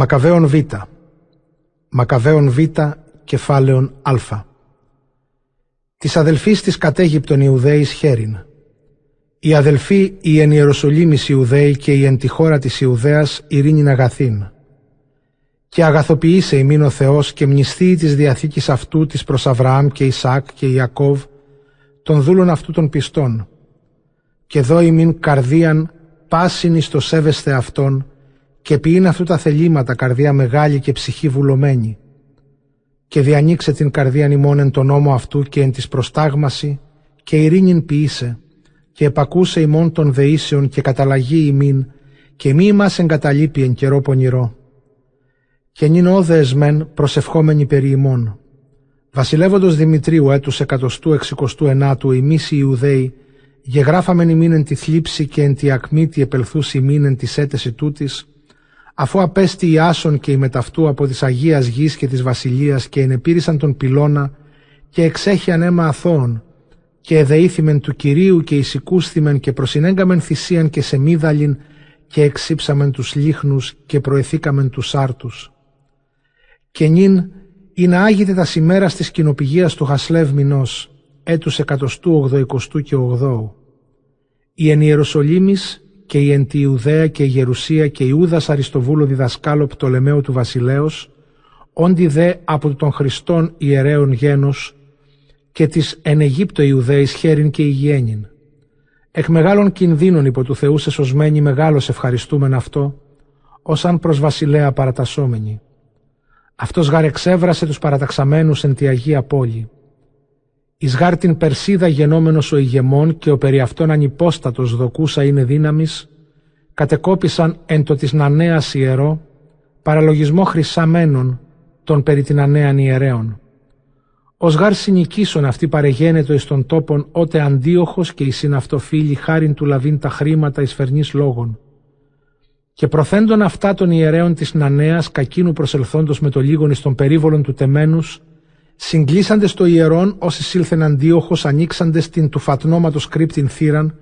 Μακαβαίων Β. Μακαβαίων Β, κεφάλαιον Α. Της αδελφής της κατέγυπτον Ιουδαίης χέριν. Οι αδελφοί οι εν Ιεροσολύμης Ιουδαίοι και οι εν τη χώρα της Ιουδαίας ειρήνην αγαθήν. Και αγαθοποιήσε ημίν ο Θεός και μνηστεί της διαθήκης αυτού της προς Αβραάμ και Ισάκ και Ιακώβ, των δούλων αυτού των πιστών. Και δώ ημίν καρδίαν πάσιν εις το σέβεστε αυτόν και ποιήν αυτού τα θελήματα καρδιά μεγάλη και ψυχή βουλωμένη; Και διανοίξε την καρδία ημών εν τον νόμο αυτού και εν της προστάγμαση και ειρήνην ποιήσε και επακούσε ημών των δεήσεων και καταλλαγή ημίν και μη μας εγκαταλείπει εν καιρό πονηρό. Και νυν όδεες μεν προσευχόμενοι περί ημών. Βασιλεύοντος Δημητρίου έτους εκατοστού εξικοστού ενάτου ημείς οι Ιουδαίοι γεγράφαμεν ημίν εν τη θλίψη και εν τη ακμή τη επελθούς ημίν εν τη έτεση τούτης αφού απέστη η Άσον και η μεταυτού από της Αγίας Γης και της Βασιλείας και ενεπήρησαν τον πυλώνα και εξέχιαν αίμα αθώων και εδεήθημεν του Κυρίου και εισικούσθημεν και προσυνέγκαμεν θυσίαν και σε μίδαλιν και εξύψαμεν τους λίχνους και προεθήκαμεν τους άρτους. Και νυν ή να άγεται τα σημέρα της κοινοπηγίας του Χασλεύ μηνός, έτους εκατοστού ογδοικοστού και ογδόου. Η εν Ιεροσολύμης και η εν τη Ιουδαία και η Γερουσία και Ιούδας Αριστοβούλου διδασκάλο Πτολεμαίου του Βασιλέως, όντι δε από των Χριστών ιερέων γένος και της εν Αιγύπτο Ιουδαίης χέριν και υγιένην. Εκ μεγάλων κινδύνων υπό του Θεού σε σωσμένη μεγάλος ευχαριστούμεν αυτό, ως αν προς βασιλέα παρατασσόμενοι. Αυτός γάρ εξέβρασε τους παραταξαμένους εν τη Αγία Πόλη. Εις γάρ την Περσίδα γενόμενος ο ηγεμόν και ο περί αυτόν ανυπόστατος δοκούσα είναι δύναμης, κατεκόπησαν εν το της νανέας ιερό, παραλογισμό χρυσαμένων των περί την ανέαν ιερέων. Ως γάρ συνοικήσων αυτή παρεγένετο εις των τόπων ότε αντίοχος και η συναυτοφίλη χάριν του λαβήν τα χρήματα εις φερνής λόγων. Και προθέντων αυτά των ιερέων της Νανέας κακίνου προσελθόντος με το λίγον εις των περίβολων του τεμένους, συγκλήσαντε στο ιερόν όσοι σύλθεν αντίοχος ανοίξαντε την του φατνώματος κρύπτην θύραν,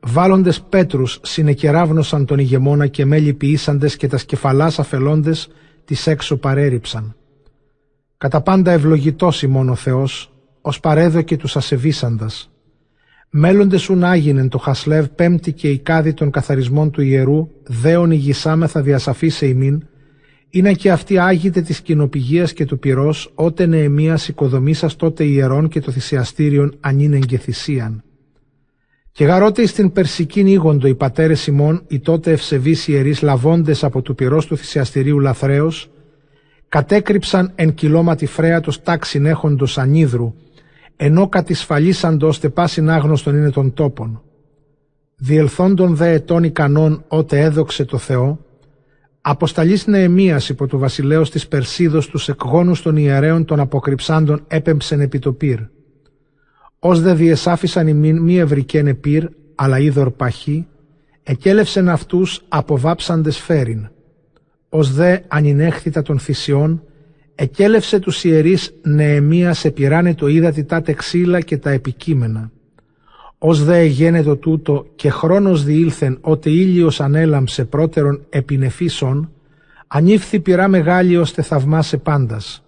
βάλλοντες πέτρους συνεκεράβνωσαν τον ηγεμόνα και μέλη ποιήσαντες και τα σκεφαλάς αφελώντες τις έξω παρέριψαν. Κατά πάντα ευλογητός ημών ο Θεός, ως παρέδοκε τους ασεβήσαντας. Μέλλοντες ουν άγινεν το Χασλεύ πέμπτη και κάδη των καθαρισμών του ιερού, δέον ηγισάμεθα διασαφής ημίν, είναι και αυτή άγιτε της κοινοπηγίας και του πυρός, ότε νεεμίας οικοδομήσας τότε ιερών και το θυσιαστήριον ανήν εγκεθυσίαν. Και γαρότε στην Περσικήν ήγοντο οι πατέρες ημών, οι τότε ευσεβείς ιερείς λαβώντες από του πυρός του θυσιαστηρίου λαθρέως, κατέκρυψαν εν κυλώματι φρέατος τάξιν έχοντος ανίδρου, ενώ κατησφαλίσαντο ώστε πάσιν άγνωστον είναι των τόπων. Διελθόντων δε ετών ικανών ότε έδοξε το Θεό, αποσταλής Νεεμίας υπό του βασιλέως της Περσίδος τους εκγόνους των ιερέων των αποκρυψάντων έπεμψεν επί το πυρ. Ως δε διεσάφησαν ημίν μη ευρικέν επίρ, αλλά είδωρ παχύ, εκέλευσεν αυτούς αποβάψαντες φέριν ως δε ανινέχθητα των θυσιών, εκέλευσε τους ιερείς Νεεμίας επιράνε το είδατη τα τεξίλα και τα επικείμενα. Ως δε εγένετο τούτο και χρόνος διήλθεν ότε ήλιος ανέλαμψε πρώτερον επινεφίσων, ανήφθη πειρά μεγάλη ώστε θαυμάσε πάντας.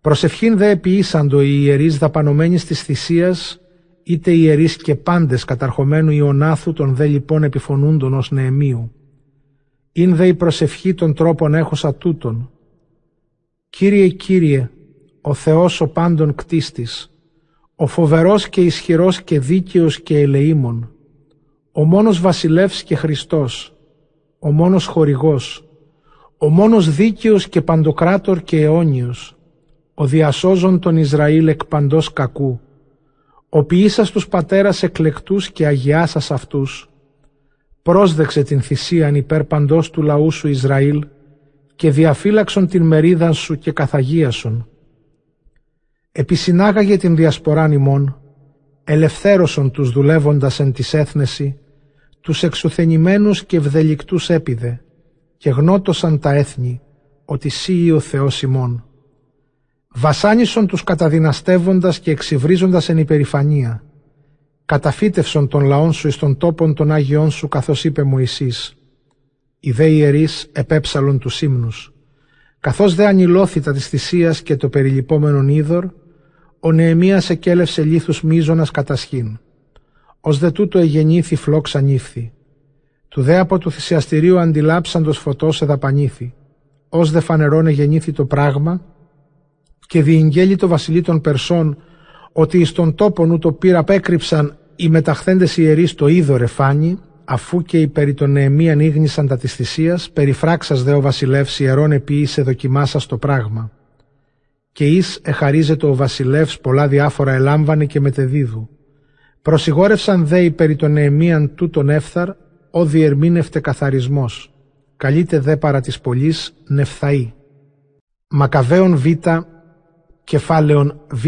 Προσευχήν δε επιήσαντο οι ιερείς δαπανωμένοι της θυσίας, είτε ιερείς και πάντες καταρχομένου Ιωνάθου των δε λοιπόν επιφωνούντων ως Νεεμίου ειν δε η προσευχή των τρόπων έχωσα τούτων. Κύριε, Κύριε, ο Θεός ο πάντων κτίστης, ο φοβερός και ισχυρός και δίκαιος και ελεήμων, ο μόνος βασιλεύς και Χριστός, ο μόνος χορηγός, ο μόνος δίκαιος και παντοκράτορ και αιώνιος, ο διασώζων των Ισραήλ εκ παντός κακού, ο ποιήσας τους πατέρας εκλεκτούς και αγιάσας αυτούς, πρόσδεξε την θυσίαν υπέρ παντός του λαού σου Ισραήλ και διαφύλαξον την μερίδα σου και καθαγίασον. Επισυνάγαγε την διασποράν ημών, ελευθέρωσον τους δουλεύοντας εν της έθνεση, τους εξουθενημένους και ευδελικτούς έπιδε, και γνώτωσαν τα έθνη, ότι σύ ο Θεός ημών. Βασάνισον τους καταδυναστεύοντας και εξυβρίζοντας εν υπερηφανία, καταφύτευσον των λαών σου εις των τόπων των Άγιών σου καθώς είπε Μωυσής. Οι δε ιερείς επέψαλον τους ύμνους. Καθώς δε ανηλώθητα της θυσίας και το περιλυπόμενον είδωρ, ο Νεεμίας εκέλευσε λίθους μίζωνας κατασχήν. Ως δε τούτο εγεννήθη φλόξ ανήφθη. Του δε από του θυσιαστηρίου αντιλάψαντος φωτός εδαπανήθη. Ως δε φανερών εγεννήθη το πράγμα και διηγγέλει το βασιλεί των Περσών ότι εις τον τόπον το πύρα απέκρυψαν οι μεταχθέντες ιερείς το είδωρε φάνη αφού και οι περί των Νεεμίαν ήγνησαν τα της θυσίας, περιφράξας δε ο βασιλεύς ιερών επίησε δοκιμάσας το πράγμα. Και εις εχαρίζεται ο βασιλεύς πολλά διάφορα ελάμβανε και μετεδίδου. Προσιγόρευσαν δε οι περί των Νεεμίαν τούτον έφθαρ, ο διερμήνευτε καθαρισμός. Καλείται δε παρά της πολλής νεφθαή. Μακαβαίων Β, κεφάλαιον Β.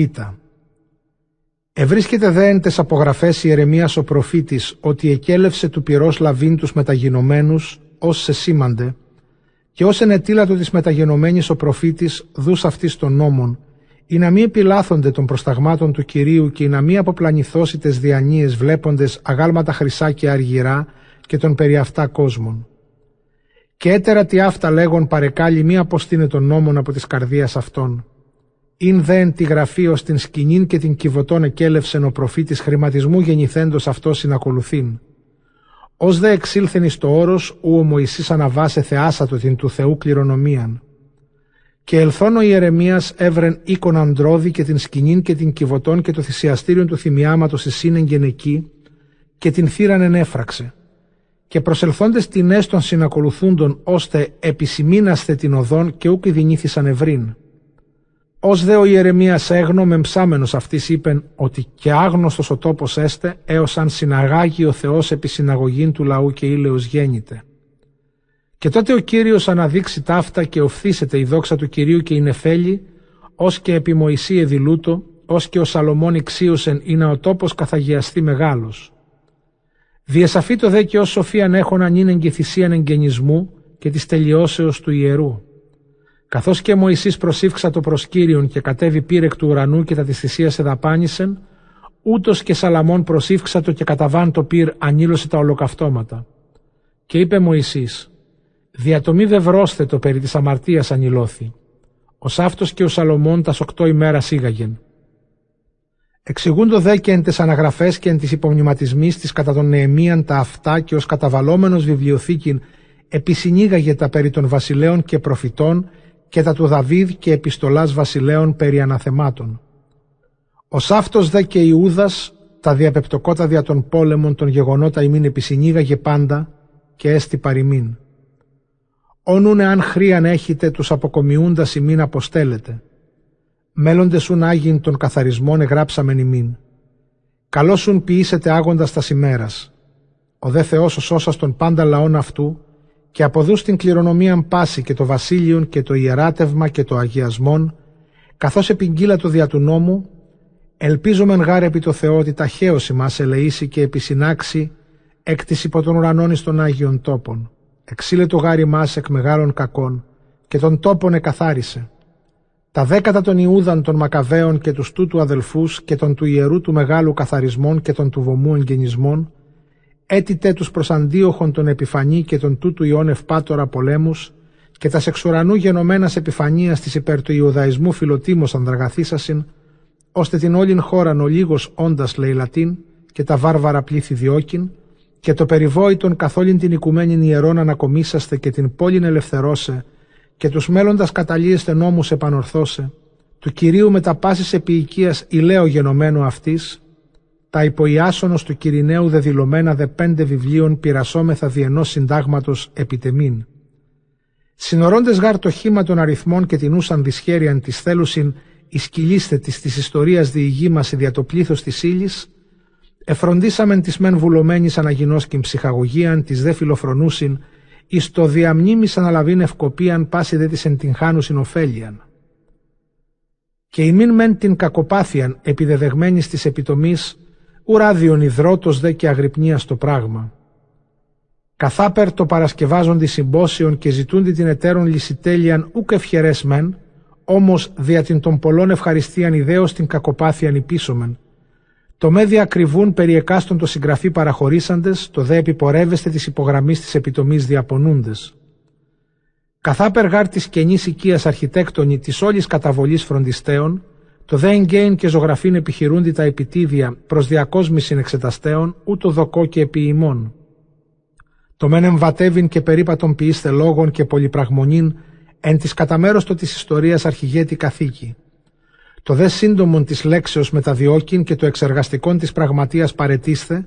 Ευρίσκεται δε εν τες απογραφές Ιερεμίας ο προφήτης ότι εκέλευσε του πυρός λαβήν τους μεταγινωμένους ως σε σήμαντε και ως ενετήλατο της μεταγενωμένης ο προφήτης δούς αυτής των νόμων ή να μην επιλάθονται των προσταγμάτων του Κυρίου και να μην αποπλανηθώσει τες διανύες βλέποντες αγάλματα χρυσά και αργυρά και των περί αυτά κόσμων. Και έτερα τι αυτά λέγον παρεκάλει μη αποστήνε των νόμων από της καρδίας αυτών Ειν εν τη γραφή ως την σκηνήν και την κυβωτών εκέλευσεν ο προφήτης χρηματισμού γεννηθέντος αυτός συνακολουθήν. Ω δε εξήλθεν εις το όρος, ου ο Μωυσής αναβάσε θεάσατο την του Θεού κληρονομίαν. Και ελθόν ο Ιερεμίας έβρεν οίκον αντρόδη και την σκηνήν και την κυβωτών και το θυσιαστήριον του θυμιάματος εισήνεγγεν εκεί και την θύραν ενέφραξε. Και προσελθόντες την έστων συνακολουθούντων ώστε επισημήναστε την οδόν και ούκ δινήθησαν ευρύν. Ω δε ο Ιερεμίας έγνο μεμψάμενος αυτής είπεν ότι και άγνωστος ο τόπος έστε έως αν συναγάγει ο Θεός επί συναγωγήν του λαού και ήλαιος γέννηται. Και τότε ο Κύριος αναδείξει ταύτα και οφθήσεται η δόξα του Κυρίου και η νεφέλη ως και επί Μωυσή εδηλούτο ως και ο Σαλομών εξίωσεν είναι ο τόπος καθαγιαστεί μεγάλος. Διεσαφεί το δε και ως σοφίαν έχων αν είναι εγκυθυσίαν εγγενισμού και της τελειώσεως του ιερού Καθώς και Μωυσής προσήφξα το προσκύριον και κατέβη πύρεκ του ουρανού και τα της θυσίας εδαπάνησεν, ούτως και Σαλαμών προσήφξα το και καταβάν το πύρ ανήλωσε τα ολοκαυτώματα. Και είπε Μωυσής, διατομή δε βρώστε περί της αμαρτίας ανηλώθη. Ο Σάφτος και ο Σαλομών τας οκτώ ημέρας σίγαγεν. Εξηγούντο δε και εν τες αναγραφές και εν της υπομνηματισμής της κατά τον Νεεμίαν τα αυτά και ως καταβαλόμενος βιβλιοθήκην επισυνήγαγε τα περί των βασιλέων και προφητών και τα του Δαβίδ και επιστολάς βασιλέων περί αναθεμάτων. Ο Σάφτος δε και Ιούδας τα διαπεπτοκότα δια των πόλεμων των γεγονότα ημίν επισυνήγαγε πάντα και έστι παροιμήν. Όνουνε αν χρίαν έχετε τους αποκομιούντας ημίν αποστέλλετε. Μέλλοντες ουν άγιν των καθαρισμών εγράψαμεν ημίν. Καλώς ουν ποιήσετε άγοντας τας ημέρας. Ο δε Θεός ο σώσας των πάντα λαών αυτού και αποδού στην κληρονομίαν πάση και το βασίλειον και το ιεράτευμα και το αγιασμόν, καθώς το δια του νόμου, ελπίζομεν γάρε επί το Θεό ότι ταχαίωση μας ελεήσει και επισυνάξει εκ της υπό των ουρανών εις των Άγιων τόπων. Εξήλε το γάρι μας εκ μεγάλων κακών και τον τόπον εκαθάρισε. Τα δέκατα των Ιούδαν των Μακαβαίων και τους τούτου αδελφούς και των του ιερού του μεγάλου καθαρισμών και των του βομού εγγενισμών, έτειτε τους προς αντίοχον τον επιφανή και τον τούτου ιών ευπάτορα πολέμους και τας σεξουρανού γενομένας επιφανίας της υπέρ του Ιουδαϊσμού φιλοτίμος ανδραγαθήσασιν, ώστε την όλην χώραν ο λίγος όντας λαιλατίν και τα βάρβαρα πλήθη διώκην, και το περιβόητον καθόλην την οικουμένην ιερών ανακομίσαστε και την πόλην ελευθερώσε, και τους μέλλοντας καταλύεστε νόμους επανορθώσε, του Κυρίου με τα πάσης επί οικίας ηλέω γενομένου αυτής, τα υποϊάσονος του Κυριναίου δεδηλωμένα δε πέντε βιβλίων πειρασόμεθα διενός συντάγματος επιτεμήν. Συνορώντες γάρ το χήμα των αριθμών και την ούσαν δυσχέριαν της θέλουσιν ισκυλίστε της της ιστορίας διηγήμαση δια το πλήθος της ύλης, εφροντίσαμεν της μεν βουλωμένης αναγινώσκην ψυχαγωγίαν της δε φιλοφρονούσιν εις το διαμνήμης αναλαβήν ευκοπίαν πάση δε της εντυγχάνουσιν ωφέλιαν. Και ημίν μεν την κακοπάθιαν επιδεδεγμένης της επιτομής ουράδιον υδρότος δε και αγρυπνία στο πράγμα. Καθάπερ το παρασκευάζοντι συμπόσιον και ζητούντι την εταίρον λυσιτέλειαν ούκ ευχερές μεν, όμως δια την των πολλών ευχαριστίαν ιδέως την κακοπάθειαν υπήσομεν. Το με διακριβούν περί εκάστον το συγγραφή παραχωρήσαντες, το δε επιπορεύεστε της υπογραμμής της επιτομής διαπονούντες. Καθά περγάρ της καινής οικίας αρχιτέκτονη της όλης καταβολής φροντιστέων, το δε εγγέιν και ζωγραφήν επιχειρούντι τα επιτίδια προς διακόσμηση εξεταστέων, ούτω δοκό και επιημών. Το μεν εμβατεύειν και περίπατον ποιήστε λόγων και πολυπραγμονήν, εν της καταμέρωστο της ιστορίας αρχηγέτη καθήκη. Το δε σύντομον της λέξεως μεταδιώκην και το εξεργαστικόν της πραγματείας παρετήστε,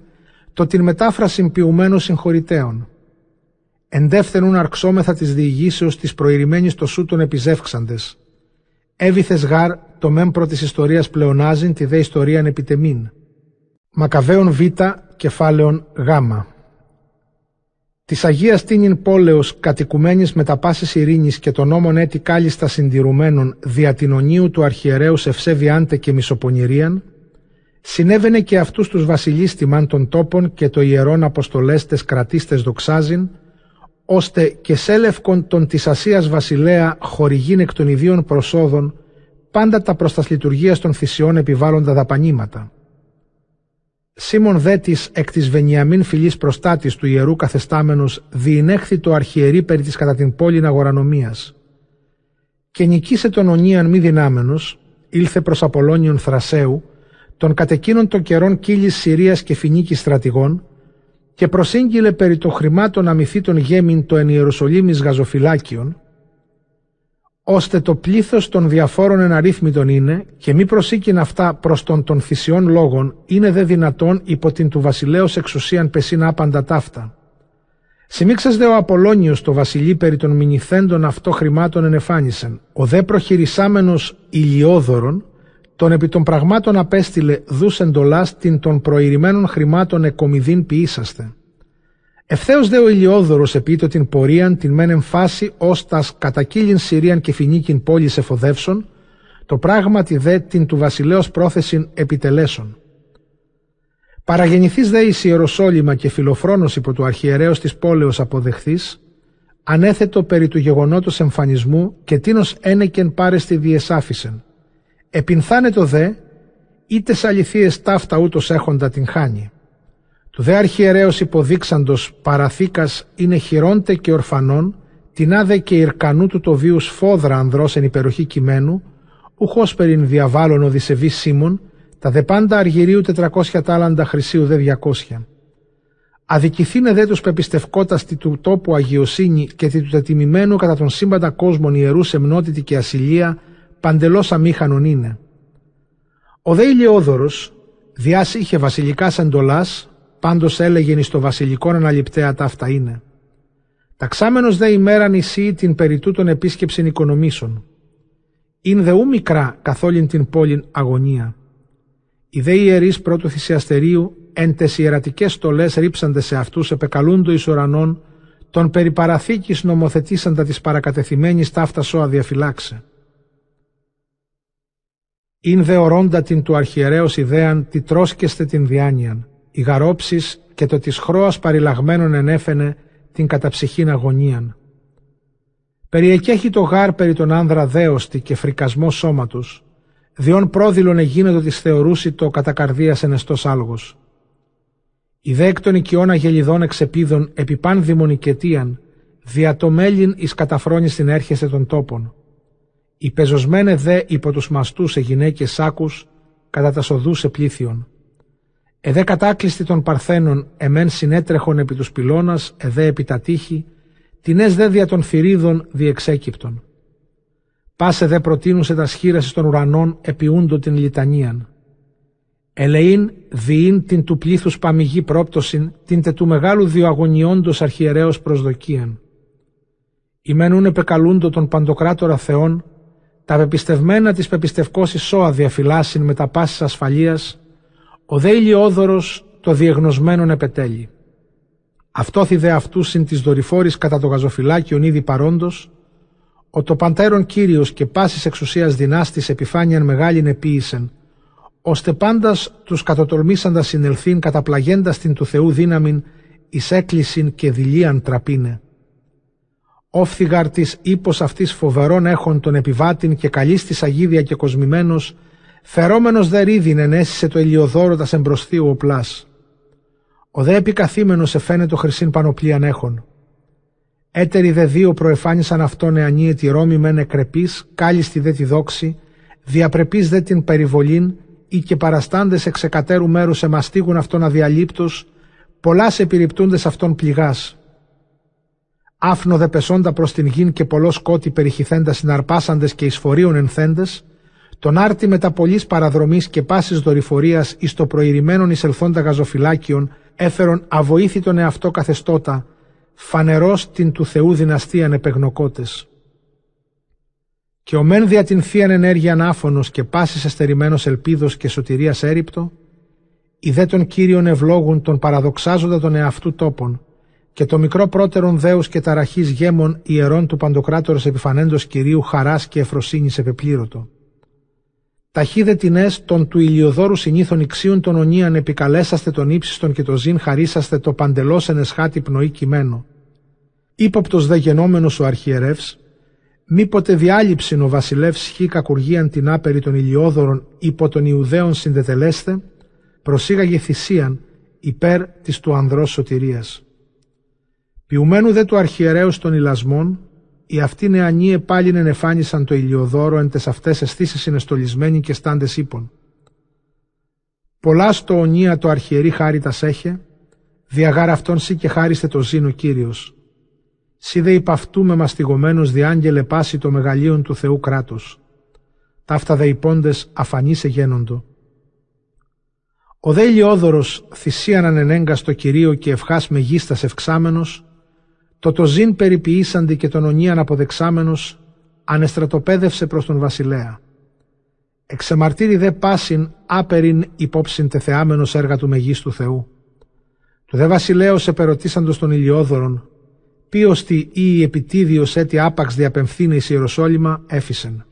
το την μετάφραση ποιουμένων συγχωρητέων. Εντεύθενουν αρξόμεθα της διηγήσεως της προηρημένης το σου των επιζεύξαντες. Έβηθες γάρ το μέμ πρώτης ιστορίας πλεονάζειν τη δε ιστορίαν επιτεμήν. Μακαβαίων Β, κεφάλαιον Γ. Της Αγίας Τίνιν πόλεως κατοικουμένης με τα πάσης ειρήνης και των νόμων έτη κάλλιστα συντηρουμένων δια την ονίου του αρχιερέου Ευσέβιάντε και Μισοπονηρίαν, συνέβαινε και αυτούς τους βασιλείς τιμάν των τόπων και το ιερών αποστολέστε κρατήστε δοξάζειν, ώστε και σέλευκον των της Ασίας βασιλέα χορηγήν εκ των ιδίων προσόδων πάντα τα προς λειτουργίας των θυσιών επιβάλλοντα δαπανήματα. Σίμων δέτης εκ της Βενιαμίν φυλής προστάτης του ιερού καθεστάμενος διηνέχθη το αρχιερή περί της κατά την πόλην αγορανομίας. Και νικήσε τον ονίαν μη δυνάμενος, ήλθε προς Απολώνιον Θρασέου, των κατεκίνων των καιρών κύλης Συρίας και Φινίκης στρατηγών, και προσήγγειλε περί το χρημάτων αμυθήτων γέμιν το εν Ιερουσαλήμις γαζοφυλάκιον, ώστε το πλήθος των διαφόρων εναρρύθμιτων είναι και μη προσήκειν αυτά προς τον των θυσιών λόγων είναι δε δυνατόν υπό την του βασιλέως εξουσίαν πεσίνα άπαντα ταύτα. Σημίξας δε ο Απολώνιος το βασιλεί περί των μηνυθέντων αυτό χρημάτων ενεφάνισεν, ο δε προχειρισάμενος ηλιόδωρον, τον επί των πραγμάτων απέστειλε δούς εντολάς την των προηρημένων χρημάτων εκομιδίν ποιήσαστε. Ευθέως δε ο Ηλιόδωρος επίτω την πορίαν την μεν εμφάση ως τας κατακύλιν Συρίαν και φινίκιν πόλης εφοδεύσεων, το πράγματι δε την του βασιλέως πρόθεσιν επιτελέσεων. Παραγεννηθείς δε εις Ιεροσόλυμα και φιλοφρόνος υπό του αρχιερέως της πόλεως αποδεχθείς, ανέθετο περί του γεγονότος εμφανισμού και τίνος ένεκεν πάρεστη διεσάφησεν. Επινθάνετο δε, είτε αληθείες ταύτα ούτως έχοντα την χάνει. Του δε αρχιερέως υποδείξαντος παραθήκας είναι χειρόντε και ορφανών, την άδε και ηρκανού του το βίου φόδρα ανδρός εν υπεροχή κειμένου, ουχός περιν διαβάλλον οδυσεβή Σίμων, τα δε πάντα αργυρίου τετρακόσια τάλαντα χρυσίου δε διακόσια. Αδικηθήνε δε τους πεπιστευκότας τη του τόπου αγιοσύνη και τη του τετιμημένου κατά τον σύμπαντα κόσμων ιερούς σεμνότητη και ασυλία, παντελώς αμήχανον είναι. Ο δε ηλιόδωρος, διάς είχε βασιλικάς εντολάς, Πάντως έλεγεν εις το βασιλικόν αναληπτέα τα αυτά είναι. Ταξάμενος δε ημέρα νησί την περί τούτων επίσκεψην οικονομήσεων. Ειν ου μικρά καθόλην την πόλην αγωνία. Οι δε ιερείς πρώτου θυσιαστερίου εν τες ιερατικές στολές ρίψαντε σε αυτούς επεκαλούντο εις ουρανών τον περί παραθήκης νομοθετήσαντα της παρακατεθειμένης ταύτας σώα διαφυλάξε. Ειν δε ορώντα την του αρχιερέως ιδέαν τη τρώσκεστε την διάνοιαν οι γαρόψεις και το της χρώας παριλαγμένων ενέφαινε την καταψυχήν αγωνίαν. Περιεκέχει το γάρ περί τον άνδρα δέωστη και φρικασμό σώματος, διόν πρόδειλον εγίνετο της θεωρούσι το κατακαρδίας ενεστός άλγος. Η δε εκ των οικειών αγελιδών εξεπίδων επί παν δημονικετίαν, δια το μέλιν εις καταφρόνης έρχεσαι των τόπων. Οι πεζοσμένε δε υπό τους μαστούς σε γυναίκες σάκους, κατά τα σοδούς σε πλήθιον. Εδέ κατάκλειστη των Παρθένων εμέν συνέτρεχον επί τους πυλώνας, εδέ επί τα τείχη, τινές δε δια των θηρίδων διεξέκυπτον. Πάσε δε προτείνουσε τα σχήρασης των ουρανών επιούντο την λιτανίαν. Ελεήν διήν την του πλήθους παμιγή πρόπτωσιν, την τε του μεγάλου διοαγωνιόντος αρχιερέως προσδοκίαν. Ημένουν επεκαλούντο των παντοκράτορα θεών, τα πεπιστευμένα της πεπιστευκώσης σώα διαφυλάσσιν με τα πάσης ασφαλείας, ο δε ηλιόδωρος το διεγνωσμένον επετέλει. Αυτόθη δε αυτούς συν της δορυφόρης κατά το γαζοφυλάκιον ήδη παρόντος, ο το παντέρον Κύριος και πάσης εξουσίας δυνάστης επιφάνειαν μεγάλην επίησεν, ώστε πάντας τους κατοτολμήσαντα συνελθήν καταπλαγέντας την του Θεού δύναμην εις έκκλησιν και δηλίαν τραπίνε. Όφθηγαρ της ύπος αυτής φοβερών έχων τον επιβάτην και καλής της αγίδια και κοσμημένος Φερόμενος δε ρίδιν ενέσισε το ηλιοδόρο τας εμπροσθείου οπλάς. Ο δε επικαθήμενος εφαίνεται χρυσήν πανοπλίαν έχων. Έτεροι δε δύο προεφάνισαν αυτόν εανίε τη Ρώμη μεν εκρεπής, κάλιστη δε τη δόξη, διαπρεπής δε την περιβολήν, ή και παραστάντες εξ εκατέρου μέρους εμαστίγουν αυτόν αδιαλείπτος, πολλάς επιρρυπτούντες αυτόν πληγάς. Άφνο δε πεσόντα προς την γην και πολλό σκότη περιχυθέντας συναρπάσαντες και εισφορείων ενθέντες, τον άρτη μετα πολλής παραδρομής και πάσης δορυφορίας εις το προηρημένον εισελθόντα γαζοφυλάκιον έφερον αβοήθητον εαυτό καθεστώτα, φανερός την του Θεού δυναστείαν επεγνωκότες. Και ο μεν δια την θείαν ενέργειαν άφωνος και πάσης εστερημένος ελπίδος και σωτηρίας έριπτο, οι δε των Κύριων ευλόγουν τον παραδοξάζοντα τον εαυτού τόπον, και το μικρό πρώτερον δέους και ταραχής γέμων ιερών του Παντοκράτορος επιφανέντος Κυρίου χαράς και εφροσύνης επεπλήρωτο. Ταχύδε τινές των του ηλιοδόρου συνήθων ηξίων των ονίαν επικαλέσαστε τον ύψιστον και το ζήν χαρίσαστε το παντελώς ενεσχάτη πνοή κειμένο. Ήποπτος δε γενόμενος ο αρχιερεύς, μήποτε διάλειψην ο βασιλεύς χι κακουργίαν την άπερη των ηλιόδωρων υπό των Ιουδαίων συνδετελέστε, προσήγαγε θυσίαν υπέρ της του ανδρός σωτηρίας. Ποιουμένου δε του αρχιερέως των ηλασμών, οι αυτοί νεανοί επάλιν ενεφάνισαν το ηλιοδόρο εν τες αυτές αισθήσεις συνεστολισμένοι και στάντες ύπων. Πολλά στο ονία το αρχιερή χάριτας έχε, διαγάρ αυτόν σύ και χάριστε το ζήνο Κύριος. Σύ δε υπ' αυτού με μαστιγωμένος διάγγελε πάση το μεγαλείον του Θεού κράτος. Ταύτα δε υπόντες αφανείς εγένοντο. Ο δε ηλιόδωρος θυσίαν ανενέγκα στο Κυρίο και ευχάς μεγίστας ευξάμενος, το το ζήν περιποιήσαντι και τον ονίαν αποδεξάμενος, ανεστρατοπέδευσε προς τον βασιλέα. Εξεμαρτύρει δε πάσιν άπεριν υπόψιν τεθεάμενος έργα του μεγίστου Θεού. Του δε βασιλέως επερωτήσαντος τον ηλιόδωρον, ποιος ή επιτίδιος έτη άπαξ διαπεμφθήνε εις Ιεροσόλυμα έφυσεν.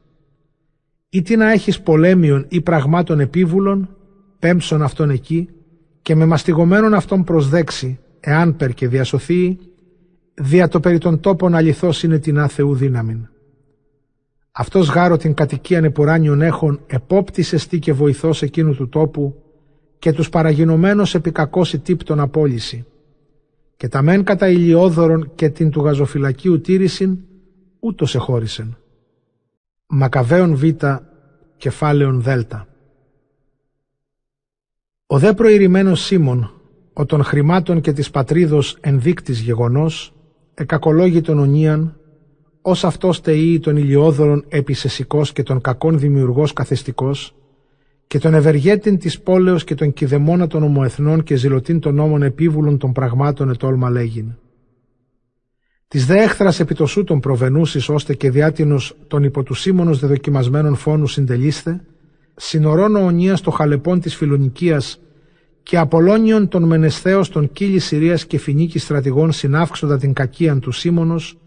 Ή τι να έχεις πολέμιον ή πραγμάτων επίβουλων, πέμψον αυτόν εκεί και με μαστιγωμένον αυτόν προσδέξει, εάν περ και διασωθεί, δια το περί των τόπων αληθώς είναι την άθεου δύναμην. Αυτός γάρο την κατοικίαν επουράνιων έχων επόπτησες στή και βοηθός εκείνου του τόπου και τους παραγινωμένους επί κακόση τύπτων απόλυση. Και τα μεν κατά ηλιόδωρον και την του γαζοφυλακίου τήρησιν, ούτως εχώρισεν. Μακαβαίων Β, κεφάλαιον Δ. Ο δε προηρημένος Σίμων, ο των χρημάτων και της πατρίδος ενδείκτης γεγονός, εκακολόγητον ονίαν, ως αυτός τεεί των ηλιόδωρων επισεσικός και των κακών δημιουργός καθεστικός, και τον ευεργέτην της πόλεως και τον κηδεμόνα των ομοεθνών και ζηλωτήν των νόμων επίβουλων των πραγμάτων ετόλμα λέγειν. Της δε έχθρας επί το σου των προβενούσης ώστε και διάτινος των υπό του σύμμονος δεδοκιμασμένων φόνους συντελείστε, συνορών ονίας το χαλεπών της φιλονικίας και Απολώνιον των Μενεσθέως των κύλη Συρίας και φινίκη στρατηγών συνάυξοντα την κακίαν του Σίμωνος,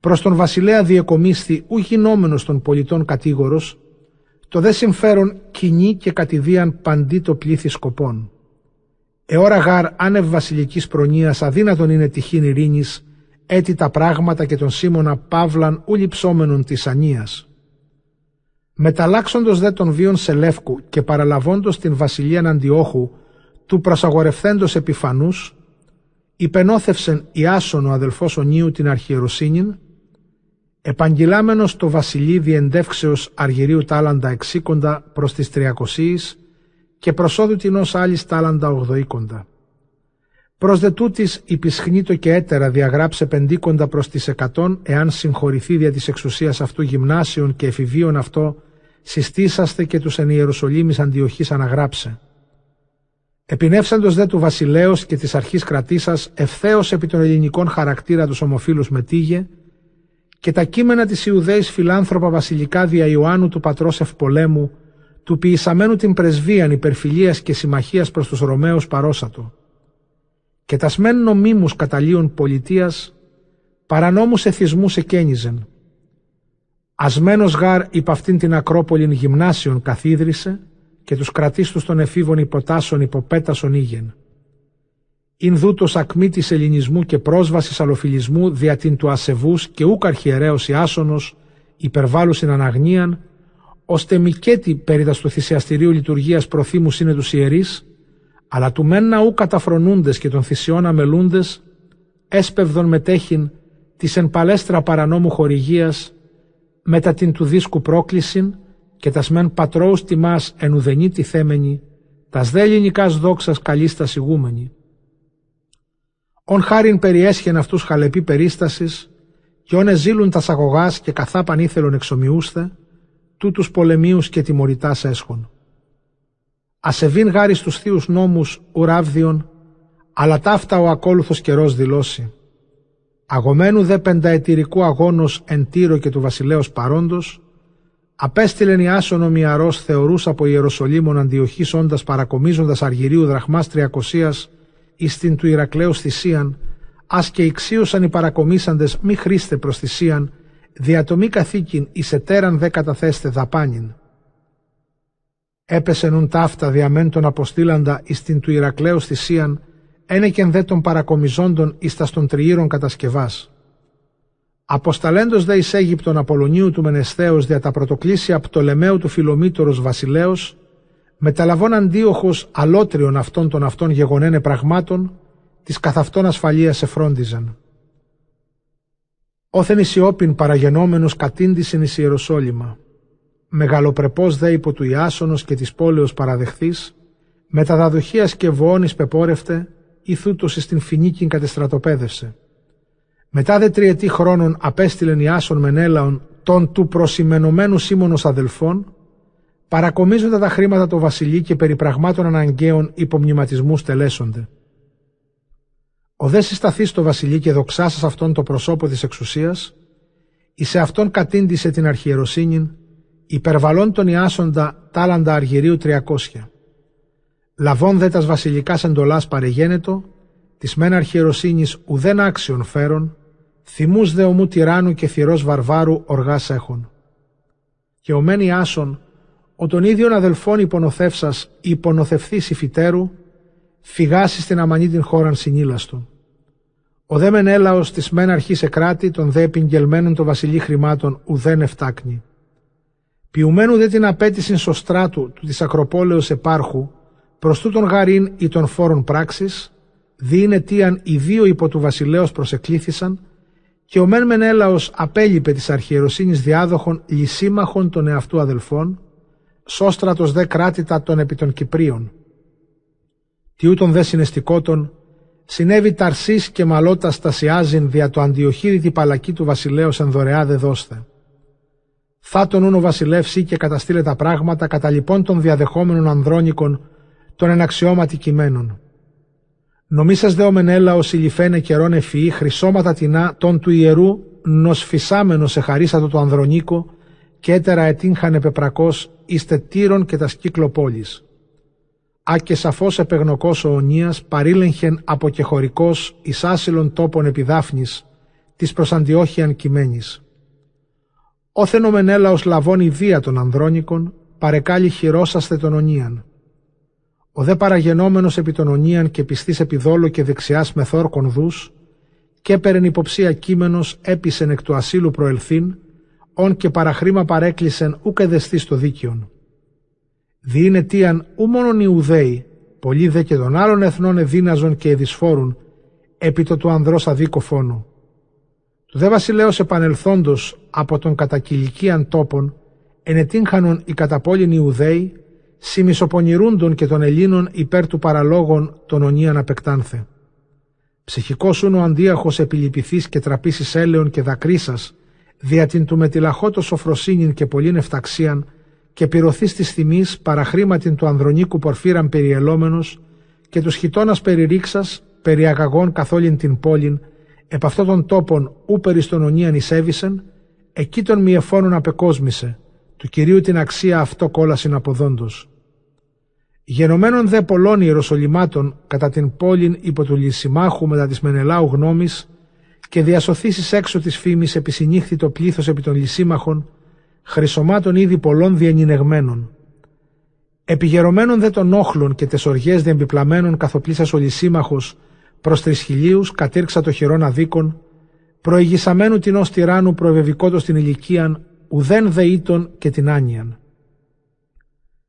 προς τον βασιλέα διεκομίσθη ου γινόμενος των πολιτών κατήγορος, το δε συμφέρον κοινή και κατηδίαν παντί το πλήθη σκοπών. Εώρα γάρ άνευ βασιλικής προνοίας αδύνατον είναι τυχήν ειρήνης, έτη τα πράγματα και τον Σίμωνα παύλαν ου λειψόμενον της ανίας. Μεταλλάξοντος δε των βίων Σελεύκου και παραλαβώντος την βασιλείαν Αντιόχου του προσαγορευθέντος επιφανούς, υπενόθευσεν Ιάσον ο αδελφός Ονίου την αρχιεροσύνην, επαγγελάμενος το βασιλεί διεντεύξεως αργυρίου τάλαντα εξήκοντα προς τις τριακοσίης και προσόδου την ως άλλης τάλαντα ογδοήκοντα. Προς δε τούτης υπισχνήτω και έτερα διαγράψε πεντήκοντα προς τις εκατόν εάν συγχωρηθεί δια της εξουσίας αυτού γυμνάσιων και εφηβείων αυτό συστήσαστε και τους εν Ιεροσολύμης αντιοχής αναγράψε. Επινεύσαντος δε του βασιλέως και της αρχής κρατήσας ευθέως επί των ελληνικών χαρακτήρα τους ομοφίλους μετήγε και τα κείμενα της Ιουδαίης φιλάνθρωπα βασιλικά δια Ιωάννου του πατρός ευπολέμου του ποιησαμένου την πρεσβείαν υπερφιλίας και συμμαχίας προς τους Ρωμαίους παρόσατο και τα σμέν νομίμους καταλίων πολιτείας παρανόμους εθισμούς εκένιζεν. Ασμένος γάρ υπ' αυτήν την Ακρόπολην γυμνάσιον καθίδρυσε και τους κρατίστους των εφήβων υποτάσσων υποπέτασον ήγεν. Ειν δούτος ακμή της ελληνισμού και πρόσβασης αλλοφιλισμού δια την του ασεβούς και ούκ αρχιερέως Ιάσονος υπερβάλλουσιν αναγνίαν, ώστε μικέτη περί του θυσιαστηρίου λειτουργίας προθήμους είναι τους ιερείς, αλλά του μεν ναού καταφρονούντες και των θυσιών αμελούντες, έσπευδον μετέχειν της εν παλέστρα παρανόμου χορηγίας, μετά την του δίσκου πρόκλησιν και τας μεν πατρώους τιμάς εν ουδενή τη θέμενη, τας δε ελληνικάς δόξας καλίστας ηγούμενη. Ον χάριν περιέσχεν αυτούς χαλεπή περίστασης, και όνε ζήλουν τας αγωγάς και καθάπαν ήθελον εξομοιούσθε, τούτους πολεμίους και τιμωρητάς έσχον. Ασεβήν γάρι στους θείους νόμους ουράβδιον, αλλά ταύτα ο ακόλουθος καιρός δηλώσει. Αγωμένου δε πενταετηρικού αγώνος εν Τύρο και του βασιλέως παρόντος, απέστειλεν η άσονο μιαρός θεωρούς από Ιεροσολύμων αντιοχής όντας παρακομίζοντας αργυρίου δραχμάς τριακοσίας εις την του Ηρακλέου θυσίαν, ας και εξίωσαν οι παρακομίσαντες μη χρήστε προς θυσίαν, διατομή καθήκην εις ετέραν δε καταθέστε δαπάνιν. Έπεσε νουν ταύτα διαμέν τον αποστήλαντα εις την του Ηρακλέου θυσίαν, ένεκεν δε των παρακομιζόντων εις τας των τριήρων κατασκευάς. Αποσταλέντος δε εις Αίγυπτον Απολωνίου του Μενεσθέως δια τα πρωτοκλήσια Πτολεμαίου του Φιλομήτωρος βασιλέως, μεταλαβών αντίοχος αλότριων αυτών των αυτών γεγονένε πραγμάτων, της καθ' αυτών ασφαλείας εφρόντιζαν. Όθεν Ισιόπιν παραγενόμενος κατήντησεν εις Ιεροσόλυμα. Μεγαλοπρεπός δε υπό του Ιάσονος και της πόλεως παραδεχθής, με τα δαδοχίας και βοώνης πεπόρευτε, ηθούτος εις την φινίκην κατεστρατοπέδευσε. Μετά δε τριετή χρόνων απέστειλεν Ιάσον Μενέλαον των του προσημενωμένου Σίμωνος αδελφών, παρακομίζοντα τα χρήματα του βασιλεί και περί πραγμάτων αναγκαίων υπομνηματισμού τελέσονται. Ο δε συσταθείς στο βασιλεί και δοξάσας αυτόν το προσώπο της εξουσίας, εις σε αυτόν κατήντησε την αρχιεροσύνην, υπερβαλών τον Ιάσοντα τάλαντα αργυρίου τριακόσια. Λαβών δε τας βασιλικάς εντολάς παρεγένετο, της μεν αρχιεροσύνης ουδέν άξιον φέρον, θυμούς δε ομού τυράννου και θυρός βαρβάρου οργάς έχουν. Και ο μεν Ιάσον, ο των ίδιων αδελφών υπονοθεύσας υπονοθευθής υφητέρου, φυγάσει στην αμανή την χώραν συνήλαστον. Ο δε μεν έλαος της μεν αρχής κράτη, των δε επιγγελμένων των βασιλεί χρημάτων ουδέν εφτάκνη. Ποιουμένου δε την απέτηση σωστράτου του της Ακροπόλεως επάρχου, προς τούτον γαρίν ή των φόρων πράξης, διήνε τίαν οι δύο υπό του βασιλέως προσεκλήθησαν, και ο μεν μεν έλαος απέλειπε της αρχιεροσύνης διάδοχων λυσίμαχων των εαυτού αδελφών, σώστρατος δε κράτητα των επί των Κυπρίων. Τι ούτων δε συναισθηκότων, συνέβη ταρσής και μαλώτας στασιάζειν δια το αντιοχήρητη παλακή του βασιλέως εν δωρεά δε δώστε. Θα τον ούν ο βασιλεύς και καταστήλε τα πράγματα κατά λοιπόν των διαδεχόμενων ανδρώνικων των εναξιώματι κειμένων. Νομίσας δε ο Μενέλαος ηλιφαίνε καιρόν ευφυή χρυσώματα τεινά τον του ιερού νοσφισάμενο σε χαρίσατο το ανδρονίκο και έτερα ετύχανε πεπρακός είστε τύρων και τα σκύκλο πόλης. Α και σαφώς επεγνωκός ο Ονίας παρήλεγχεν αποκεχωρικός εις άσυλων τόπων επιδάφνης της προς Αντιόχιαν κειμένης. Όθεν ο Μενέλαος λαβώνει βία των Ανδρώνικων, παρεκάλει χειρόσαστε τον Ονίαν. Ο δε παραγενόμενος επί των Ονίαν και πιστής επιδόλου και δεξιάς μεθόρκων δούς, και έπαιρεν υποψία κείμενος έπισεν εκ του ασύλου προελθύν, όν και παραχρήμα παρέκλεισεν ούκ εδεστή στο δίκαιον. Διήνε τίαν ου μόνον Ιουδαίοι, πολλοί δε και των άλλων εθνών εδύναζον και εδισφόρουν, επί το του ανδρός αδίκο φόνο. Του δε βασιλέως επανελθόντος από τον κατακυλικίαν τόπων, ενετύχανον οι καταπόλυνοι Ιουδαίοι, σημισοπονηρούντον και των Ελλήνων υπέρ του παραλόγων των ονίαν απεκτάνθε. Ψυχικός ούν ο αντίαχος επιλυπηθής και τραπήσεις έλεων και δακρύσας, δια την του μετυλαχώτο σοφροσύνην και πολλήν εφταξίαν, και πυρωθείς της θυμής παραχρήματιν του ανδρονίκου πορφύραν περιελόμενος και τους χιτώνας περιρίξα, περιαγαγών καθόλην την πόλην, επ' αυτόν των τόπων ού περί των ονίαν εισέβησεν, εκεί τον μιεφώνων απεκόσμησε, του κυρίου την αξία αυτό κόλασιν αποδόντος. Γενομένων δε πολλών ιεροσολυμάτων κατά την πόλην υπό του λυσιμάχου μετά της Μενελάου γνώμης και διασωθήσεις έξω της φήμης επισυνήχθη το πλήθος επί των λυσίμαχων, χρυσομάτων ήδη πολλών διενυνεγμένων. Επιγερωμένων δε των όχλων και τεσοργές διεμπιπλαμένων καθοπλήσας ο λυσίμαχος προς τρισχυλίους κατήρξα το χειρόν αδίκων, προηγησαμένου την ως τυράννου προεβεβικότος την ηλικίαν, ουδέν δε ήτον και την άνοιαν.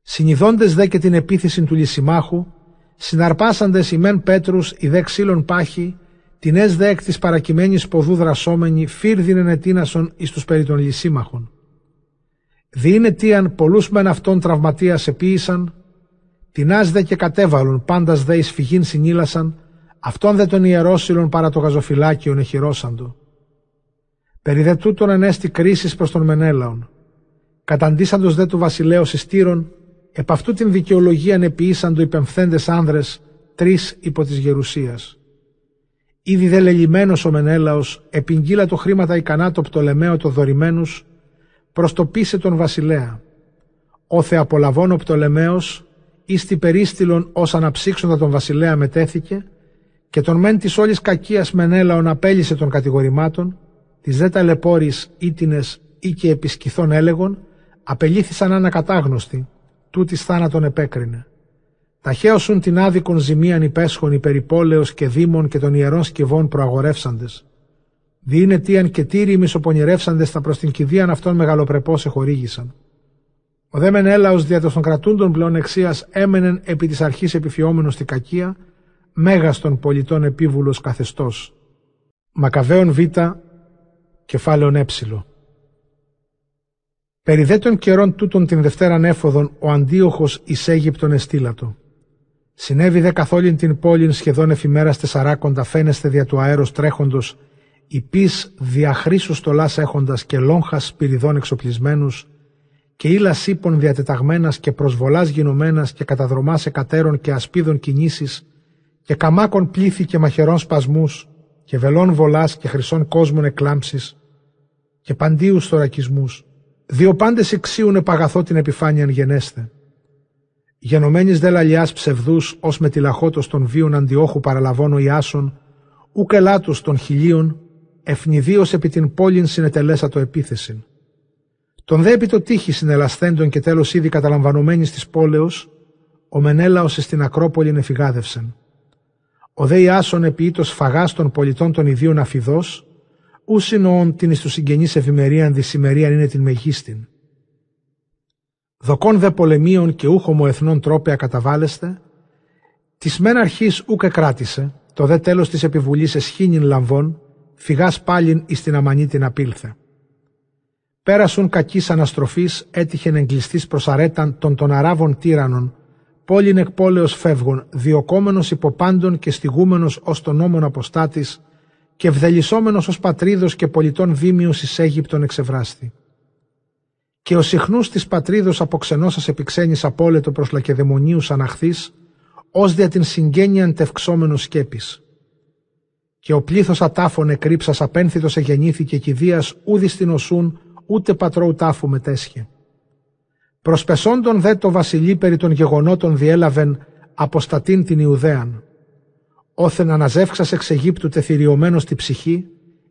Συνειδώντες δε και την επίθεση του λυσιμάχου, συναρπάσαντες οι μεν πέτρους, οι δε ξύλων πάχοι, την ες δε εκ της παρακειμένης ποδού δρασόμενη, φύρδινεν ετίνασον εις τους περί των λυσίμαχων. Διήνε τίαν πολλούς μεν αυτών τραυματίας επίησαν, την δε και κατέβαλον, πάντας δε εις φυγήν συνήλασαν, αυτόν δε των ιερόσυλων παρά το γαζοφυλάκιον εχειρόσαντο. Περί δε τούτον ενέστη κρίσης προς τον Μενέλαον. Καταντήσαντος δε του βασιλέως εστήρων, επ' αυτού την δικαιολογία επιήσαντο οι πεμφθέντες άνδρες, τρεις υπό της γερουσίας. Ήδη δε λελιμένος ο Μενέλαος, επιγγείλα το χρήματα ικανά το πτολεμαίο το δωρημένους, προς το πίσε τον βασιλέα. Όθε απολαβών ο πτολεμαίος, εις περίστηλον ως αναψύξοντα τον βασιλέα μετέθηκε, και τον μεν της όλης κακίας Μενέλαον απέλησε των κατηγορημάτων, τις δε ταλαιπώρης ήτινες ή και επισκηθών έλεγον, απελήθησαν ανακατάγνωστοι, τούτης θάνατον επέκρινε. Ταχαίωσουν την άδικον ζημίαν υπέσχον υπερυπόλεως και δήμων και των ιερών σκευών προαγορεύσαντες. Διήνε τίαν και τύρι μισοπονηρεύσαντες τα προς την κηδείαν αυτών μεγαλοπρεπώς εχορήγησαν. Ο δε Μενέλαος δια των κρατούντων πλέον εξίας έμενεν επί της αρχής επιφιόμενος στη κακία, μέγας των πολιτών επίβουλος καθεστώς. Μακαβαίων Β, κεφάλαιον Ε. Περί δε των καιρών τούτων την Δευτέραν έφοδον ο Αντίοχος εις Αίγυπτον εστήλατο. Συνέβη δε καθόλην την πόλην σχεδόν εφημέρας τεσσαράκοντα φαίνεστε δια του αέρος τρέχοντος υπείς διαχρήσους στολάς έχοντας και λόγχας σπυριδών εξοπλισμένους και ύλα ύπων διατεταγμένας και προσβολάς γινωμένας και καταδρομάς εκατέρων και ασπίδων κινήσεις και καμάκων πλήθη και μαχαιρών σπασμούς και βελών βολάς και χρυσών κόσμων εκλάμψεις και παντίους θωρακισμούς. Δύο πάντες εξίουν επαγαθώ την επιφάνειαν γενέστε. Γενομένης δε λαλιάς ψευδούς ως με τη λαχότος των βίων αντιόχου παραλαβώνω Ιάσον, ουκ ελάτους των χιλίων, ευνηδίως επί την πόλην συνετελέσα το επίθεσιν. Τον δε επί το τύχη συνελασθέντων και τέλος ήδη καταλαμβανομένης της πόλεως, ο Μενέλαος στην Ακρόπολην εφηγάδευσεν. Ο δε Ιάσον ήτος φαγάς των πολιτών των ιδίων αφιδός, ους συνοών την εις του συγγενείς ευημερίαν δυσημερίαν είναι την μεγίστην. Δοκών δε πολεμίων και ούχομο εθνών τρόπια καταβάλλεστε, της μεν αρχής ούκ κράτησε, το δε τέλος της επιβουλής εσχήνιν λαμβών, φυγάς πάλιν εις την αμανή την απήλθε. Πέρασουν κακής αναστροφής, έτυχεν εγκλειστής προς αρέταν των των Αράβων τύρανων, πόλην εκ πόλεως φεύγων, διοκόμενος υποπάντων και στιγούμενος ως τον νόμον αποστάτης και βδελισόμενος ως πατρίδος και πολιτών δίμιος εις Αίγυπτον εξευράστη. Και ο συχνούς της πατρίδος αποξενώσας επιξένης απόλετο προς λακεδαιμονίους αναχθής, ως δια την συγγένειαν τευξόμενος σκέπης. Και ο πλήθος ατάφων εκρύψας απένθητος εγεννήθηκε κηδείας ούδη στην οσούν ούτε πατρώου τάφου μετέσχε. Προσπεσόντων δε το βασιλεί περί των γεγονότων διέλαβεν αποστατήν την Ιουδαίαν. Όθεν αναζεύξας εξ Αιγύπτου τεθυριωμένο στη ψυχή,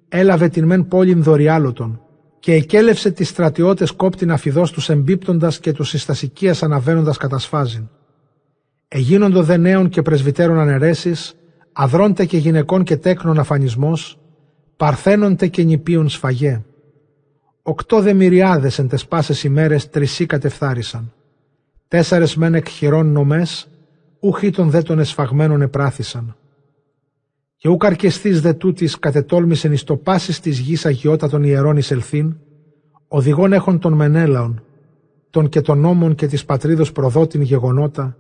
έλαβε την μεν πόλην δωριάλωτον και εκέλευσε τις στρατιώτες κόπτην αφιδός τους εμπίπτοντας και τους συστασικίας αναβαίνοντας κατασφάζειν. Εγίνοντο δε νέων και πρεσβυτέρων αναιρέσεις, αδρόντε και γυναικών και τέκνων αφανισμός, παρθένονται και νηπίων σφαγέ. Οκτώ δε μυριάδες εν τες πάσες ημέρες τρισί κατεφθάρισαν. Τέσσερες μεν εκ χειρών νομές, ούχοι των δε των εσφαγμένων επράθησαν. Και ούκ αρκεστής δε τούτης κατετόλμησεν εις το πάσης της γης αγιώτα των ιερών εισελθήν, οδηγών έχων των Μενέλαων, των και των νόμων και της πατρίδος προδότην γεγονότα,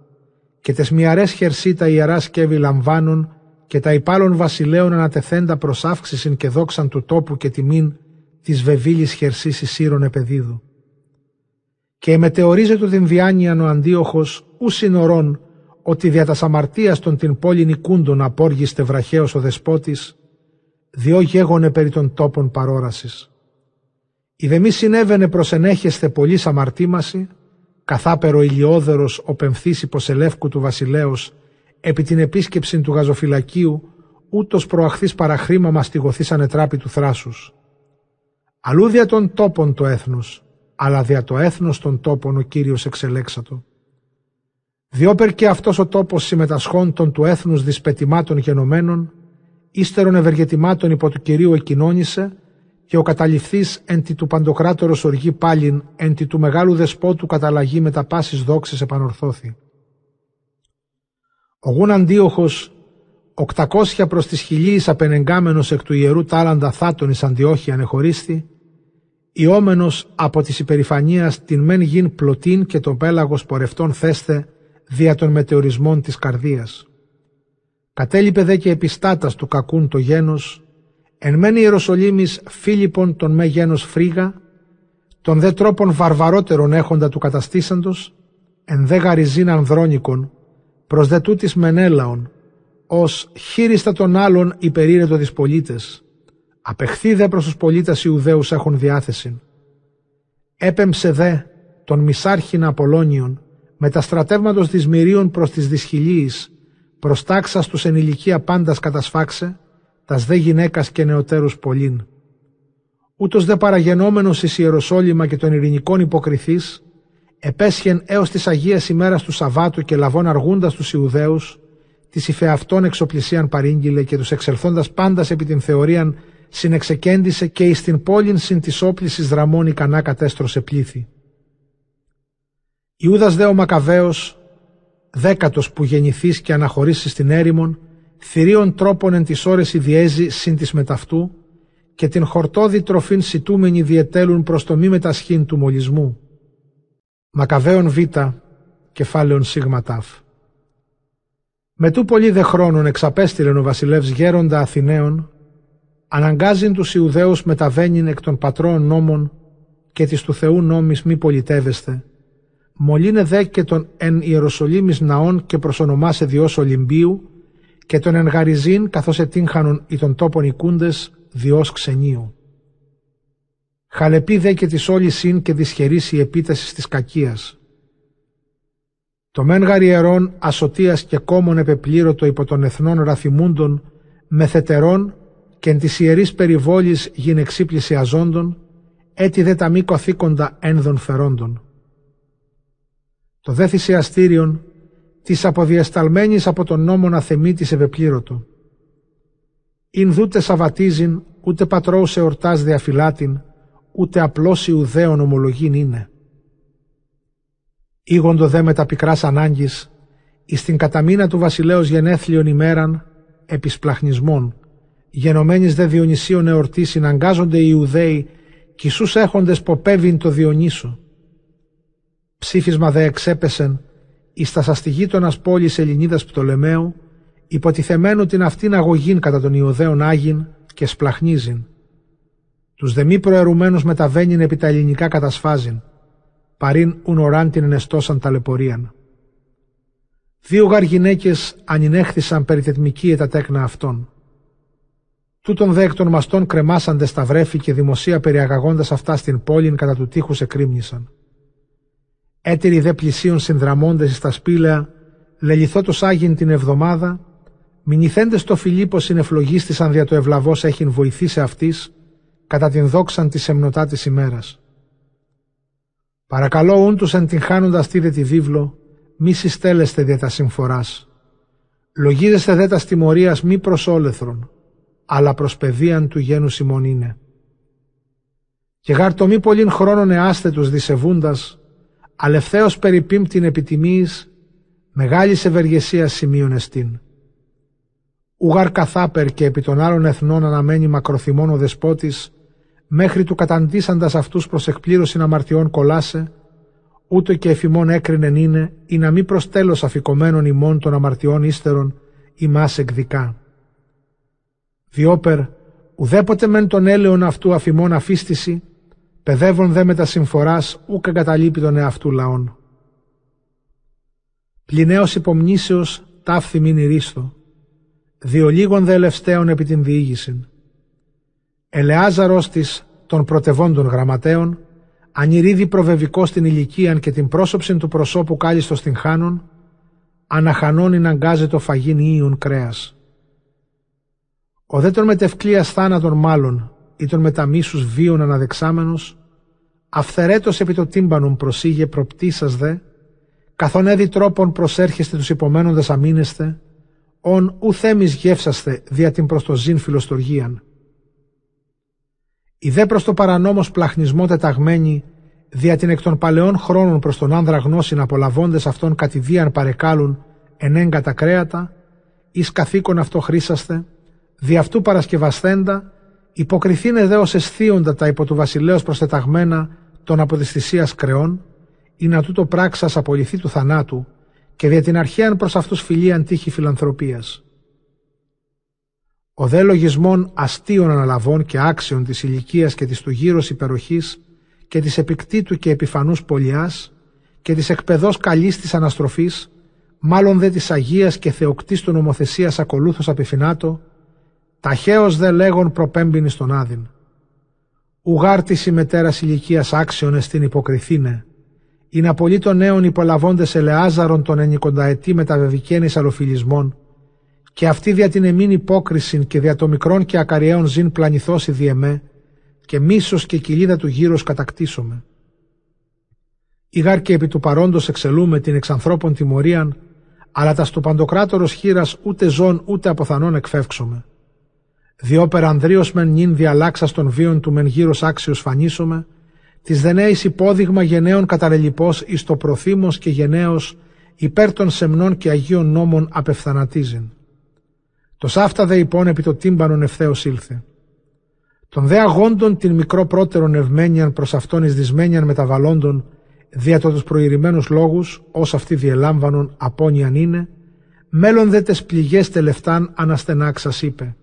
και τες μιαρές χερσίτα ιερά σκεύη λαμβάνων και τα υπάλλων βασιλέων ανατεθέντα προς αύξησιν και δόξαν του τόπου και τιμήν της βεβήλης χερσής Ισύρων επεδίδου. Και εμετεωρίζεται την διάνοιαν ο αντίοχος ους συνορών ότι δια τας αμαρτίας των την πόλην οικούντων απόργιστε βραχαίος ο δεσπότης, διό γέγονε περί των τόπων παρόρασης. Η δεμή συνέβαινε προς ενέχεστε πολλή αμαρτήμαση, καθάπερο ηλιόδερος ο πεμφθής υποσελεύκου του βασιλέως, επί την επίσκεψη του γαζοφυλακίου, ούτως προαχθής παραχρήμα μαστιγωθής ανετράπη του θράσους. Αλλού δια των τόπων το έθνος, αλλά δια το έθνος των τόπων ο Κύριος εξελέξατο. Διόπερ και αυτός ο τόπος συμμετασχόντων του έθνους δυσπετημάτων γενομένων, ύστερων ευεργετημάτων υπό του Κυρίου εκοινώνησε και ο καταληφθής εν τη του παντοκράτορος οργή πάλιν, εν τη του μεγάλου δεσπότου καταλλαγή με τα πάσης δόξης επανορθώθη. Ο γουν αντίοχος, οκτακόσια προς τις χιλίης απενεγκάμενος εκ του ιερού τάλαντα θάτων εις αντιόχη ανεχωρίστη, ιόμενος από της υπερηφανίας την μεν γιν πλωτήν και τον πέλαγος πορευτών θέστε δια των μετεωρισμών της καρδίας. Κατέλειπε δε και επιστάτας του κακούν το γένος, εν μεν Ιεροσολύμης Φίλιππον τον με γένος φρίγα, τον δε τρόπον βαρβαρότερον έχοντα του καταστήσαντος, εν δε γαριζίν ανδρώνικον, προς δε τούτης μενέλαον, ως χείριστα των άλλων υπερήρετο της πολίτες, απεχθεί δε προς τους πολίτες Ιουδαίους έχουν διάθεση. Έπεμψε δε τον μισάρχηνα Απολώνιον, με τα στρατεύματος της Μυρίων προς τις δυσχυλίης, προς τάξας τους εν ηλικία πάντας κατασφάξε, τας δε γυναίκας και νεωτέρους πολλήν. Ούτως δε παραγενόμενος εις Ιεροσόλυμα και των ειρηνικών υποκριθής, επέσχεν έως της Αγίας ημέρας του Σαββάτου και λαβών αργούντας τους Ιουδαίους, της υφεαυτών εξοπλισίαν παρήγγειλε και τους εξελθώντας πάντας επί την θεωρίαν συνεξεκέντησε και εις την πόλην συν της όπλησης δραμών ικανά κατέστρωσε πλήθη. Ιούδας δε ο Μακαβαίος, δέκατος που γεννηθείς και αναχωρήσεις στην έρημον, θηρίων τρόπων εν τις ώρες ιδιέζει συν της μεταυτού και την χορτόδη τροφήν σιτούμενη διετέλουν προς το μη μετασχήν του μολυσμού. Μακαβαίων Β, κεφάλαιον Σίγμα Ταφ. Με τού πολύ δε χρόνων εξαπέστειλεν ο βασιλεύς γέροντα Αθηναίων, αναγκάζειν τους Ιουδαίους μεταβαίνειν εκ των πατρών νόμων και της του Θεού νόμης μη πολιτεύεστε, μολύνε δε και τον εν Ιεροσολύμης ναών και προσονομάσε διός Ολυμπίου και τον εν Γαριζίν καθώς ετύχανον ή των τόπων οικούντες διός ξενίου. Χαλεπή δε και της όλης συν και δυσχερής η επίτασης της κακίας. Το μεν γαριερών ασωτίας και κόμων επεπλήρωτο υπό των εθνών ραθιμούντων μεθετερών και εν της ιερής περιβόλης γυνεξίπληση αζώντων, έτι δε τα μη κοθήκοντα ένδων φερόντων το δε θυσιαστήριον της αποδιεσταλμένης από τον νόμον αθεμίτης ευεπλήρωτο. Ιν δούτε σαβατίζειν, ούτε πατρώου εορτάς διαφυλάτην, ούτε απλώς Ιουδαίων ομολογήν είναι. Ήγοντο δε με τα πικράς ανάγκης, εις την καταμήνα του βασιλέως γενέθλιον ημέραν, επισπλαχνισμών, γενομένης δε Διονυσίων εορτής συναγκάζονται οι Ιουδαίοι, κι έχοντες ποπεύειν το Διονύσο Ψήφισμα δε εξέπεσεν εις τα σαστιγείτονας πόλης Ελληνίδας Πτολεμαίου, υποτιθεμένου την αυτήν αγωγήν κατά των Ιουδαίων Άγιν και σπλαχνίζειν. Τους δε μη προαιρουμένους μεταβαίνειν επί τα ελληνικά κατασφάζειν, παρήν ουν οράν την ενεστώσαν ταλαιπωρίαν. Δύο γαρ γυναίκες ανινέχθησαν περί τετμική τα τέκνα αυτών. Τούτον δε εκ των μαστών κρεμάσαντε στα βρέφη και δημοσία περιαγαγώντας αυτά στην πόλην κατά του τείχους εκρήμνησαν. Έτεροι δε πλησίων συνδραμώντες στα σπήλαια, λελιθότος Άγιν την εβδομάδα, μηνυθέντες το Φιλίππο συνεφλογίστησαν δια το ευλαβός έχειν βοηθήσει αυτής, κατά την δόξαν της εμνοτά της ημέρας. Παρακαλώ ούν τους εντυγχάνοντας τίδε τη βίβλο, μη συστέλεστε δια τα συμφοράς. Λογίζεστε δε τας τιμωρίας μη προς όλεθρον, αλλά προς παιδείαν του γένου ημών είναι. Και γάρ το μη πολλήν χρόνων εάσθετους δισεβούντας, αλευθέως περιπίμπτην επιτιμής, μεγάλης ευεργεσίας σημείων εστίν. Ουγαρ καθάπερ και επί των άλλων εθνών αναμένει μακροθυμών ο δεσπότης, μέχρι του καταντήσαντας αυτούς προς εκπλήρωση αμαρτιών κολάσε, ούτω και εφημών έκρινεν είναι, ή να μη προς τέλος αφικομένων ημών των αμαρτιών ύστερων, ημάς εκδικά. Διόπερ, ουδέποτε μεν τον έλεον αυτού αφημών αφίστηση, Παιδεύων δε με τα συμφοράς ούκ εγκαταλείπει τον εαυτού λαών. Πληνέως υπομνήσεως τάφθη μην ηρίστο, διολίγων δε ελευστέων επί την διήγησιν. Ελεάζαρος της των πρωτευόντων γραμματέων, ανηρίδη προβεβικό στην ηλικίαν και την πρόσωψην του προσώπου κάλιστο στην χάνων, αναχανών αγκάζει το φαγήν ίων κρέας. Ο δε των μετευκλίας θάνατον μάλλον, ή τον μεταμίσους βίων αναδεξάμενος, αυθερέτως επί το τύμπανον προσήγε προπτήσας δε, καθόν έδι τρόπον προσέρχεστε τους υπομένοντας αμήνεστε, ον ουθέμις γεύσαστε δια την προς το ζήν φιλοστοργίαν. Οι δε προς το παρανόμος πλαχνισμό τεταγμένοι, δια την εκ των παλαιών χρόνων προς τον άνδρα γνώση απολαβώντες αυτών κατηδίαν παρεκάλουν ενέγκατα κρέατα, εις καθήκον αυτό χρήσαστε, δι' αυτού παρασκευασθέντα, υποκριθήνε δε ως αισθίοντα τα υπό του βασιλέως προστεταγμένα των από της θυσίας κρεών, ή να τούτο πράξας απολυθεί του θανάτου, και δια την αρχαίαν προς αυτούς φιλίαν τύχη φιλανθρωπίας. Ο δε λογισμών αστείων αναλαβών και άξιων της ηλικίας και της του γύρω υπεροχής και της επικτήτου και επιφανούς πολιάς και της εκπαιδός καλής της αναστροφής, μάλλον δε της Αγίας και θεοκτής του νομοθεσίας ακολούθως απειφινάτο, ταχαίως δε λέγον προπέμπινη στον άδειν. Ουγάρ της ημετέρας ηλικίας άξιον εστίν υποκριθήνε, είναι πολύ των νέων υπολαβώντες ελεάζαρων των ενικονταετή μεταβεβικένης αλλοφιλισμών, και αυτή δια την εμήν υπόκριση και δια το μικρόν και ακαριαίων ζήν πλανηθώσει διεμέ, και μίσος και κοιλίδα του γύρω κατακτήσωμε. Ήγαρ και επί του παρόντος εξελούμε την εξανθρώπων τιμωρίαν, αλλά τας στο παντοκράτορος χείρας ούτε ζών ούτε αποθανών εκφεύξομαι. Διό περανδρίος μεν νυν διαλάξας των βίων του μεν γύρος άξιος φανίσομαι, της δενέης υπόδειγμα γενναίων καταλελιπώς εις το προθύμος και γενναίος υπέρ των σεμνών και αγίων νόμων απευθανατίζειν. Το σάφτα δε υπόν επί το τύμπανον ευθέως ήλθε. Τον δε αγόντων την μικρό πρώτερον ευμένιαν προς αυτόν εις δυσμένιαν μεταβαλλόντων δια το τους προηρημένους λόγους ως αυτοί διελάμβανον απόνιαν είναι μέλλον δε τες πληγές τελευτάν αναστενάξας είπε.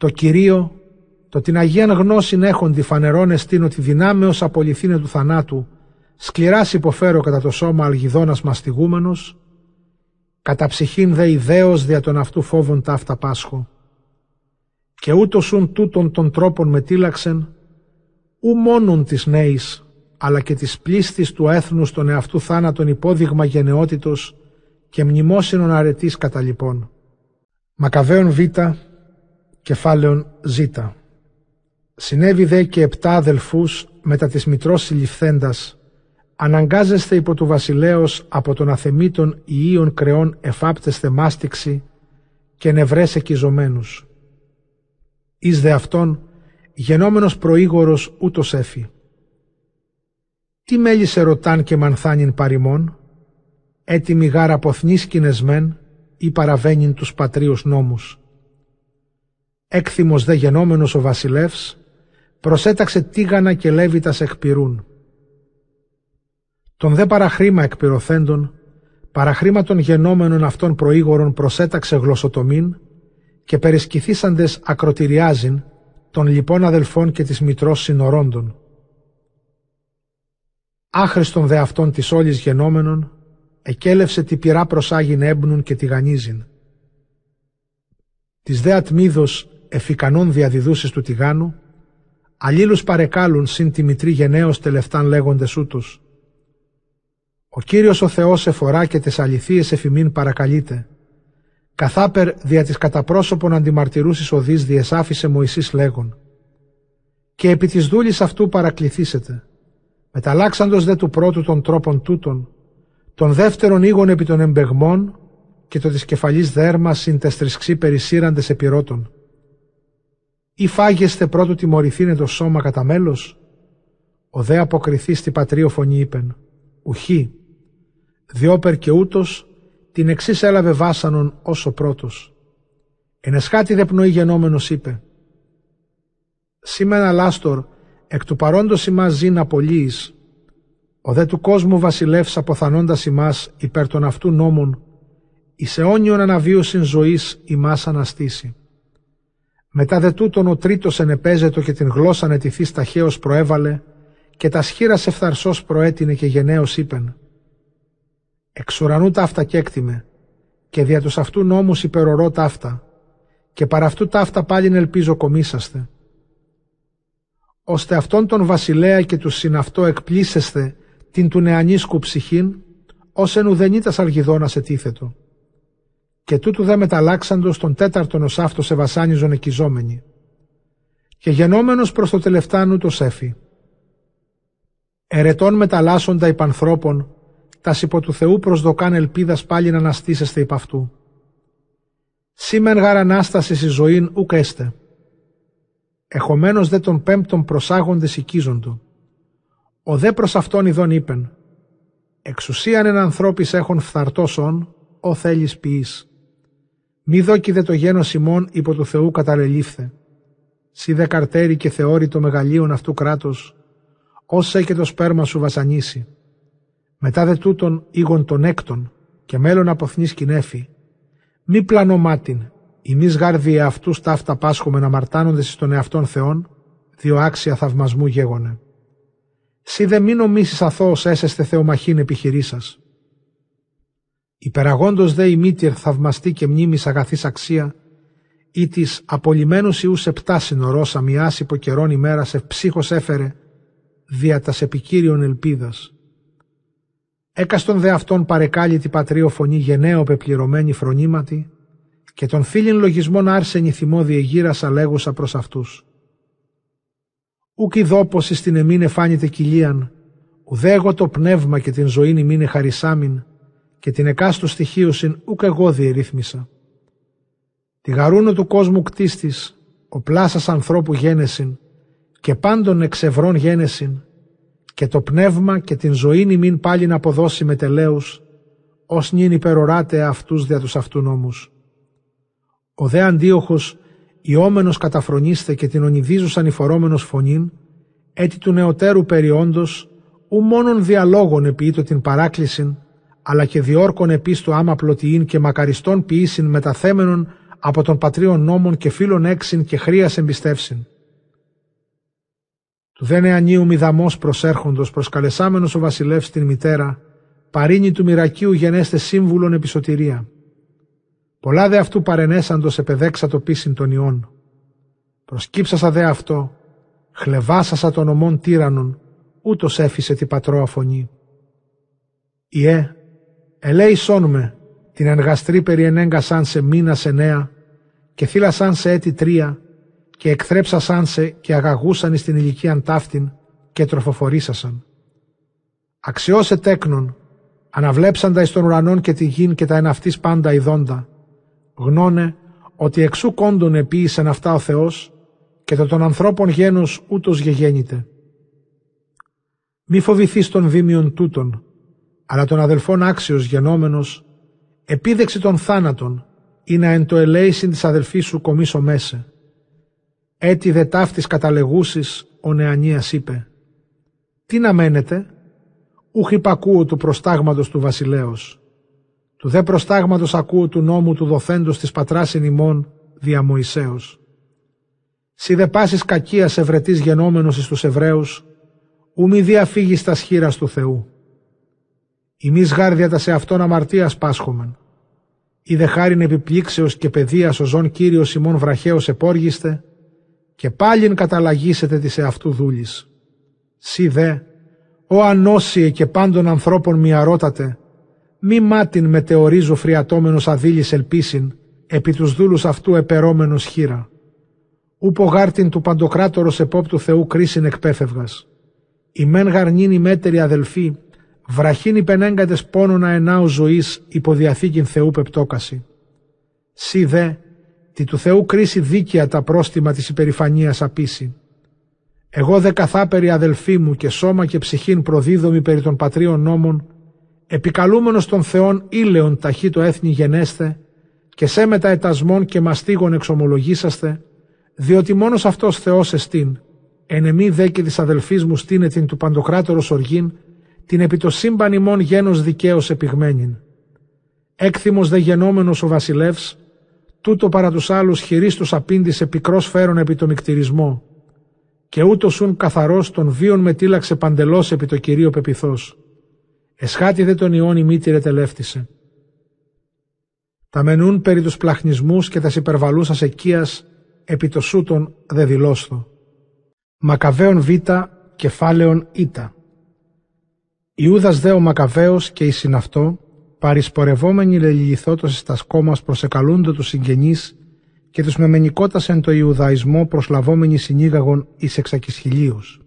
Το Κυρίο το την Αγίαν γνώσιν έχοντι φανερών εστίν ότι δυνάμεως απολυθήνε του θανάτου, σκληράς υποφέρω κατά το σώμα αλγιδόνας μαστιγούμενος, κατά ψυχήν δε ιδέως δια των αυτού φόβων ταύτα πάσχω. Και ούτως σουν τούτων των τρόπων μετήλαξεν, ου μόνον της νέης, αλλά και της πλήστης του έθνους των εαυτού θάνατον υπόδειγμα γενναιότητος και μνημόσυνον αρετής κατά λοιπόν. Μακαβαίων Β, κεφάλαιον Ζ. Συνέβη δε και επτά αδελφούς μετά της μητρός συλληφθέντας, αναγκάζεστε υπό του βασιλέως από τον αθεμήτων ιείων κρεών εφάπτεστε μάστιξη και νευρές εκιζωμένους. Εις δε αυτόν, γενόμενος προήγορος ούτως έφη. Τι μέλησε ρωτάν και μανθάνιν παρημών, έτοιμοι γάρα ποθνείς μεν ή παραβαίνειν τους πατρίους νόμους; Έκθυμος δε γενόμενος ο βασιλεύς, προσέταξε τίγανα και λέβητας εκπυρούν. Τον δε παραχρήμα εκπυρωθέντων, παραχρήμα των γενόμενων αυτών προήγορων προσέταξε γλωσσοτομήν και περισκηθήσαντες ακροτηριάζειν των λοιπόν αδελφών και της μητρός συνορώντων. Άχρηστον δε αυτών της όλης γενόμενων, εκέλευσε τη πυρά προσάγιν έμπνουν και τηγανίζειν. Της δε ατμίδος εφικανών διαδιδούσεις του τηγάνου, Αλλήλους παρεκάλουν συν τη μητρή γενναίος τελευτάν λέγοντες ούτως. Ο Κύριος ο Θεός εφορά και τις αληθείες εφημίν παρακαλείται. Καθάπερ δια της καταπρόσωπον αντιμαρτυρούσης οδείς διεσάφησε Μωυσής λέγον. Και επί της δούλης αυτού παρακληθήσετε. Μεταλλάξαντος δε του πρώτου των τρόπων τούτων, των δεύτερων ήγων επί των εμπεγμών και το της κεφαλής δέρμας συν τεστρισκή περισύραντες επιρώτων ή φάγεστε πρώτου τιμωρηθήνε το σώμα κατά μέλος; Ο δε αποκριθεί στη πατρίο φωνή είπεν, ουχή, διόπερ και ούτως την εξής έλαβε βάσανον όσο πρώτος. Ενεσχάτη δε πνοή γενόμενος είπε, Σήμενα λάστορ, εκ του παρόντος ημάς ζήν απολύης, ο δε του κόσμου βασιλεύς αποθανώντας ημάς υπέρ των αυτού νόμων, εις αιώνιον αναβίωσιν ζωής ημάς αναστήσει. Μετά δε τούτον ο τρίτος ενεπέζετο και την γλώσσα νετηθής ταχαίως προέβαλε και τας σχήρας ευθαρσός προέτεινε και γενναίος είπεν «Εξ ουρανού ταύτα κέκτημε και δια τους αυτού νόμους υπερορώ ταύτα και παρά αυτού ταύτα πάλιν ελπίζω κομίσαστε. Ώστε αυτόν τον βασιλέα και τους συναυτό εκπλήσεστε την του νεανίσκου ψυχήν ως εν ουδενήτας αλγιδόνας ετίθετο και τούτου δε μεταλλάξαντος τον τέταρτον ως αυτός ευασάνιζον εκιζόμενοι. Και γενόμενος προς το τελευτάνου το σέφι. Ερετών μεταλλάσσοντα υπ' ανθρώπων, τας υπό του Θεού προσδοκάν ελπίδας πάλι να αναστήσεστε υπ' αυτού. Σήμεν γαρ ανάστασης η ζωήν ουκ έστε. εχομένως δε τον πέμπτον προσάγοντες οικίζοντο. Ο δε προς αυτόν ειδών είπεν, εξουσίαν εν ανθρώπης έχουν φθαρτός όν, ο θέλεις ποιείς. Μη δόκι δε το γένος ημών υπό του Θεού καταλελήφθε. Σι δε καρτέρι και θεώρη το μεγαλείον αυτού κράτος, όσα και το σπέρμα σου βασανίσει. Μετά δε τούτον ήγον τον έκτον και μέλλον αποθνής κινέφη. Μη πλανομάτιν, μη γάρδι αυτού ταύτα πάσχομαι να μαρτάνονται εις τον εαυτόν Θεόν, διό άξια θαυμασμού γέγονε. Σι δε μη νομίσεις αθώος έσεστε θεομαχήν επιχειρή σα. Υπεραγόντως δε η μήτυρ θαυμαστή και μνήμης αγαθής αξία, ή της απολυμμένου ιού επτά συνορώσα μιά υποκαιρών ημέρας ψύχο έφερε, δια τας επικύριων ελπίδας. Έκαστον δε αυτόν παρεκάλυτη πατρίο φωνή γενναίο πεπληρωμένη φρονήματι, και τον φίλην λογισμών άρσενη θυμό διεγύρασα λέγουσα προς αυτούς. Ούκ δόπος εις την εμήν εφάνητε κοιλίαν, ουδέ εγώ το πνεύμα και την ζωήν ημίνε χαρισάμιν, και την εκάστου στοιχείωσιν ούκ εγώ διερύθμισα. Τη γαρούνο του κόσμου κτίστης, ο πλάσας ανθρώπου γένεσιν, και πάντων εξευρών γένεσιν, και το πνεύμα και την ζωήν ημίν πάλι να αποδώσει με τελέους, ως νυν υπεροράτε αυτούς δια τους αυτού νόμους. Ο δε αντίοχος, ιόμενος καταφρονίστε και την ονειδίζουσαν υφορόμενος φωνήν, έτη του νεωτέρου περιόντος, ου μόνον διαλόγων επιείτω την παράκλησιν, αλλά και διόρκων επίσης του άμα πλωτιήν και μακαριστών ποιήσιν μεταθέμενων από των πατρίων νόμων και φίλων έξιν και χρίας εμπιστεύσιν. Του δε νεανίου μηδαμός προσέρχοντος προσκαλεσάμενος ο βασιλεύς την μητέρα, παρήνει του μοιρακίου γενέστε σύμβουλον επισωτηρία. Πολλά δε αυτού παρενέσαντος επεδέξα το πίσιν των ιών. Προσκύψασα δε αυτό, χλεβάσασα των ομών τύρανων, ούτως έφυσε την πατρώα φωνή. Ιε, ελέησόν με, την εργαστρή περιενέγκασαν σε μήνα σε νέα, και θύλασαν σε έτη τρία, και εκθρέψασαν σε και αγαγούσαν στην ηλικίαν ταύτην, και τροφοφορήσασαν. Αξιώσε τέκνον, αναβλέψαντα εις των ουρανών και τη γην και τα εναυτής πάντα ειδώντα, γνώνε ότι εξού κόντων επίησεν αυτά ο Θεός και το των ανθρώπων γένος ούτως γεγέννηται. Μη φοβηθείς των δίμιων τούτων, αλλά των αδελφών άξιος γενόμενος, επίδεξη των θάνατων, ή να εν το ελέησιν της αδελφής σου κομίσω μέσε. Έτσι δε ταύτης καταλεγούσεις, ο Νεανίας είπε. Τι να μένετε, ούχ υπακούω του προστάγματος του βασιλέως. Του δε προστάγματος ακούω του νόμου του δοθέντος της πατράς ημών δια Μωυσέως. Σι δε πάσης κακίας ευρετής γενόμενος εις τους Εβραίους, ου μη διαφύγεις τα σχήρας του Θεού. Ημείς γάρδια τα σε αυτόν αμαρτίας πάσχομεν. Ή δε χάριν επιπλήξεως και παιδείας ο ζών Κύριος ημών βραχαίος επόργιστε, και πάλιν καταλαγίσετε τη σε αυτού δούλης. Σι δε, ο ανώσιε και πάντων ανθρώπων μιαρότατε, μη μάτιν μετεωρίζω φριατόμενος αδίλης ελπίσιν, επί τους δούλους αυτού επερώμενος χείρα. Ούπο γάρτιν του παντοκράτορος επόπτου Θεού κρίσιν εκπέφευγας. Η μεν γαρνήν η μέτερη αδελφή, βραχήν υπενέγκατες πόνονα ενάου ζωής υποδιαθήκην Θεού πεπτόκαση. Σι δε, τι του Θεού κρίση δίκαια τα πρόστιμα της υπερηφανίας απίση. Εγώ δε καθάπερη αδελφή μου και σώμα και ψυχήν προδίδομη περί των πατρίων νόμων, επικαλούμενος των Θεών ήλεον ταχύ το έθνη γενέστε και σε μεταετασμών και μαστίγων εξομολογήσαστε, διότι μόνος αυτός Θεός εστίν, εν εμή δε και της αδελφής μου στείνε την του παντοκράτορος οργήν, την επί το σύμπαν ημών γένος δικαίως επιγμένην. Έκθυμος δε γενόμενος ο βασιλεύς, τούτο παρά τους άλλους χειρίστους απήντησε πικρός φέρον επί το μικτηρισμό, και ούτως σουν καθαρός τον βίον μετήλαξε παντελώς επί το Κυρίο πεπιθός. Εσχάτη δε τον Ιών η μήτηρε τελεύτησε. Τα μενούν περί τους πλαχνισμούς και τας υπερβαλούσας εκείας επί το σούτον δε δηλώσθο. Μακαβαίων Β, κεφάλαιον Ι. Ιούδας δε ο Μακαβαίος και η συναυτό, παρισπορευόμενοι λελιληθότος τα σκόμας προσεκαλούνται τους συγγενείς και τους μεμενικότας εν το Ιουδαϊσμό προσλαβόμενοι συνήγαγον εις εξακισχυλίους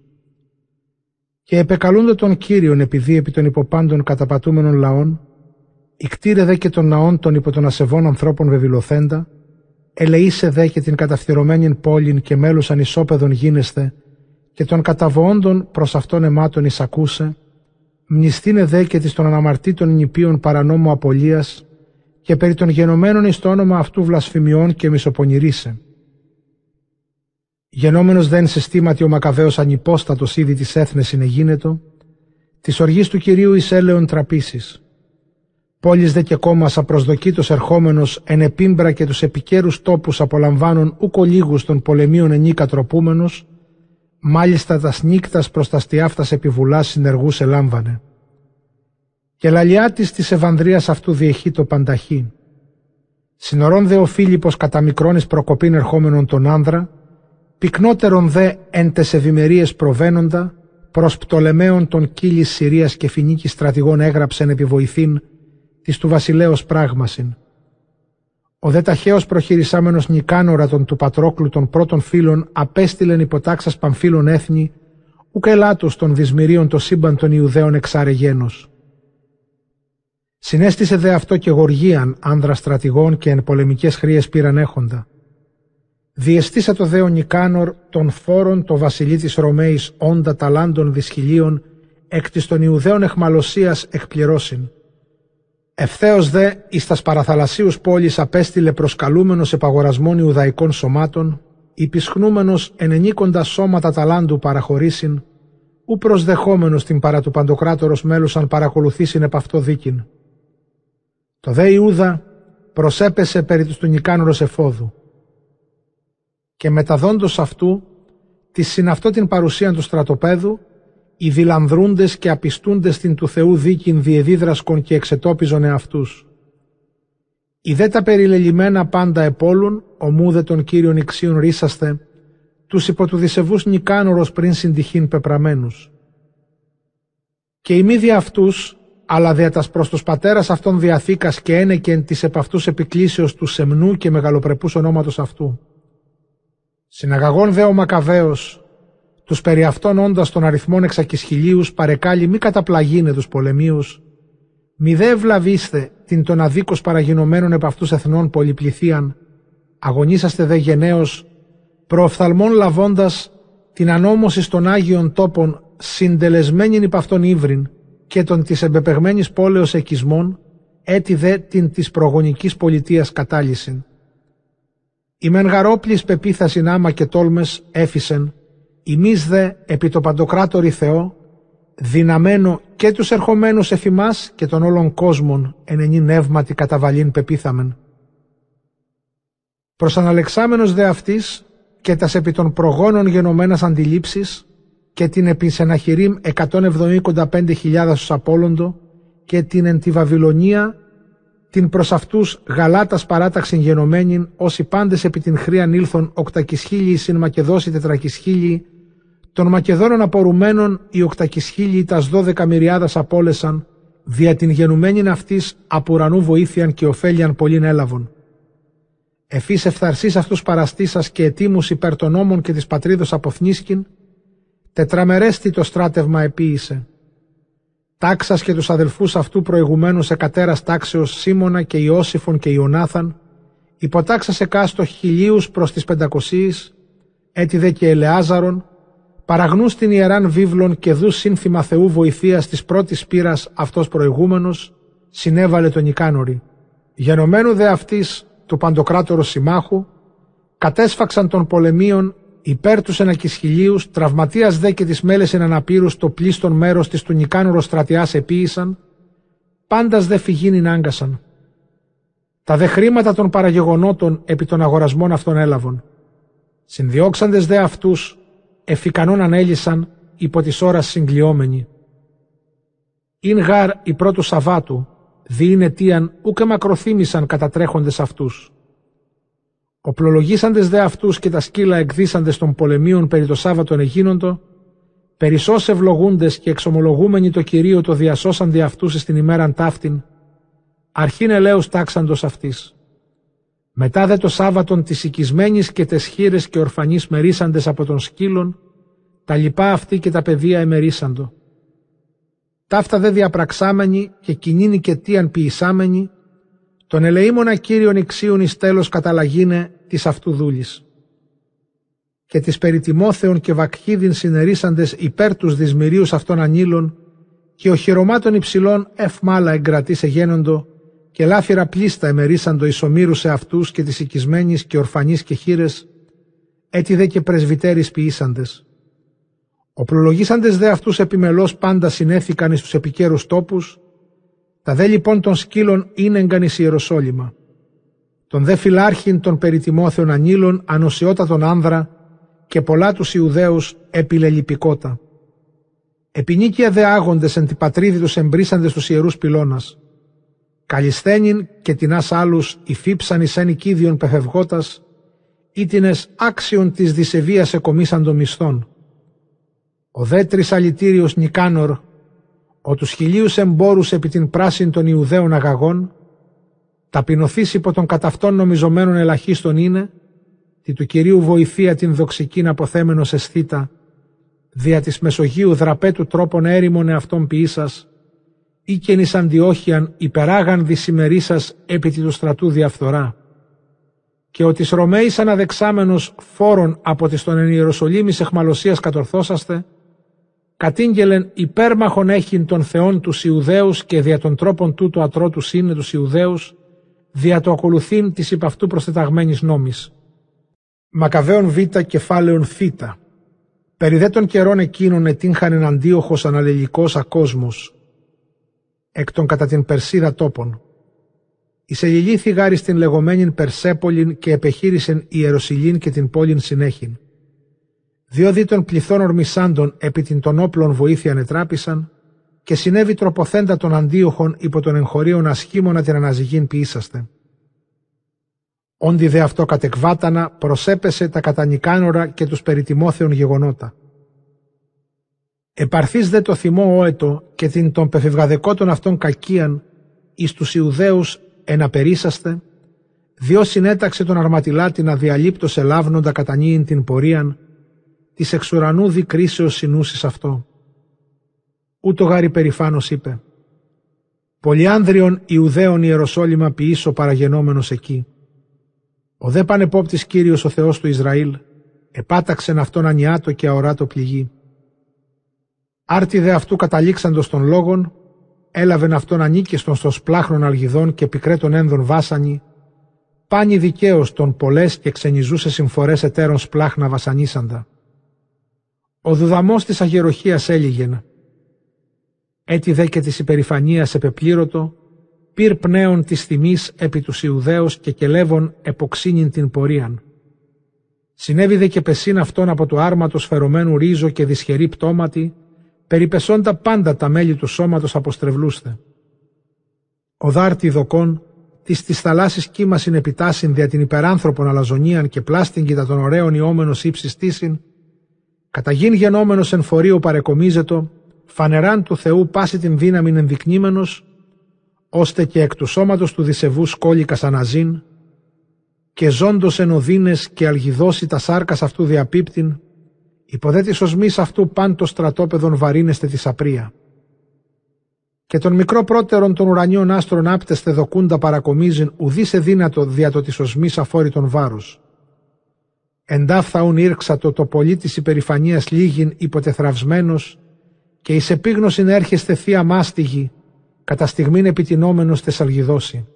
και επεκαλούνται τον Κύριον επειδή επί των υποπάντων καταπατούμενων λαών, κτήρε δε και των ναών των υπό των ασεβών ανθρώπων βεβηλωθέντα, ελεήσε δε και την καταφθυρωμένη πόλην και μέλους ανισόπεδων γίνεστε και των καταβόντων προς αυτόν εμάτων εισακούσε, μνηστήνε δε και της των αναμαρτήτων νηπίων παρανόμου απολίας και περί των γενομένων εις το όνομα αυτού βλασφημιών και μισοπονηρίσε. Γενόμενος δεν σε στήματι ο Μακαβαίος ανυπόστατος ήδη της έθνες είναι γίνετο, της οργής του Κυρίου εις έλεον τραπήσεις. Πόλης δε και κόμμας απροσδοκήτως ερχόμενος εν επίμπρα και τους επικέρους τόπους απολαμβάνων ούκο λίγους των πολεμίων ενίκα τροπούμενος, μάλιστα τας σνίκτας προς τα στιάφτας επιβουλάς συνεργούς ελάμβανε. Και λαλιά της της Ευανδρίας αυτού διεχεί το πανταχή. Συνορών δε ο Φίλιππος κατά μικρόνης προκοπήν ερχόμενον τον άνδρα, πυκνότερον δε εν τες ευημερίες προβαίνοντα, προς πτολεμαίων των κύλης Συρίας και φινίκης στρατηγών έγραψεν επιβοηθήν, της του βασιλέως πράγμασιν. Ο δε ταχαίος προχειρισάμενος Νικάνορα των του Πατρόκλου των πρώτων φίλων απέστειλεν υποτάξας Παμφίλων έθνη, ουκ ελάτους των δυσμυρίων το σύμπαν των Ιουδαίων εξάρεγένος. Συνέστησε δε αυτό και γοργίαν άνδρα στρατηγών και εν πολεμικές χρίες πήραν έχοντα. Διεστήσα το δέο Νικάνορ των φόρων το βασιλεί της Ρωμαίης όντα ταλάντων δυσχυλίων εκ της των Ιουδαίων εχμαλωσίας εκπληρώσιν. Ευθέως δε εις τας παραθαλασσίους πόλης απέστειλε προσκαλούμενος επαγορασμών Ιουδαϊκών σωμάτων, υπισχνούμενος ενενίκοντας σώματα ταλάντου παραχωρήσιν, ου προσδεχόμενος την παρά του παντοκράτορος μέλους αν παρακολουθήσιν επ' αυτό δίκην. Το δε Ιούδα προσέπεσε περί τους Νικάνωρος εφόδου. Και μεταδόντος αυτού, τη συναυτό την παρουσία του στρατοπέδου, οι δηλανδρούντες και απιστούντες την του Θεού δίκην διεδίδρασκον και εξετόπιζον εαυτούς. Οι δε τα περιλελειμμένα πάντα επόλουν, ομούδε των Κύριων ηξίων ρίσαστε, τους υπό του δισεβούς νικάνορος πριν συντυχήν πεπραμένους. Και οι μη αυτούς, αλλά δια τας προς τους πατέρας αυτών διαθήκας και ένεκεν της επ' αυτούς επικλήσεως του σεμνού και μεγαλοπρεπούς ονόματος αυτού. Συναγαγών δε ο Μακαβαίος, τους περί αυτών όντας των αριθμών εξακισχυλίους παρεκάλει μη καταπλαγίνε τους πολεμίους, μη δε ευλαβήστε την των αδίκως παραγινωμένων επ' αυτούς εθνών πολυπληθίαν, αγωνίσαστε δε γενναίος, προοφθαλμών λαβώντας την ανόμωση των Άγιων τόπων συντελεσμένην υπ' αυτών ύβριν και των της εμπεπεγμένης πόλεως εκισμών, έτι δε την της προγονικής πολιτείας κατάλυσιν. Η μενγαρόπλης πεποίθασιν άμα και τόλμες έφυσεν, Ημείς δε επί το παντοκράτορι Θεό, δυναμένο και τους ερχομένους εφημάς και των όλων κόσμων ενενή νεύματι καταβαλήν πεπίθαμεν. Προσαναλεξάμενος δε αυτής και τας επί των προγόνων γενομένας αντιλήψεις και την επί Σεναχηρήμ 175.000 στους Απόλλοντο και την εν τη Βαβυλωνία την προς αυτούς γαλάτας παράταξην γενομένην όσοι πάντες επί την χρίαν ήλθον οκτακισχίλιοι συν Μακεδόσοι τετρακισχίλιοι των Μακεδόνων απορουμένων οι οκτακισχίλιοι τας δώδεκα μυριάδας απόλεσαν, δια την γενουμένην αυτής από ουρανού βοήθειαν και ωφέλιαν πολλήν έλαβον. Εφής ευθαρσής αυτούς παραστήσας και ετήμους υπέρ των νόμων και της πατρίδος αποθνίσκην, τετραμερέστη το στράτευμα επίησε. Τάξας και τους αδελφούς αυτού προηγουμένως εκατέρας τάξεως Σίμωνα και Ιώσифων και Ιωνάθαν, υποτάξας εκάστο χιλίους προς τις πεντακοσίης, έτι δε και Ελεάζαρον, παραγνού στην ιεράν βίβλων και δου σύνθημα Θεού βοηθείας της πρώτης πείρα αυτός προηγούμενος, συνέβαλε τον Ικάνορη. Γενομένου δε αυτής του παντοκράτορου συμμάχου, κατέσφαξαν των πολεμίων υπέρ τους ενακισχυλίου, τραυματίας δε και τη μέλες εν αναπήρου το πλήστον μέρος της του Νικάνορο στρατιάς επίησαν, πάντας δε φυγήν άγκασαν. Τα δε χρήματα των παραγεγονότων επί των αγορασμών αυτών έλαβον. Συνδιώξαντες δε αυτούς εφικανόν ανέλησαν υπό της ώρας συγκλειόμενοι. Ειν γάρ η πρώτου Σαββάτου, διήν αιτίαν ούκε μακροθύμησαν κατατρέχοντες αυτούς. Οπλολογήσαντες δε αυτούς και τα σκύλα εκδίσαντες των πολεμίων περί το Σάββατον εγίνοντο, περισσώς ευλογούντες και εξομολογούμενοι το Κυρίο το διασώσαντι αυτούς στην ημέραν ταύτην, αρχήν ελέους τάξαντος αυτής. Μετά δε το Σάββατον της οικισμένης και τες χείρες και ορφανείς μερίσαντες από τον σκύλων, τα λοιπά αυτοί και τα παιδεία εμερίσαντο. Ταύτα δε διαπραξάμενοι και κοινήνοι και τίαν ποιησάμενοι, τον ελεήμονα Κύριον ηξίων εις τέλος καταλαγίνε της αυτού δούλης. Και της περιτιμόθεων και βακχίδιν συνερίσαντες υπέρ τους δυσμυρίους αυτών ανήλων και ο χειρομάτων υψηλών ευμάλα εγκρατής εγένοντο και λάφυρα πλήστα εμερίσαντο ισομήρου σε αυτούς και τις οικισμένης και ορφανείς και χείρες, έτι δε και πρεσβυτέρης ποιήσαντες. Οπλολογήσαντες δε αυτούς επιμελώς πάντα συνέθηκαν εις τους επικέρους τόπους, τα δε λοιπόν των σκύλων είναι εις Ιεροσόλυμα. Τον δε φυλάρχην των περιτιμόθεων ανήλων ανοσιότατον άνδρα και πολλά τους Ιουδαίους επιλελιπικότα. Επινίκια δε άγοντες εν τη πατρίδη τους εμπρίσαντες τους ιερούς πυλώνας. Καλισθένην και τεινάς άλλους υφύψαν εις εν οικίδιον πεφευγότας, ήτινες άξιον της δισεβίας εκομίσαν των μισθών. Ο δέτρης αλητήριος Νικάνορ, ο τους χιλίους εμπόρους επί την πράσιν των Ιουδαίων αγαγών, ταπεινωθείς υπό των καταυτών νομιζομένων ελαχίστων είναι, τη του Κυρίου βοηθεία την δοξικήν αποθέμενος αισθήτα, δια της Μεσογείου δραπέτου τρόπον έρημον εαυτόν ποιήσας, ή και νης αντιόχιαν υπεράγαν δυσημερίσας επί του στρατού διαφθορά. Και ο της Ρωμαίης αναδεξάμενος φόρων από της των εν Ιεροσολύμης εχμαλωσίας κατορθώσαστε, κατήγγελεν υπέρμαχον έχειν των θεών τους Ιουδαίους και δια των τρόπων τούτου ατρότους είναι τους Ιουδαίους, δια το ακολουθήν της υπ' αυτού προστεταγμένης νόμης. Μακαβαίων Β κεφάλαιων Θ. Περί δε των καιρών εκείνων ετύχαν εναντίοχος αναλελικός ακόσμος, εκ των κατά την Περσίδα τόπων. Εισελιλήθη γάρι στην λεγόμενην Περσέπολην και επεχείρησεν Ιεροσιλήν και την πόλην συνέχην. Δύο δι των πληθών ορμησάντων επί την των όπλων βοήθεια ετράπησαν και συνέβη τροποθέντα των αντίοχων υπό των εγχωρίων ασχήμωνα την αναζυγήν ποιήσαστε. Όντι δε αυτό κατεκβάτανα προσέπεσε τα κατανικάνορα και τους περιτιμόθεων γεγονότα. Επαρθείς δε το θυμό όετο και την των πεφευγαδεκότων αυτών κακίαν εις τους Ιουδαίους εναπερίσαστε, διός συνέταξε τον αρματιλάτη να διαλείπτω ελάβνοντα κατανίην την πορίαν, της εξουρανού δικρίσεως συνούσεις αυτό. Ούτω γάρι περηφάνος είπε, «Πολυάνδριον Ιουδαίων Ιεροσόλυμα ποιήσω παραγενόμενος εκεί. Ο δε πανεπόπτης Κύριος ο Θεός του Ισραήλ, επάταξεν αυτόν ανιάτο και αοράτο πληγή. Άρτη δε αυτού καταλήξαντος των λόγων, έλαβεν αυτόν ανίκιστον στο σπλάχνον αλγιδών και πικρέτων ένδων βάσανη, πάνι δικαίως των πολλές και ξενιζούσε συμφορές εταίρων σπλάχνα βασανίσαντα. Ο δουδαμός της αγεροχίας έλυγεν. Έτσι δε και της υπερηφανίας επεπλήρωτο, πυρ πνέων της θυμής επί τους Ιουδαίους και κελεύων εποξύνην την πορίαν. Συνέβη δε και πεσίν αυτόν από του άρματος φερωμένου ρίζο και δυσχερή πτώματι, περιπεσόντα πάντα τα μέλη του σώματος αποστρεβλούστε. Ο δάρτη δοκών, της της θαλάσσης κύμα συνεπιτάσιν δια την υπεράνθρωπον αλαζονίαν και πλάστην των ωραίων ιόμενος ύψης τίσιν, καταγήν γενόμενος εν φορείο παρεκομίζετο, φανεράν του Θεού πάση την δύναμη ενδεικνύμενος, ώστε και εκ του σώματος του δισεβούς σκόλικας αναζήν, και ζώντος εν οδύνες και αλγιδώσει τα σάρκας αυτού διαπίπτην, υποδέ της οσμής αυτού πάντο στρατόπεδον βαρύνεστε τη απρία. Και τον μικρό πρώτερον των ουρανιών άστρων άπτεστε δοκούντα παρακομίζειν ουδής σε δύνατο δια το της οσμής αφόρητον βάρους. Εντάφθαουν ήρξατο το πολύ της υπερηφανίας λίγην υποτεθραυσμένος και εις επίγνωσιν έρχεστε θεία μάστιγη κατά στιγμήν επιτινόμενος θεσσαλγιδώσει.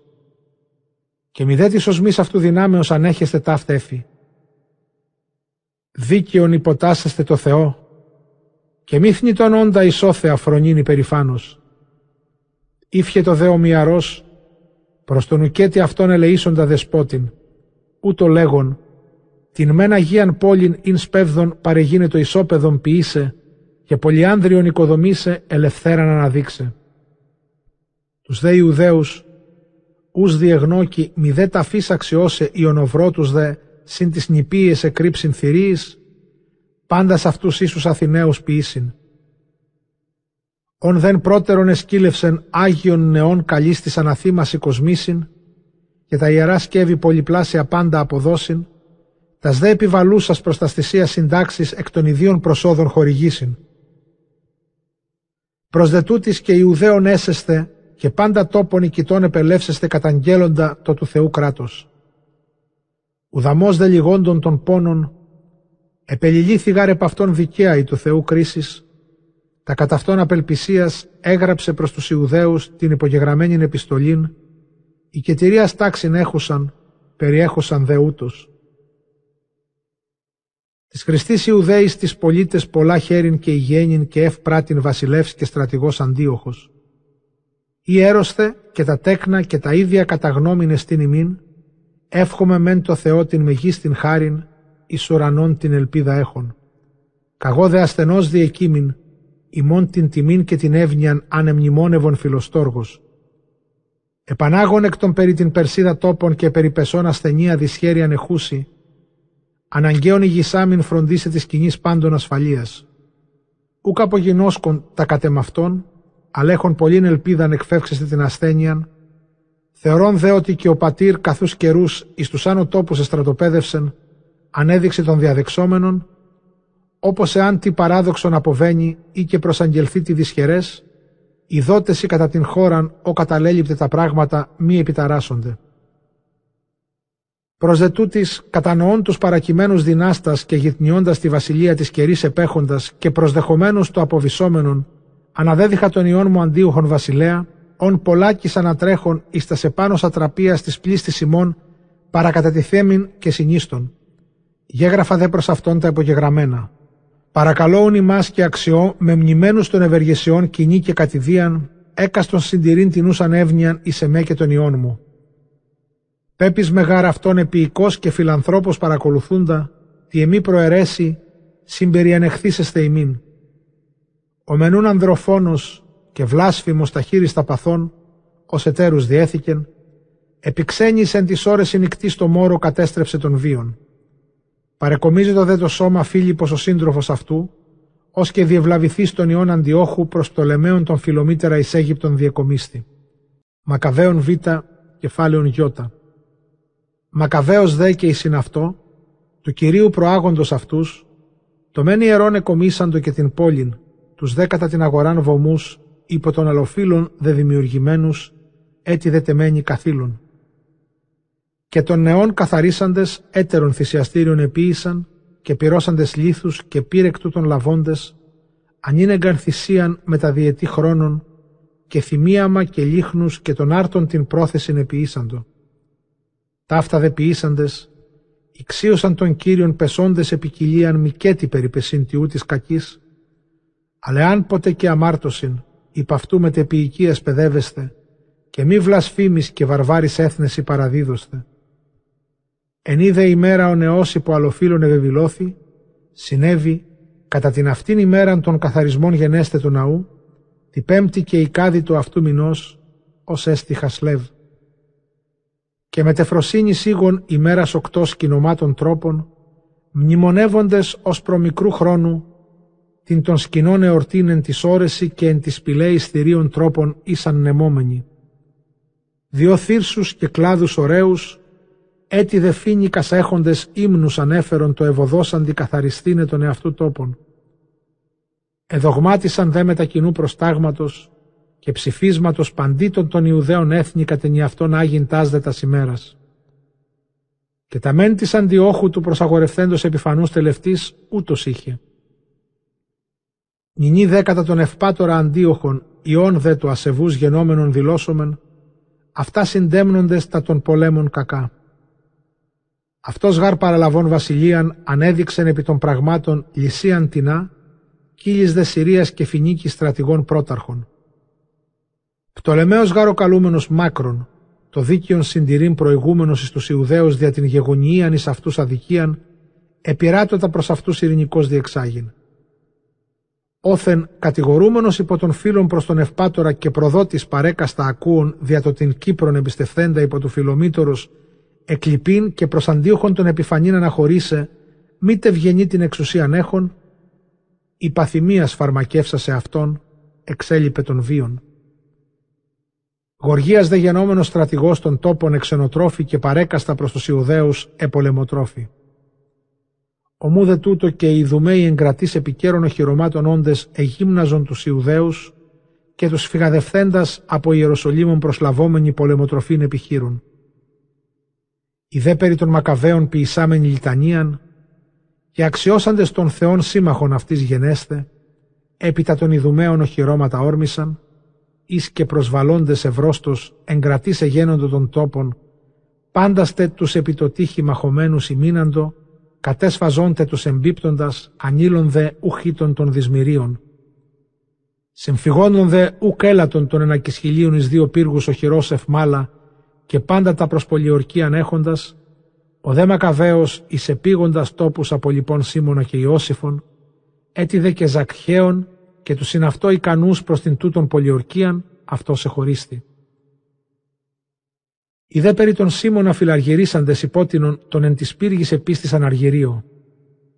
Και μη δε της οσμής αυτού δυνάμεως ανέχεστε ταύτα έφη. Δίκαιον υποτάσσεστε το Θεό και μη θνητον όντα ισόθεα φρονήν υπερηφάνος. Ήφιε το δε ομοιαρός προς τον ουκέτη αυτόν ελεήσοντα δεσπότην, ούτω λέγον, την μεν Αγίαν πόλην ειν σπέβδον παρεγίνε ισόπεδον ποιήσε και πολυάνδριον οικοδομήσε ελευθέραν αναδείξε. Τους δε Ιουδαίους, ους διεγνώκει μη δε ταφής αξιώσε ιονοβρότους δε, συν τις νηπίες εκρύψιν θηρίης, πάντα σ' αυτούς ίσους Αθηναίους ποιήσιν. Ον δεν πρώτερον εσκύλευσεν Άγιον νεών καλής της αναθήμαση κοσμήσιν, και τα ιερά σκεύη πολυπλάσια πάντα αποδώσιν, τας δε επιβαλούσας προς τα στησία συντάξεις εκ των ιδίων προσόδων χορηγήσιν. Προς δε τούτης και Ιουδαίων έσεστε και πάντα τόπον οικητών επελεύσεστε καταγγέλλοντα το του Θεού κράτος. Ουδαμός δε λιγόντων των πόνων, επελιλήθη γάρ επ' αυτόν δικαία η του Θεού κρίσης, τα κατά αυτόν απελπισίας έγραψε προς τους Ιουδαίους την υπογεγραμμένη επιστολήν, η κετηρίας τάξην έχουσαν, περιέχουσαν δε ούτως. Της Χριστής Ιουδαίης της πολίτες πολλά χέριν και ηγένιν και ευπράτην βασιλεύς και στρατηγός αντίοχος. Ή έρωσθε και τα τέκνα και τα ίδια καταγνώμην στην ημίν, εύχομαι μεν το Θεό την μεγίστην χάριν, εις ουρανών την ελπίδα έχων. Καγώ δε ασθενός διεκείμην, ημών την τιμήν και την εύνοιαν ανεμνημόνευον φιλοστόργος. Επανάγων εκ των περί την Περσίδα τόπων και περί πεσών ασθενεία δυσχέρη ανεχούση, αναγκαίων ηγισάμιν φροντίσε της κοινής πάντων ασφαλείας. Ούκ απογινώσκον τα κατεμαυτών, αλλά έχουν πολλήν ελπίδαν εκφεύξεστε την ασθένειαν, θεωρών δε ότι και ο πατήρ καθούς καιρούς εις τους άνω τόπους εστρατοπέδευσεν, ανέδειξε των διαδεξόμενων, όπως εάν τι παράδοξον αποβαίνει ή και προσαγγελθεί τη δυσχερές, οι δότες κατά την χώραν ο καταλέλειπτε τα πράγματα μη επιταράσσονται. Προς δε τούτης, κατανοών τους παρακειμένους δυνάστας και γυτνιώντας τη βασιλεία της κερής επέχοντας και προσδεχομένους το αποβισόμενον, αναδέδιχα τον ιόν μου αντίουχον βασιλέα, ον πολλάκις ανατρέχον εις τας σε πάνω σατραπίας της πλήστης ημών, παρακατατηθέμην και συνίστων. Γέγραφα δε προς αυτόν τα υπογεγραμμένα. Παρακαλώ ημάς και αξιό με μνημένους των ευεργεσιών κοινή και κατηδίαν, έκαστον συντηρήν την ούσαν εύνοιαν εις εμέ και τον ιόν μου. Πέπεις μεγάρ αυτόν επίοικος και φιλανθρώπος παρακολουθούντα, τι εμεί προαιρέσει, συμπεριανεχθήσεστε ημίν. Ο μενούν ανδροφόνος και βλάσφημος τα χείριστα παθών, ως εταίρους διέθηκεν, επιξένησεν τις ώρες νυχτή στο μόρο κατέστρεψε των βίων. Παρεκομίζεται δε το σώμα Φίλιππος ο σύντροφος αυτού, ως και διευλαβηθεί στον ιόν Αντιόχου προς πτολεμαίων των φιλομήτερα εις Αίγυπτον διεκομίστη. Μακαβαίων Β, κεφάλαιον Ι. Μακαβαίος δε και η συναυτό, του Κυρίου προάγοντος αυτούς, το μεν ιερών εκομίσαντο και την πόλην, τους δέκατα την αγοράν βωμούς, υπό των αλλοφύλων δε δημιουργημένους, έτι δε τεμένοι καθήλων και των νεών καθαρίσαντες έτερων θυσιαστήριων επίησαν και πυρώσαντες λίθους και πύρεκτου των λαβώντες, ανήνεγκαν θυσίαν με τα διετή χρόνων και θυμίαμα και λίχνους και των άρτων την πρόθεσιν επιήσαντο. Ταύτα δε ποιήσαντες, ηξίωσαν των Κύριων πεσόντες επικυλίαν μικέτη περιπεσίν τιού της κακής, αλλά αν ποτέ και αμάρτωσιν, υπ' αυτού μετεποιηκίας παιδεύεστε, και μη βλασφήμις και βαρβάρης έθνεση παραδίδωστε. Εν είδε ημέρα ο νεός υπό αλλοφύλων ευεβηλώθη, συνέβη κατά την αυτήν ημέραν των καθαρισμών γενέστε του ναού, τη πέμπτη και η κάδη του αυτού μηνός, ως έστι Χασλεύ. Και με τεφροσύνη σίγων ημέρας οκτώ σκηνομάτων τρόπων, μνημονεύοντες ως προμικρού χρόνου, την των σκηνών εορτήν εν της όρεση και εν της πηλαίης θηρίων τρόπων ήσαν νεμόμενοι. Δυο θύρσους και κλάδους ωραίους, έτι δε φίνικας έχοντες ύμνους ανέφερον το ευωδόσαντι καθαριστήνε τον εαυτού τόπων. Εδογμάτισαν δε μετα κοινού προστάγματος και ψηφίσματος παντήτων των Ιουδαίων έθνη κατ' αυτόν άγιν τάσδε τας ημέρας. Και τα μεν της αντιόχου του προσαγορευθέντος επιφανούς τελευτής ούτως είχε. Νινή δέκατα των ευπάτορα αντίοχων, ιών δε του ασεβούς γενόμενων δηλώσομεν, αυτά συντέμνοντες τα των πολέμων κακά. Αυτός γάρ παραλαβών βασιλείαν ανέδειξεν επί των πραγμάτων λυσίαν τεινά, κύλις δε Συρίας και φινίκης στρατηγών πρόταρχων. Πτολεμαίος γάρο καλούμενος μάκρον, το δίκαιον συντηρήν προηγούμενος εις τους Ιουδαίους δια την γεγονίαν εις αυτούς αδικίαν, επιράτωτα προς αυτούς ειρηνικός διεξάγειν. Όθεν κατηγορούμενος υπό των φίλων προς τον ευπάτορα και προδότης παρέκαστα ακούων δια το την Κύπρον εμπιστευθέντα υπό του φιλομήτωρος εκλειπίν και προς αντίοχον των επιφανήν αναχωρήσε, μήτε βγενεί την εξουσίαν έχων, η παθημίας φαρμακεύσα σε αυτόν, εξέλιπε των βίων. Γοργίας δε γενόμενος στρατηγός των τόπων εξενοτρόφη και παρέκαστα προς τους Ιουδαίους επολεμοτρόφη. Ομού δε τούτο και οι Ιδουμαίοι εγκρατής επικέρων οχυρωμάτων όντες εγύμναζον τους Ιουδαίους και τους φυγαδευθέντας από Ιεροσολύμων προσλαβόμενοι πολεμοτροφήν επιχείρουν. Οι δε περί των Μακαβαίων ποιησάμενοι λιτανίαν και αξιώσαντες των Θεών σύμμαχων αυτής γενέστε, έπειτα των Ιδουμαίων οχυρώματα όρμησαν, εις και προσβαλώντες ευρώστος εγκρατήσε γένοντο των τόπων, πάνταστε τους επιτοτύχοι μαχωμένους ημίναντο, κατέσφαζόντε τους εμπίπτοντας, ανήλων δε ουχήτων των δυσμηρίων. Συμφυγόντων δε ουκ έλατον των ενακισχυλίων εις δύο πύργους οχυρός ευμάλα και πάντα τα προσπολιορκίαν έχοντας, ο δε Μακαβαίος εις επίγοντας τόπους από λοιπόν Σίμωνα και Ιώσифων, έτι δε και Ζακχαίων και τους συναυτό ικανούς προς την τούτον πολιορκίαν, αυτός σε χωρίστη. Οι δε περί των Σίμωνα φιλαργυρίσαντες υπότινον τον εν της πύργης επίστησαν αργυρίο.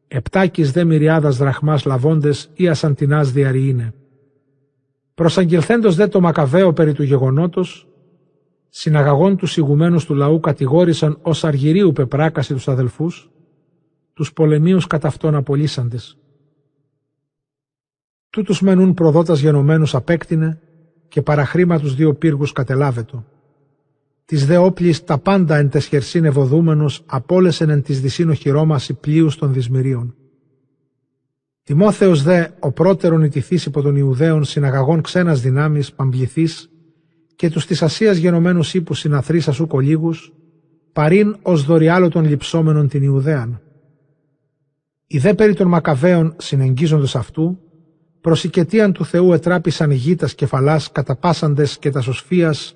Επτάκης δε μυριάδας δραχμάς λαβώντες ή ασαντινάς διαρρειήνε. Προσαγγελθέντος δε το Μακαβαίο περί του γεγονότος, συναγαγών τους ηγουμένους του λαού κατηγόρησαν ως αργυρίου πεπράκαση τους αδελφούς, τους πολεμίους κατά αυτόν απολύσαντες. Τούτους μενούν προδότας γενομένους απέκτηνε και παραχρήμα τους δύο πύργους κατελάβετο. Της δε όπλης τα πάντα εν τεσχερσίν ευωδούμενος απόλεσεν εν της δυσίνο χειρόμαση πλοίους των δυσμηρίων. Τιμόθεος δε ο πρώτερον ιτηθής υπό των Ιουδαίων συναγαγών ξένας δυνάμεις παμπληθής και τους της Ασίας γενομένους ύπου συναθρής ασού κολίγους, παρήν ως δωριάλο των λυψόμενων την Ιουδαίαν. Οι δε περί των Μακαβαίων συνεγγίζοντος αυτού, προσικετίαν του Θεού ετράπησαν γήτας κεφαλάς καταπάσαντες και τας σωσφίας,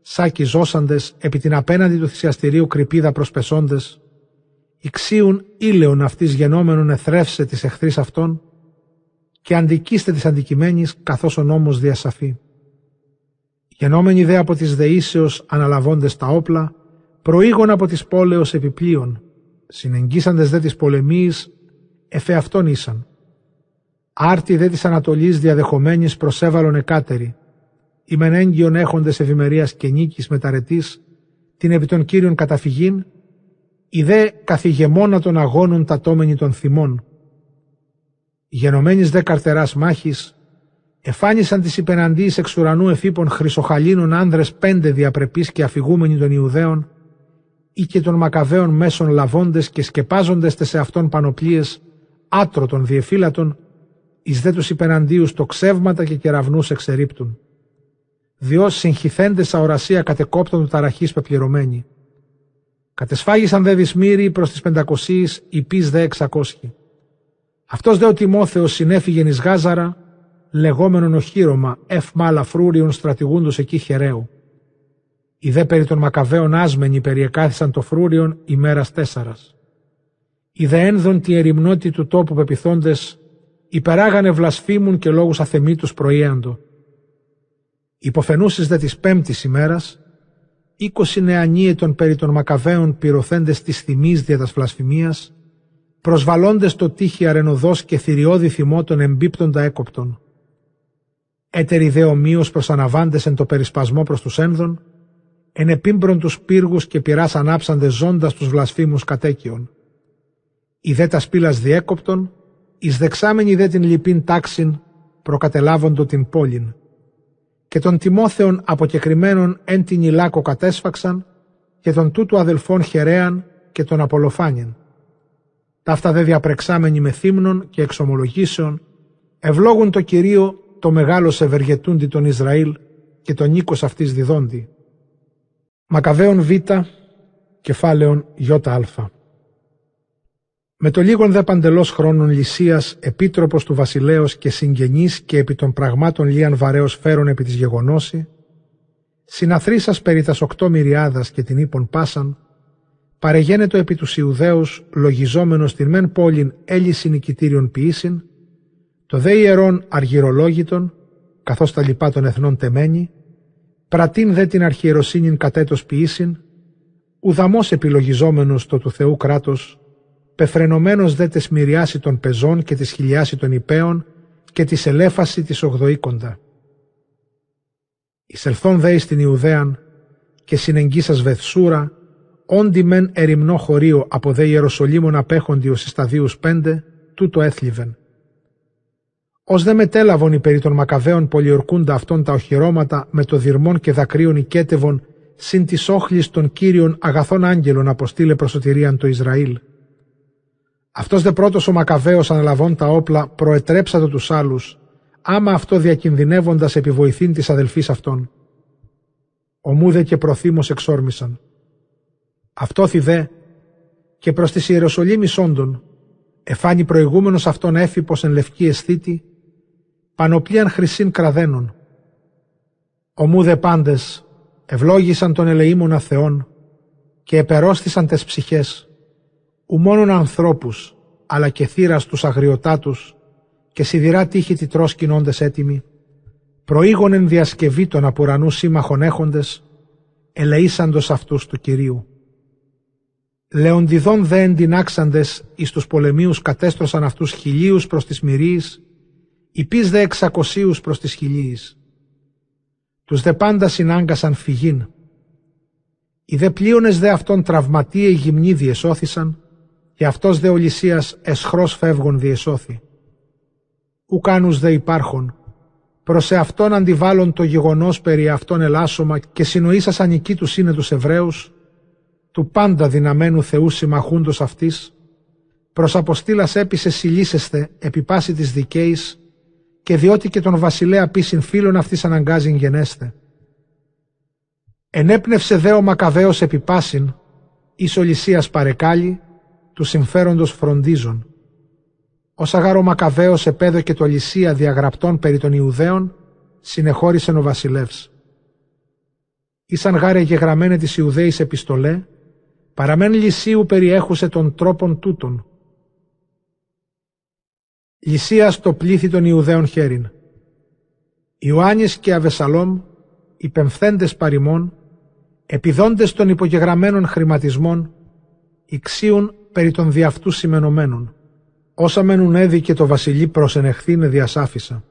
σάκοι ζώσαντες επί την απέναντι του θυσιαστηρίου κρυπίδα προσπεσόντες, Ιξίουν ήλαιον αυτής γενόμενον εθρεύσε της εχθρής αυτών και αντικίστε της αντικειμένης καθώς ο νόμος διασαφεί. Γενόμενοι δε από της δεήσεως αναλαβώντες τα όπλα, προήγων από της πόλεως επιπλοίων, συνεγγίσαντες δε της πολεμίης, εφεαυτόν ήσαν. Άρτη δε της Ανατολής διαδεχομένης προσέβαλον εκάτερη, οι μενέγγιον έχοντες ευημερίας και νίκης μεταρετής, την επί των κύριων καταφυγήν, οι δε καθηγεμόνα των αγώνων τατώμενοι των θυμών. Γενομένης δε καρτεράς μάχης, εφάνισαν τις υπεναντίες εξ ουρανού εφήπων χρυσοχαλίνων άνδρες πέντε διαπρεπείς και αφηγούμενοι των Ιουδαίων, ή και των Μακαβαίων μέσων λαβώντες και σκεπάζοντες σε αυτών πανοπλίες, άτρο των διεφύλατων, εις δε τους υπεναντίους το ξεύματα και κεραυνούς εξερίπτουν. Διός συγχυθέντες αορασία κατεκόπτων του ταραχής πεπληρωμένοι. Κατεσφάγησαν δε δυσμύροι προς τις πεντακοσίεις, υπείς δε εξακόσχοι. Αυτός δε ο Τιμόθεος συνέφυγεν εις Γάζαρα, λεγόμενον οχύρωμα, μάλα φρούριον στρατηγούντος εκεί χερέου. Οι δε περί των Μακαβαίων άσμενοι περιεκάθησαν το φρούριον ημέρας τέσσαρας. Οι δε ένδον τη ερημνότη του τόπου πεπιθόντες, υπεράγανε βλασφήμουν και λόγους αθεμήτους προϊέντο. Υποφαινούσες δε της πέμπτης ημέρας, είκοσι νεανίετων περί των Μακαβαίων πυροθέντες της θυμής δια τας βλασφημίας, προσβαλώντες το τείχη αρενοδός και θηριώδη θυμότων εμπίπτοντα έκοπτων. Έτεροι δε ομοίως προς αναβάντες εν το περισπασμό προς τους ένδων, εν επίμπρον τους πύργους και πειράς ανάψαντες ζώντας τους βλασφήμους κατέκειων. Η δε τας σπήλας διέκοπτων, εις δεξάμενη δε την λυπήν τάξην, προκατελάβοντο την πόλην και των Τιμόθεων αποκεκριμένων εν την Ιλάκο κατέσφαξαν και των τούτου αδελφών Χερέαν και των Απολοφάνιν. Ταύτα δε διαπρεξάμενοι με θύμνων και εξομολογήσεων ευλόγουν το Κυρίο το μεγάλο ευεργετούντι των Ισραήλ και τον οίκος αυτής διδόντι. Μακαβαίων Β, κεφάλαιον Α. Με το λίγον δε παντελώς χρόνων λυσίας, επίτροπος του βασιλέως και συγγενής και επί των πραγμάτων λίαν βαρέως φέρον επί της γεγονώση, συναθρήσα περί τας οκτώ μυριάδας και την ύπον πάσαν, παρεγένετο επί τους Ιουδαίους λογιζόμενος την μεν πόλην έλυση νικητήριων ποιήσιν, το δε ιερών αργυρολόγητον, καθώς τα λοιπά των εθνών τεμένη, πρατήν δε την αρχιεροσύνην κατέτος ποιήσιν, ουδαμός επιλογιζόμενος το του Θεού κράτος πεφρενωμένος δε τεσμυριάσει των πεζών και τη χιλιάση των υπέων και τη ελέφαση της ογδοήκοντα. Εισελθόν δε στην Ιουδαίαν και συνεγγίσας βεθσούρα, όντι μεν ερημνό χωρίο από δε Ιεροσολύμων απέχοντι ως σταδίους πέντε, τούτο έθλιβεν. Ως δε μετέλαβον οι περί των Μακαβαίων πολιορκούντα αυτών τα οχυρώματα με το δυρμόν και δακρύων οικέτευον συν της όχλης των κύριων αγαθών άγγελων αποστήλε προσωτηρίαν το Ισραήλ. Αυτός δε πρώτος ο Μακαβαίος αναλαβών τα όπλα προετρέψατο τους άλλους, άμα αυτό διακινδυνεύοντας επιβοηθήν της αδελφής αυτών. Ομούδε και προθύμως εξόρμησαν. Αυτό δε και προς τη Ιεροσολύμη όντων, εφάνει προηγούμενος αυτόν έφυπος εν λευκή αισθήτη, πανοπλίαν χρυσήν κραδένων. Ομούδε πάντες ευλόγησαν τον ελεήμονα Θεόν και επερώστησαν τες ψυχές, ου μόνον ανθρώπους, αλλά και θύρας τους αγριοτάτους και σιδηρά τύχη τη τρός κοινώντες έτοιμοι, προήγονεν διασκευή των απουρανού σύμμαχων έχοντες, ελεήσαντος αυτούς του Κυρίου. Λεοντιδών δε εντινάξαντες εις τους πολεμίους κατέστρωσαν αυτούς χιλίους προς τις μυρίεις, υπείς δε εξακοσίους προς τις χιλίεις. Τους δε πάντα συνάγκασαν φυγήν. Οι δε πλείονες δε αυτών τραυματίε γυμνοί διεσώθησαν και αυτός δε ολυσίας εσχρός φεύγων διεσώθη. Ουκάνους δε υπάρχον, προς εαυτόν αντιβάλλον το γεγονός περί αυτών ελάσσομα και συνοήσας ανική τους είναι τους Εβραίους, του πάντα δυναμένου Θεού συμμαχούντος αυτής, προς αποστήλας έπεισε συλλήσεστε επί πάση της δικαίης και διότι και τον βασιλέα πίσιν φίλων αυτής αναγκάζει γενέστε. Ενέπνευσε δε ο Μακαβαίος επί πάσιν, εις ολυσίας παρεκάλι, του συμφέροντος φροντίζων. Ο Σαγάρο Μακαβαίος επέδωκε το λυσία διαγραπτών περί των Ιουδαίων, συνεχώρησε ο βασιλεύς. Ήσαν γάρε γεγραμμένε της Ιουδαίης επιστολέ, παραμέν λυσίου περιέχουσε των τρόπων τούτων, Λυσίας στο πλήθη των Ιουδαίων χέριν. Ιωάννης και Αβεσαλόμ, οι πεμφθέντες παρημών, επιδόντες των υπογεγραμμένων χρηματισμών, ηξίουν περί των διαυτού σημενωμένων. Όσα μένουν έδι και το βασιλεί προσενεχθήνε διασάφισα.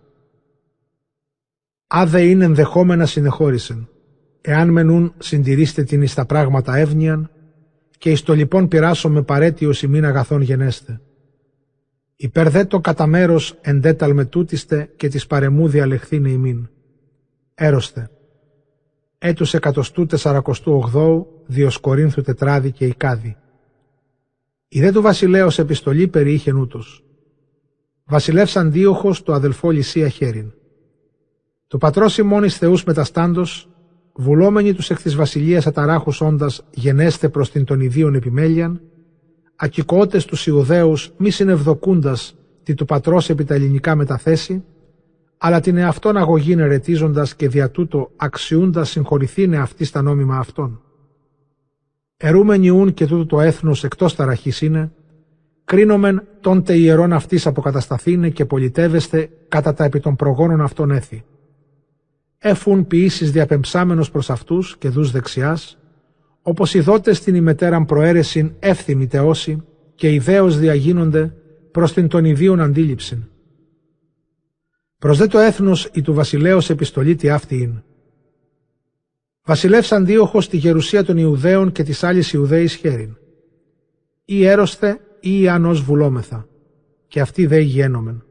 Άδε είναι ενδεχόμενα συνεχώρησεν. Εάν μενούν συντηρήστε την εις τα πράγματα εύνοιαν και εις το λοιπόν πειράσω με παρέτειος ημίν αγαθών γενέστε Υπερδέ το κατά μέρος εντέταλ τούτιστε και της παρεμού διαλεχθήνε ημίν. Έρωστε. Έτους εκατοστού τεσσαρακοστού ογδόου, Διοσκορίνθου τετράδι και Ικάδη. Η δε του βασιλέως επιστολή περιείχε νούτος. Βασιλεύς Αντίοχος το αδελφό Λυσία χέριν. Το πατρός ημών Θεούς μεταστάντος, βουλόμενοι τους εκ της βασιλείας αταράχους όντας γενέστε προς την των ιδίων επιμέλειαν, ακικότες τους Ιουδαίους μη συνευδοκούντας τι του πατρός επί τα ελληνικά μεταθέσει, αλλά την εαυτόν αγωγήν ερετίζοντας και δια τούτο αξιούντας συγχωρηθήνε αυτή στα νόμιμα αυτών. Ερούμενοι ούν και τούτο το έθνος εκτός ταραχής είναι, κρίνομεν τόντε ιερών αυτής αποκατασταθήνε και πολιτεύεστε κατά τα επί των προγόνων αυτών έθι. Έφουν ποιήσεις διαπεμψάμενος προς αυτούς και δούς δεξιάς, όπως οι δότες την ημετέραν προαίρεσιν εύθυμοι τεώσει και ιδέως διαγίνονται προς την των ιδίων αντίληψην. Προς δε το έθνος η του βασιλέως επιστολή τι αυτή είναι. Βασιλεύς Αντίοχος στη γερουσία των Ιουδαίων και της άλλης Ιουδαίης χέριν. Ή έρωστε ή ανός βουλόμεθα, και αυτοί δε ηγένομεν.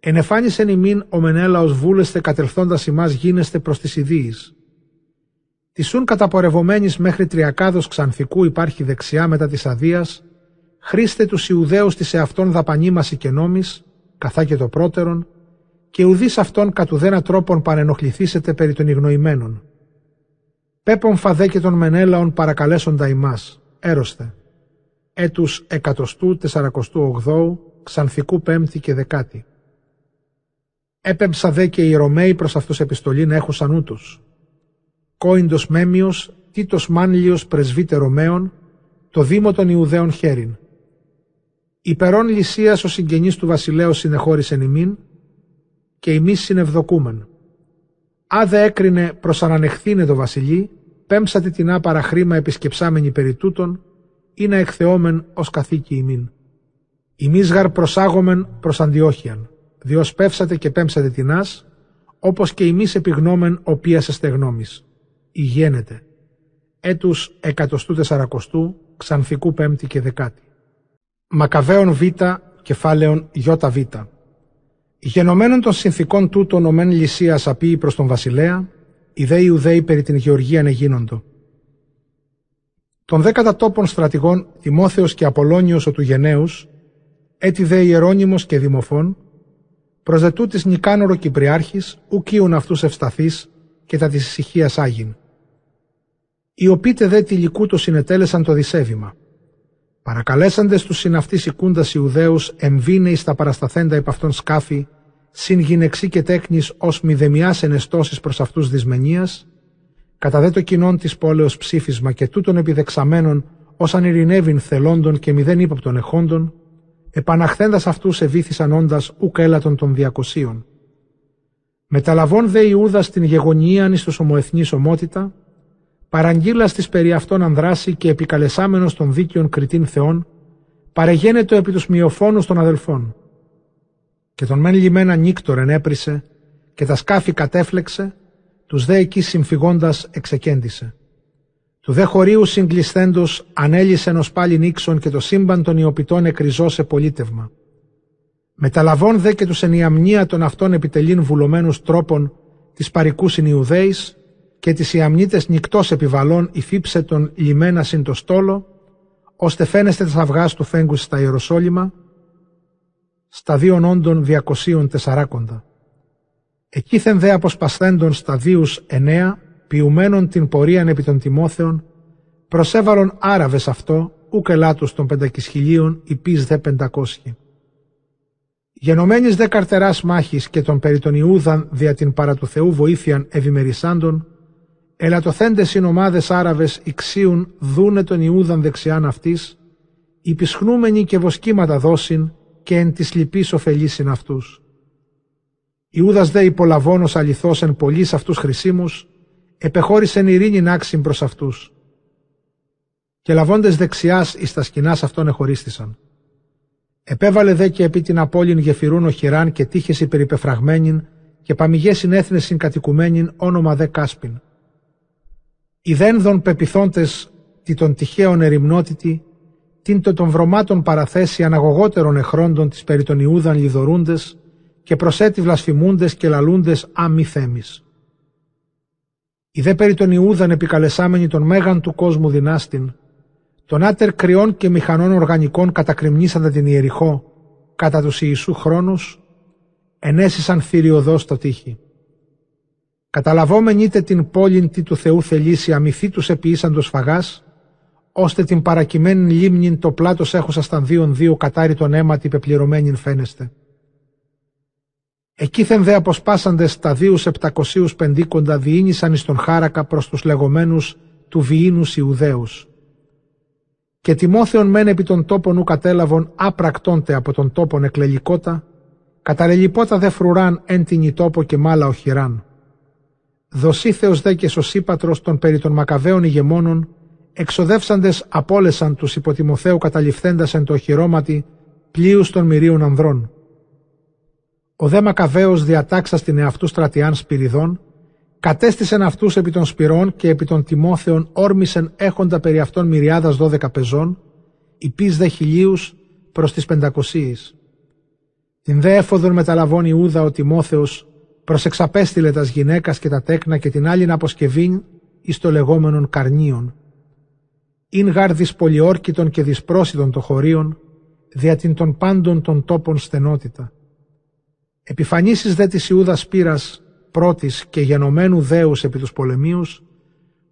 Ενεφάνισεν ημίν ο Μενέλαος βούλεστε κατελθόντας ημάς γίνεστε προς τις ιδίης, Τη σουν καταπορευομένης μέχρι τριακάδος ξανθικού υπάρχει δεξιά μετά της αδείας, χρήστε τους Ιουδαίους της εαυτόν δαπανήμαση και νόμης, καθά και το πρώτερον, και ουδείς αυτόν κατ' ουδένα τρόπον πανενοχληθήσετε περί των ηγνοημένων. Πέπον φαδέ και των Μενέλαων παρακαλέσοντα ημάς, έρωστε. Έτους εκατοστού τεσσαρακοστού ογδόου, ξανθικού πέμπτη και δεκάτη. Έπεμψα δε και οι Ρωμαίοι προς αυτούς επιστολήν έχουσαν ούτως Κόιντος Μέμιος, Τίτος Μάνλιος πρεσβύτερο Μέων, το Δήμο των Ιουδαίων χέριν. Υπερών Λυσίας ο συγγενής του βασιλέως συνεχώρησεν ημίν και εμείς συνευδοκούμεν. Άδε έκρινε προς ανανεχθήνε το βασιλεί, πέμψατε την άπαρα χρήμα επισκεψάμενη περί τούτων, ή να εκθεόμεν ως καθήκη ημίν. Ημείς γαρ προσάγομεν προς Αντιόχιαν, διός πέμψατε και πέμψατε την άς, όπως και εμείς επιγνώμεν οποίας εστεγνώμης ηγένεται. Έτους εκατοστού τεσσαρακοστού, ξανθικού πέμπτη και δεκάτη. Μακαβαίων Β, κεφάλαιον Ι Β. Γενομένων των συνθήκων τούτων ο μεν λυσίας απείει προς τον βασιλέα, οι δε Ιουδαίοι περί την Γεωργία εγίνοντο. Των δέκατα τόπων στρατηγών Τιμόθεος και Απολώνιος ο του Γενναίους, έτι δε Ιερώνυμος και Δημοφών, προσδετούτης Νικάνορο Κυπριάρχης, ουκίουν αυτούς ευσταθείς και τα της ησυχίας Άγιν. Οι οποίτε δε τυλικού το συνετέλεσαν το δισέβημα. Παρακαλέσαντες τους συναυτής οικούντας Ιουδαίους εμβήνεοι στα παρασταθέντα υπ' αυτόν σκάφη, συν γυναιξή και τέκνης ως μηδεμιάς ενεστώσεις προς αυτούς δυσμενίας, κατά δε το κοινόν της πόλεως ψήφισμα και τούτων επιδεξαμένων ως αν ειρηνεύειν θελόντων και μηδέν ύποπτων εχόντων, επαναχθέντας αυτούς εβήθησαν όντας ουκ έλατον των διακοσίων. Μεταλαβών δε Ιούδας την γεγονίαν εις τους ομοεθνής ομότητα, παραγγείλας της περί αυτών ανδράση και επικαλεσάμενος των δίκαιων κριτήν θεών, παρεγένετο επί τους μειοφόνους των αδελφών. Και τον μεν λιμένα νύκτορ ενέπρισε και τα σκάφη κατέφλεξε, τους δε εκεί συμφυγώντας εξεκέντησε. Του δε χωρίου συγκλισθέντος ανέλησε ενός πάλι νίξον και το σύμπαν των ιοπιτών εκριζώ σε πολίτευμα. Μεταλαβών δε και τους ενιαμνία των αυτών επιτελήν βουλωμένους τρόπων της παρικούς Ιουδαίης και τις ιαμνίτες νυκτός επιβαλών υφύψε τον λιμένα συν το στόλο, ώστε φαίνεστε τα αυγάς του φέγγους στα Ιεροσόλυμα, στα δύο όντων διακοσίων τεσσαράκοντα. Εκείθεν δε αποσπασθέντων σταδίους εννέα, ποιουμένων την πορίαν επί των Τιμόθεων, προσέβαλον Άραβες αυτό, ούκ ελάτους των πεντακισχυλίων, υπείς δε πεντακόσχοι. Γενομένης δε καρτεράς μάχης και των περί των Ιούδαν δια την παρά του Θεού βοήθειαν ευημερισάντων, ελατοθέντες είναι ομάδες Άραβες ηξίουν δούνε τον Ιούδαν δεξιάν αυτής, υπισχνούμενοι και βοσκήματα δώσιν και εν της λυπής ωφελήσιν αυτούς. Ιούδας δε υπολαβώνος αληθώς εν πολλής αυτούς χρησίμους, επεχώρησεν ειρήνην άξιν προς αυτούς. Και λαβώντες δεξιάς εις τα σκηνάς αυτών εχωρίστησαν. Επέβαλε δε και επί την απόλυν γεφυρούν οχυράν και τύχες υπερυπεφραγμένην και παμιγές συνέθνες συγκατοικουμένην όνομα δε Κάσπιν. Οι δένδων πεπιθόντες τι των τυχαίων ερημνότητη, την το των βρωμάτων παραθέσει αναγωγότερων εχρόντων της περί των Ιούδαν λιδωρούντες και προσέτη βλασφημούντες και λαλούντες άμοι θέμης. Οι δε περί των Ιούδαν επικαλεσάμενοι των μέγαν του κόσμου δυνάστην, τον άτερ κρυών και μηχανών οργανικών κατακριμνήσαντα την Ιεριχώ, κατά τους Ιησού χρόνους, ενέσισαν θηριωδώς το τείχη. Καταλαβόμενοι είτε την πόλην τι του Θεού θελήσει αμυθή τους επιήσαντος φαγάς, ώστε την παρακειμένη λίμνην το πλάτος έχουσα στα δύο δύο κατάριτον αίματι πεπληρωμένην φαίνεστε. Εκείθεν δε αποσπάσαντες τα δύο επτακοσίους πεντίκοντα διήνυσαν εις τον χάρακα προς τους λεγόμενους του βιήνους Ιουδαίους. Και τιμόθεον μεν επί των τόπων ου κατέλαβον άπρακτόντε από τον τόπον εκλελικότα, καταλελιπότα δε φρουράν εν την τόπο και μάλα οχυράν. Δοσίθεος δε και σωσίπατρος των περί των Μακαβαίων ηγεμόνων, εξοδεύσαντες απόλεσαν τους υποτιμοθέου καταληφθέντας εν το οχυρώματι πλοίους των μυρίων ανδρών. Ο δε Μακαβαίος διατάξα την εαυτού στρατιάν σπυριδών, κατέστησεν αυτούς επί των σπυρών και επί των τιμόθεων όρμησεν έχοντα περί αυτών μυριάδας δώδεκα πεζών, υπείς δε χιλίους προς τις πεντακοσίεις. Την δε έφοδον μεταλαβών Ιούδα ο Τιμόθεος προσεξαπέστειλε τας γυναίκας και τα τέκνα και την άλλη αποσκευήν εις το λεγόμενον καρνίων. Ειν γάρ πολιόρκητων και δυσπρόσιτων το χωρίων, δια την των πάντων των τόπων στενότητα. Επιφανίσεις δε της Ιούδας πύρας πρώτης και γενομένου δέους επί τους πολεμίους,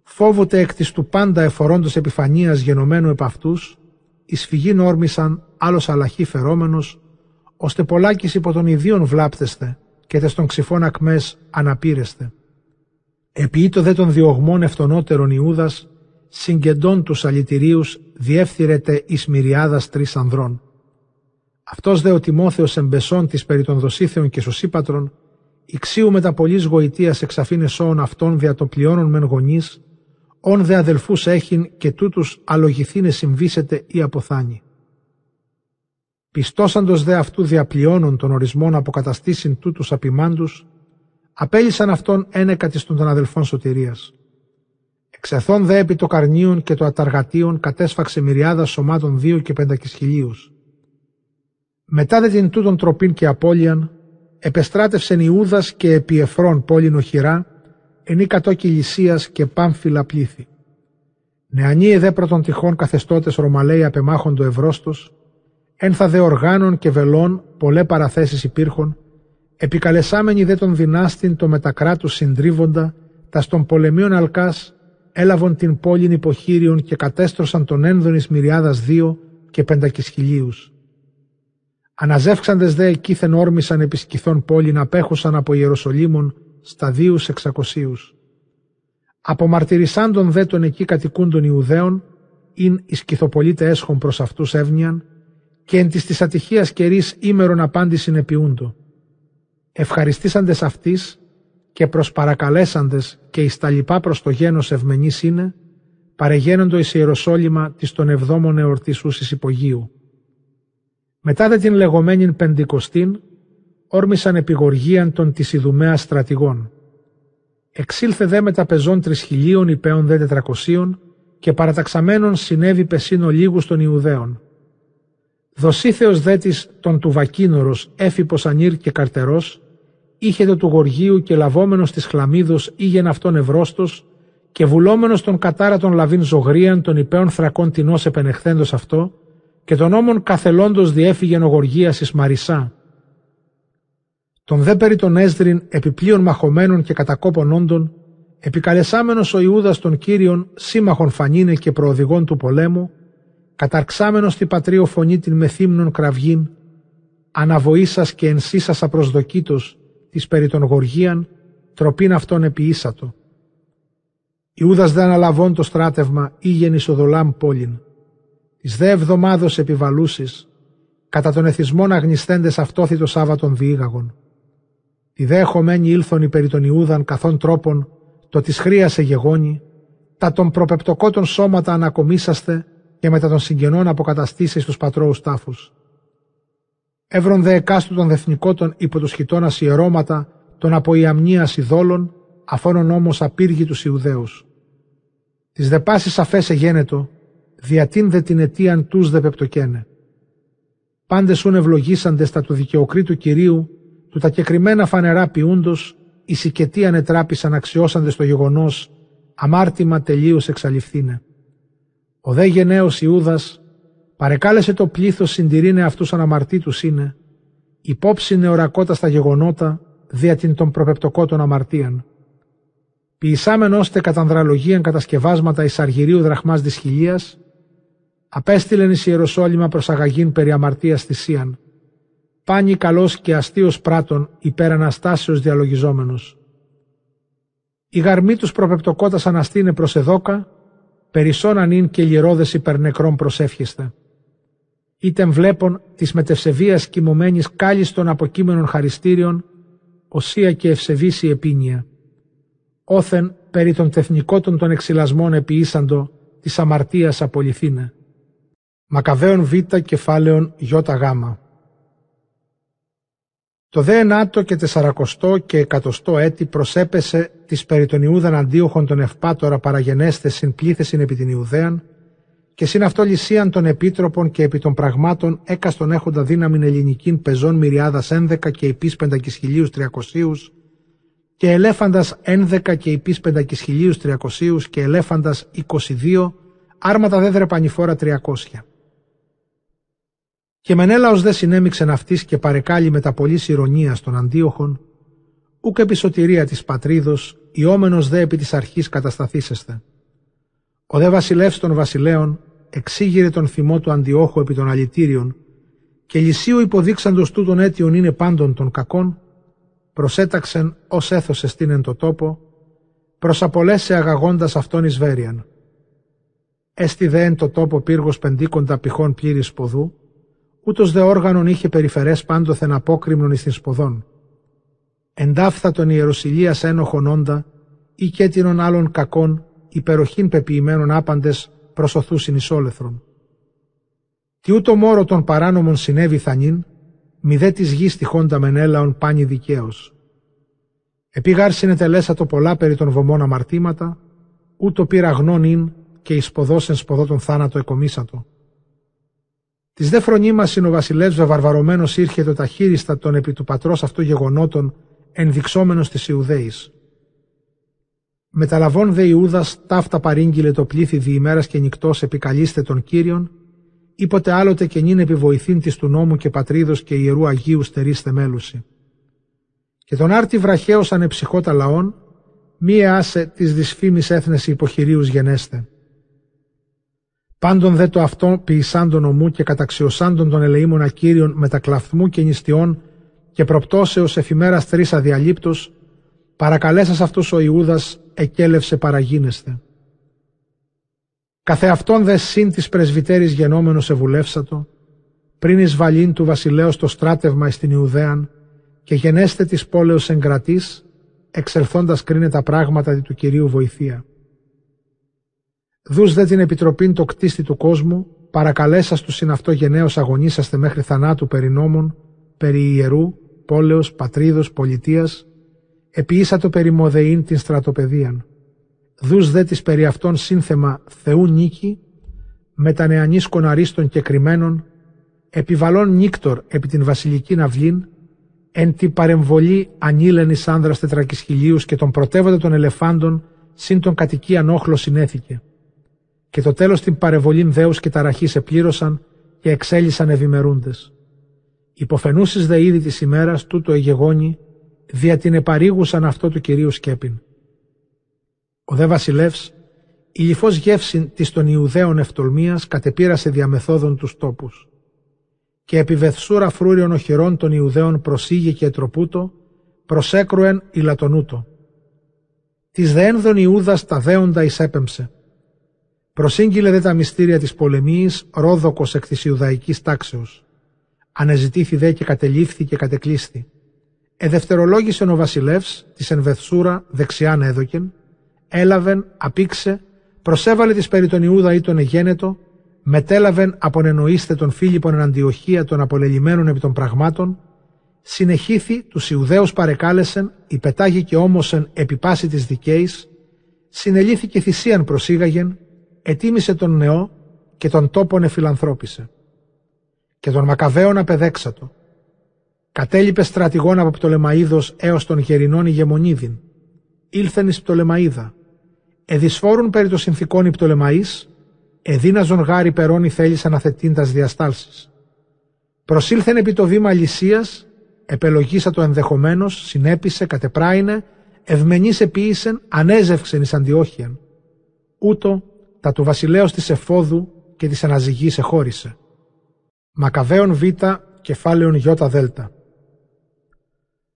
φόβοτε εκ της του πάντα εφορώντος επιφανίας γενομένου επ' αυτούς, εις φυγήν όρμησαν άλλος αλαχή φερόμενος, ώστε πολλάκις υπό των ιδίων βλάπτεστε και τες των ξυφών ακμές αναπήρεστε. Επιείτο δε των διωγμών ευτονότερων Ιούδας, συγκεντών τους αλητηρίους διεύθυρεται εις μυριάδας τρεις ανδρών. Αυτός δε ο Τιμόθεος εμπεσών της περί των δοσίθεων και σωσίπατρων, Ιξίου με τα πολλής γοητείας εξαφήνε σώων αυτών δια των πλειώνων μεν γονείς, όν δε αδελφούς έχειν και τούτους αλογηθήνε συμβήσετε ή αποθάνει. Πιστώσαντος δε αυτού διαπλειώνων των ορισμών αποκαταστήσιν τούτους απειμάντους, απέλησαν αυτόν ένεκα της των αδελφών σωτηρίας. Εξεθών δε επί το καρνίων και το αταργατίων κατέσφαξε μυριάδα σωμάτων δύο και πεντακισχυλίους. Μετά δε την τούτον τροπήν και απώλειαν, επεστράτευσεν Ιούδας και επί Εφρών πόλην οχυρά, ενή κατόκι και πάμφυλα πλήθη. Νεανοί εδέ πρώτων τυχών καθεστώτες Ρωμαλαίοι απεμάχοντο ευρώστος, ένθα δε οργάνων και βελών πολλέ παραθέσεις υπήρχον, επικαλεσάμενοι δε των δυνάστην το μετακράτους συντρίβοντα, τας στον πολεμίων αλκάς έλαβον την πόλην υποχείριον και κατέστρωσαν τον ένδονης μυριάδας δύο και πεντακισχυλίους. Αναζεύξαντες δε εκείθεν όρμησαν επισκηθών πόλην απέχουσαν από Ιεροσολύμων σταδίους εξακοσίους. Απομαρτυρησάντων δε των εκεί κατοικούντων Ιουδαίων, ειν οι σκυθοπολίτε έσχον προς αυτούς εύνοιαν, και εν της της ατυχίας καιρής ήμερον απάντησιν επιούντο. Ευχαριστήσαντες αυτής και προσπαρακαλέσαντες και εις τα λοιπά προς το γένος ευμενής είναι, παρεγένοντο εις Ιεροσόλυμα της των εβδόμων εορτής ούσης υπογείου. Μετά δε την λεγόμενην πεντηκοστήν, όρμησαν επιγοργίαν των της Ιδουμαίας στρατηγών. Εξήλθε δε με τα πεζών τρισχυλίων υπέων δε τετρακοσίων και παραταξαμένων συνέβη πεσίνο λίγους των Ιουδαίων. Δοσίθεος δε της τον του Βακίνορος έφυπος ανήρ και καρτερός, είχε το του Γοργίου και λαβόμενος της χλαμίδος ήγεν αυτόν ευρώστος και βουλόμενος τον κατάρα των λαβίν ζωγρίαν των υπέων θρακών τεινός επενεχθέντος αυτό και τον όμον καθελώντος διέφυγεν ο Γοργίας εις Μαρισά. Τον δε περί των Έσδριν επιπλέον μαχωμένων και κατακόπων όντων, επικαλεσάμενος ο Ιούδας των Κύριων σύμμαχων φανίνε και προοδηγών του πολέμου, καταρξάμενος τη πατρίο φωνή την μεθύμνων κραυγήν, αναβοήσας και ενσύσας απροσδοκήτως της περί των Γοργίαν, τροπήν αυτόν επιήσατο. Ιούδας δε αναλαβών το στράτευμα ήγεν εις οδολάμ πόλην. Της δε εβδομάδος επιβαλούσεις, κατά τον εθισμόν αγνιστέντες αυτόθη το Σάββατον διήγαγον. Τη δέχομένη ήλθον υπέρ των Ιούδαν καθόν τρόπον, το της χρίασε γεγόνι, τα των προπεπτοκότων σώματα ανακομίσαστε και μετά των συγγενών αποκαταστήσεις στους πατρώους τάφους. Εύρον δε εκάστου των δεθνικότων υπό τους χιτώνας ιερώματα των από ιαμνίας ειδόλων, αφώνων όμως απήργη τους Ιουδαίους. Τις δε πάσης αφές εγένετο, διατήν δε την αιτίαν τους δε πεπτοκαίνε. Πάντες ούν ευλογήσαντες τα του δικαιοκρίτου Κυρίου του τα κεκριμένα φανερά ποιούντος, οι σικετοί ανετράπησαν αξιώσαντες το γεγονός, αμάρτημα τελείως εξαλειφθήνε. Ο δε γενναίος Ιούδας παρεκάλεσε το πλήθος συντηρήνε αυτού αναμαρτήτου είναι, υπόψη ορακότα στα γεγονότα, δια την των προπεπτοκότων αμαρτίαν. Ποιησάμεν ώστε κατανδραλογίαν κατασκευάσματα εις αργυρίου δραχμάς δυσχυλίας, απέστειλεν εις Ιεροσόλυμα προς αγαγήν περί αμαρτίας θυσίαν πάνι καλός και αστείος πράτων υπέρ Αναστάσεως διαλογιζόμενος. Η γαρμή τους προπεπτοκότας αναστήνε προς εδώκα, περισσόν ανήν και λιρόδες υπερνεκρών προσεύχεστε. Ήτεν βλέπων της μετευσεβίας κοιμωμένης κάλλιστων αποκείμενων χαριστήριων, οσία και ευσεβής η επίνεια. Όθεν περί των τεθνικότων των εξυλασμών επιήσαντο της αμαρτίας απολυθήνε. Μακαβαίων Β κεφάλαιων Ι γάμα. Το δε ενάτο και τεσσαρακοστό και εκατοστό έτη προσέπεσε της περί των Ιούδαν αντίοχων των ευπάτορα παραγενέστε συν πλήθεσιν επί την Ιουδαίαν και συν αυτό λυσίαν των επίτροπων και επί των πραγμάτων έκαστον έχοντα δύναμην ελληνικήν πεζών μυριάδας ένδεκα και υπή πεντακισχυλίου τριακοσίους και ελέφαντας ένδεκα και υπή πεντακισχυλίου τριακοσίους και ελέφαντας εικοσιδίο άρματα δε δρεπανηφόρα τριακόσια. Και Μενέλαος δε συνέμιξεν αυτή και παρεκάλει με τα πολλής ηρωνίας των αντίοχων, ούκ επί σωτηρία της πατρίδος, ιόμενος δε επί της αρχής κατασταθήσεστε. Ο δε βασιλεύς των βασιλέων εξήγηρε τον θυμό του αντιόχου επί των αλητήριων και λυσίου υποδείξαντος τούτων αίτιον είναι πάντων των κακών, προσέταξεν ως έθωσες στην εν το τόπο, προς απολέσε αγαγώντας αυτόν εις Βέριαν. Έστι δε εν το τόπο πύργος πεντίκοντα πηχών πλήρης ποδού, ούτως δε όργανον είχε περιφερές πάντοθεν απόκριμνον εις την σποδόν. Εντάφθα τον ιεροσιλίας ένοχον όντα ή κέτινον άλλων κακών υπεροχήν πεποιημένων άπαντες προσωθούσιν εις όλεθρον. Τι ούτω μόρο των παράνομων συνέβη θανήν, μη δε της γης τυχόντα μενέλαον πάνι δικαίως. Επίγαρ το πολλά περί των βωμών αμαρτήματα, ούτω πήρα γνών και εις σποδός εν σποδό τον θάνατο εκομίσατο. Της δε φρονήμα ο βασιλεύς βαρβαρωμένο ήρχε το ταχύριστα των επί του πατρός αυτού γεγονότων ενδειξόμενος της Ιουδαίη. Μεταλαβών δε Ιούδας ταύτα παρήγγειλε το πλήθη διημέρας και νυχτός επικαλείστε των Κύριων, Ήποτε άλλοτε και νυν επιβοηθήν της του νόμου και πατρίδος και ιερού Αγίου στερίστε μέλουση. Και τον άρτη βραχαίος ανεψυχώτα λαών, μη άσε της δυσφήμης έθνες υποχειρίους γενέστε. Πάντων δε το αυτό ποιησάντων ομού και καταξιωσάντων των ελεήμων ακύριων μετακλαφθμού και νηστιών και προπτώσεως εφημέρας τρεις αδιαλείπτους, παρακαλέσας αυτούς ο Ιούδας εκέλευσε παραγίνεστε. Καθεαυτόν δε συν της πρεσβυτέρης γενόμενος ευουλεύσατο, πριν εις βαλήν του βασιλέως το στράτευμα εις την Ιουδαίαν και γενέστε της πόλεως εγκρατής, εξελθώντας κρίνε τα πράγματα του Κυρίου βοηθεία. Δούς δε την επιτροπήν το κτίστη του κόσμου, παρακαλέσας του συν αυτό γενναίος αγωνίσαστε μέχρι θανάτου περί νόμων, περί ιερού, πόλεως, πατρίδος, πολιτείας, επιήσατο περί μοδεήν την στρατοπεδίαν δούς δε της περί αυτών σύνθεμα Θεού νίκη, μετανεανίσκων αρίστων και κρυμμένων, επιβαλών νύκτορ επί την βασιλική ναυλήν, εν τη παρεμβολή ανήλενης άνδρας τετρακισχυλίους και τον πρωτεύοντα των ελεφάντων, συν τον κατοικίαν όχλος συνέθηκε. Και το τέλος την παρεμβολήν δέους και ταραχής επλήρωσαν και εξέλισαν ευημερούντες. Υποφαινούσεις δε ήδη της ημέρας τούτο εγεγόνι, δια την επαρήγουσαν αυτό του Κυρίου σκέπιν. Ο δε βασιλεύς, η λιφός γεύση της των Ιουδαίων ευτολμίας κατεπήρασε διαμεθόδων τους τόπους. Και επιβεθσούρα φρούριον οχυρών των Ιουδαίων προσήγε και ετροπούτο, προσέκρουεν ηλατονούτο. Της ένδων Ιούδας τα δέοντα εισέπεμψε. Προσήγγειλε δε τα μυστήρια της πολεμής ρόδοκος εκ της Ιουδαϊκής τάξεως. Ανεζητήθη δε και κατελήφθη και κατεκλείσθη. Εδευτερολόγησε ο βασιλεύς της ενβεθσούρα δεξιάν έδοκεν, έλαβεν, απήξε, προσέβαλε της περί τον Ιούδα ή τον εγένετο, μετέλαβεν απονενοήστε τον Φίλιππον εν Αντιοχία των απολελειμμένων επί των πραγμάτων, συνεχήθη τους Ιουδαίους παρεκάλεσεν, υπετάγει και όμωσεν επί πάση της δικαίης, συνελήθηκε θυσίαν προσήγαγεν, ετίμησε τον νεό και τον τόπον εφιλανθρώπισε. Και τον Μακαβαίον απεδέξατο. Κατέλειπε στρατηγών από Πτολεμαίδος έως τον γερινών ηγεμονίδιν. Ήλθεν εις Πτολεμαίδα, Εδισφόρουν περί των συνθηκών οι πτολεμαείς, εδίναζον γάρι περώνει θέλησαν αθετίντας διαστάλσεις. Προσήλθεν επί το βήμα λυσίας, επελογίσα το ενδεχομένως, συνέπισε, κατεπράινε, ευμενής επίησεν, ανέζευξεν εις αντιόχιαν. Ούτω τα του βασιλέως της εφόδου και της αναζυγής εχώρισε. Μακαβαίων Β, κεφάλαιον Ι Δέλτα.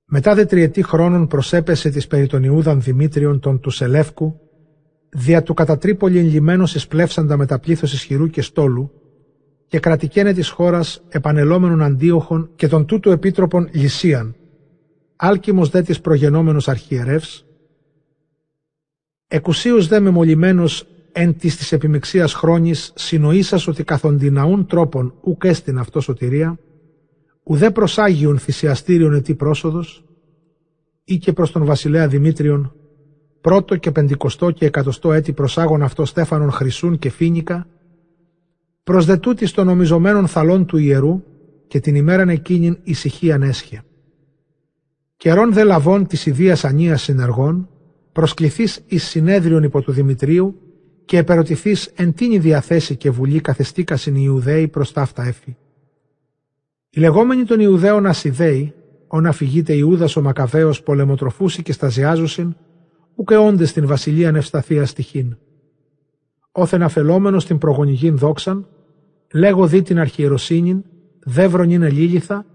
Μετά δε τριετή χρόνων προσέπεσε της περί των Ιούδαν Δημήτριων των του Σελεύκου δια του κατά τρίπολη εγκλημένος εισπλεύσαντα με τα πλήθος ισχυρού και στόλου, και κρατικένε της χώρας επανελόμενων αντίοχων και των τούτου επίτροπων Λυσίαν, άλκημος δε της προγενόμενος αρχιερεύς, εκουσίως δε μεμολυμένος εν της της επιμεξίας χρόνης συνοήσας ότι καθοντιναούν τρόπον ουκ έστειν αυτό σωτηρία, ουδέ προς Άγιον θυσιαστήριον ετή πρόσοδος, ή και προς τον βασιλέα Δημήτριον πρώτο και πεντηκοστό και εκατοστό έτη προσάγων αυτό στέφανον χρυσούν και φίνικα, προσδετούτη των νομιζομένων θαλών του ιερού και την ημέραν εκείνην ησυχία έσχε. Καιρών δε λαβών της ιδίας ανίας συνεργών, προσκληθείς εις συνέδριον υπό του Δημητρίου και επερωτηθείς εν τίνη διαθέση και βουλή καθεστήκασιν οι Ιουδαίοι προς ταύτα έφη. Οι λεγόμενοι των Ιουδαίων Ασιδαίοι, όν αφηγείται Ιούδας ο Μακαβαίος πολεμοτροφούσι και σταζιάζουσιν, ουκ όντε στην βασιλεία νευσταθίας στοιχήν. Όθεν αφελόμενος την προγονιγήν δόξαν, λέγω δι την αρχιεροσύνην, δεύρον είναι λίληθα,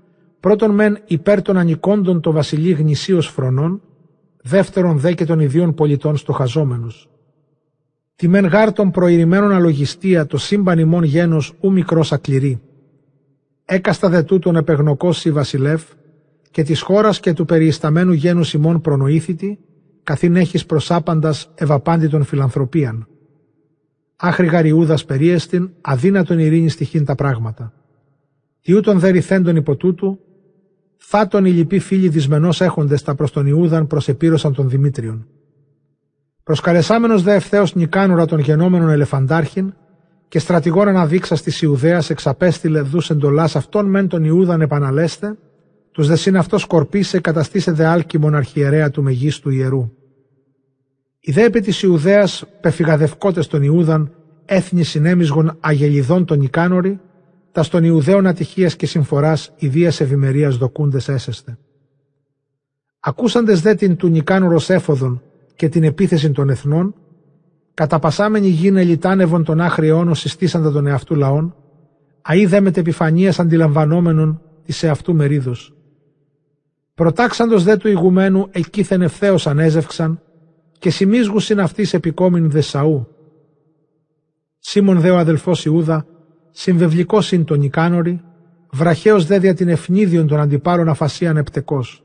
πρώτον μεν υπέρ των ανικόντων το βασιλεί γνησίως φρονών, δεύτερον δε και των ιδίων πολιτών στοχαζόμενος. Τη μεν γάρ των προηρημένων αλογιστία το σύμπαν ημών γένος ου μικρός ακληρή. Έκαστα δε τούτον επεγνωκός η βασιλεύ και της χώρας και του περιισταμένου γένους ημών προνοήθητη, καθήν έχεις προσάπαντας ευαπάντητον φιλανθρωπίαν. Άχρη γαριούδας περίεστην, αδύνατον ειρήνης στοιχήν τα πράγματα. Τι ούτων δε ρηθέντων υπό τούτου, θα τον οι λοιποί φίλοι δυσμενώς έχοντες τα προς τον Ιούδαν προσεπήρωσαν τον Δημήτριον. Προσκαλεσάμενος δε ευθέως νικάνουρα των γενόμενων ελεφαντάρχην και στρατηγόν αναδείξας της Ιουδαίας εξαπέστειλε δού εντολάς αυτόν μεν τον Ιούδαν επαναλέστε, τους δε συν αυτός σκορπίσε καταστήσε δε άλκη μοναρχιερέα του μεγίστου ιερού. Οι δε επί της Ιουδαίας πεφυγαδευκότες των Ιούδαν έθνη συνέμισγων αγελιδών των Ικάνοροι, τας στον Ιουδαίων ατυχίας και συμφοράς ιδίας ευημερίας δοκούντες έσεστε. Ακούσαντες δε την του Νικάνορος έφοδον και την επίθεση των εθνών, καταπασάμενοι γίνε λιτάνευον των άχριών συστήσαντα τον εαυτού λαών, αεί δε μετεπιφανίας αντιλαμβανόμενων της εαυτού μερίδος. Προτάξαντος δε του ηγουμένου εκείθεν ευθέως ανέζευξαν και σημίζγουσιν αυτής επικόμην Δεσαού. Σίμων δε ο αδελφός Ιούδα, συμβευλικός είναι τον Ικάνορη, βραχαίος δε δια την ευνίδιον των αντιπάρων αφασίαν επτεκός.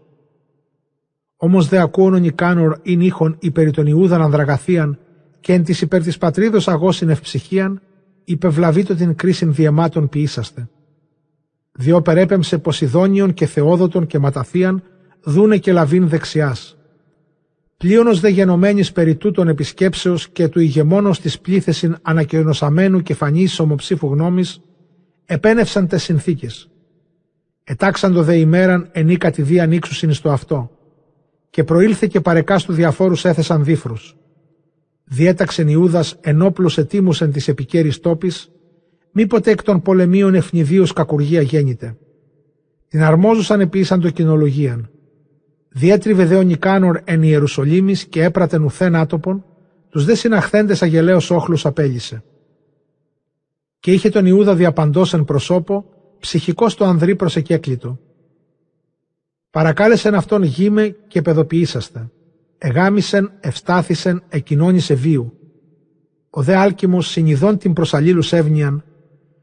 Όμως δε ακούων ο Νικάνορ ειν ήχον υπέρ των Ιούδαν ανδραγαθίαν και εν της υπέρ της πατρίδος αγώσιν ευψυχίαν, υπευλαβήτω την κρίσιν διαιμάτων ποιήσαστε. Διό περέπεμψε Ποσειδόνιον και Θεόδοτον και Ματαθίαν, δούνε και λαβήν δεξιάς. Πλείονος δε γενομένης περί τούτων επισκέψεως και του ηγεμόνος της πλήθεσιν ανακοινωσαμένου και φανής ομοψήφου γνώμης, επένευσαν τες συνθήκες. Ετάξαν το δε ημέραν ενίκα τη δι ανοίξουσιν στο αυτό. Και προήλθε και παρεκά του διαφόρους έθεσαν δίφρους. Διέταξεν Ιούδας ενόπλους ετήμους εν της επικέρης τόπης, μήποτε εκ των πολεμίων ευνηδίους κακουργία γέννηται. Την αρμόζουσαν επίσαν το κοινολογίαν. Διέτριβε δε ο Νικάνορ εν Ιερουσαλήμης και έπρατεν ουθέν άτοπον, τους δε συναχθέντες αγελαίος όχλους απέλυσε. Και είχε τον Ιούδα διαπαντός εν προσώπο, ψυχικός το ανδρή προσεκέκλητο. Παρακάλεσεν αυτόν γήμε και παιδοποιήσαστε. Εγάμισεν, ευστάθησεν, εκοινώνησε βίου. Ο δε άλκημος συνειδών την προσαλήλου εύνοιαν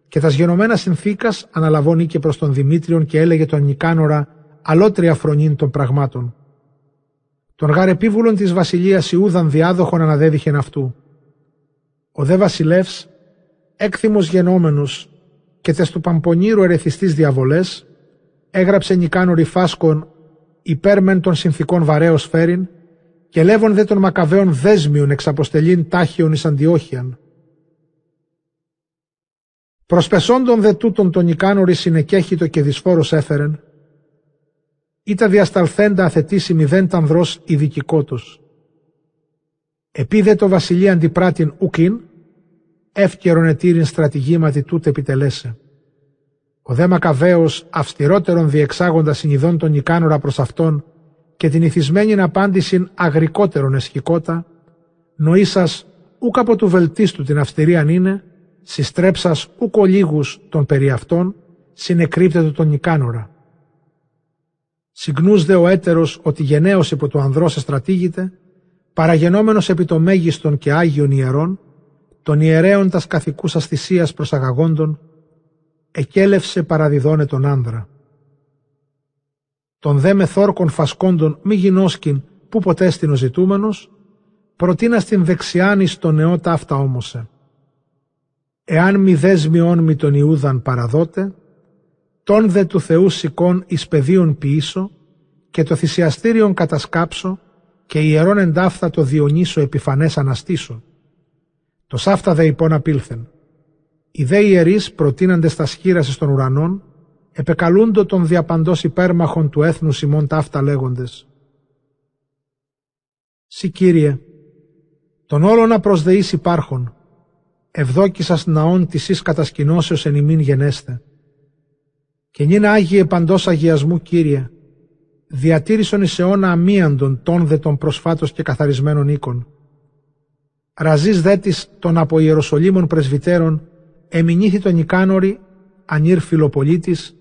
και τας γενομένα συνθήκας αναλαβώνει και προς τον Δημήτριον και έλεγε τον Νικάνορα αλότρια φρονήν των πραγμάτων. Τον γάρ επίβουλον της βασιλείας Ιούδαν διάδοχον αναδέδειχεν αυτού. Ο δε βασιλεύς, έκθυμος γενόμενος και τες του Παμπονήρου ερεθιστής διαβολές, έγραψε Νικάνορη φάσκον υπέρ μεν των συνθήκων βαρέως φέρειν και λέβον δε των Μακαβαίων δέσμιον εξ αποστελήν τάχιον εις Αντιόχιαν. Προσπεσόντων δε τούτων τον Ικάνορη συνεκέχητο και δυσφόρος έφερεν, τα διασταλθέντα αθετήσει μηδέν τανδρός ειδικικότος. Επί το βασιλεία αντιπράτην ουκίν, εύκαιρον ετήριν στρατηγήματι τούτε επιτελέσε. Ο δε Μακαβαίος αυστηρότερον διεξάγοντας συνειδών τον Ικάνορα προς αυτόν και την ηθισμένην απάντησιν αγρικότερον εσχικότα, νοήσας ούκ από του βελτίστου την αυστηρίαν είναι, συστρέψας ούκ ολίγους των περί αυτών, συνεκρύπτετο τον Ικάνορα. Συγνούς δε ο έτερος ότι γενναίος υπό το ανδρός εστρατήγηται, παραγενόμενος επί το μέγιστον και άγιον ιερών, των ιερέων τας καθηκούσας θυσίας προσαγαγόντων, εκέλευσε παραδιδώνε τον άνδρα. Τον δε με θόρκων φασκόντων μη γινώσκην που ποτέ στην ο ζητούμενος, προτείνα στην δεξιάνης στο νεό ταύτα όμωσε. Εάν μη δέσμιον μη τον Ιούδαν παραδότε, τον δε του Θεού σηκών εις πεδίων ποιήσω και το θυσιαστήριον κατασκάψω και ιερών εντάφθα το διονύσω επιφανές αναστήσω. Το σάφτα δε υπόν απήλθεν. Οι δε ιερείς προτείναντες τα σχήραση των ουρανών, επεκαλούντο τον διαπαντός υπέρμαχων του έθνου ημών ταύτα λέγοντες. Συ Κύριε, τον όλο να προσδεείς υπάρχον, ευδόκησας ναών της εις κατασκηνώσεως εν ημίν γενέστε. Και νυν Άγιε παντός αγιασμού Κύριε, διατήρησον εις αιώνα αμίαντον τόν δε των προσφάτως και καθαρισμένων οίκων. Ραζής δε της των από Ιεροσολύμων πρεσβυτέρων, εμινήθη τον Ικάνορη, ανήρ φιλοπολίτης,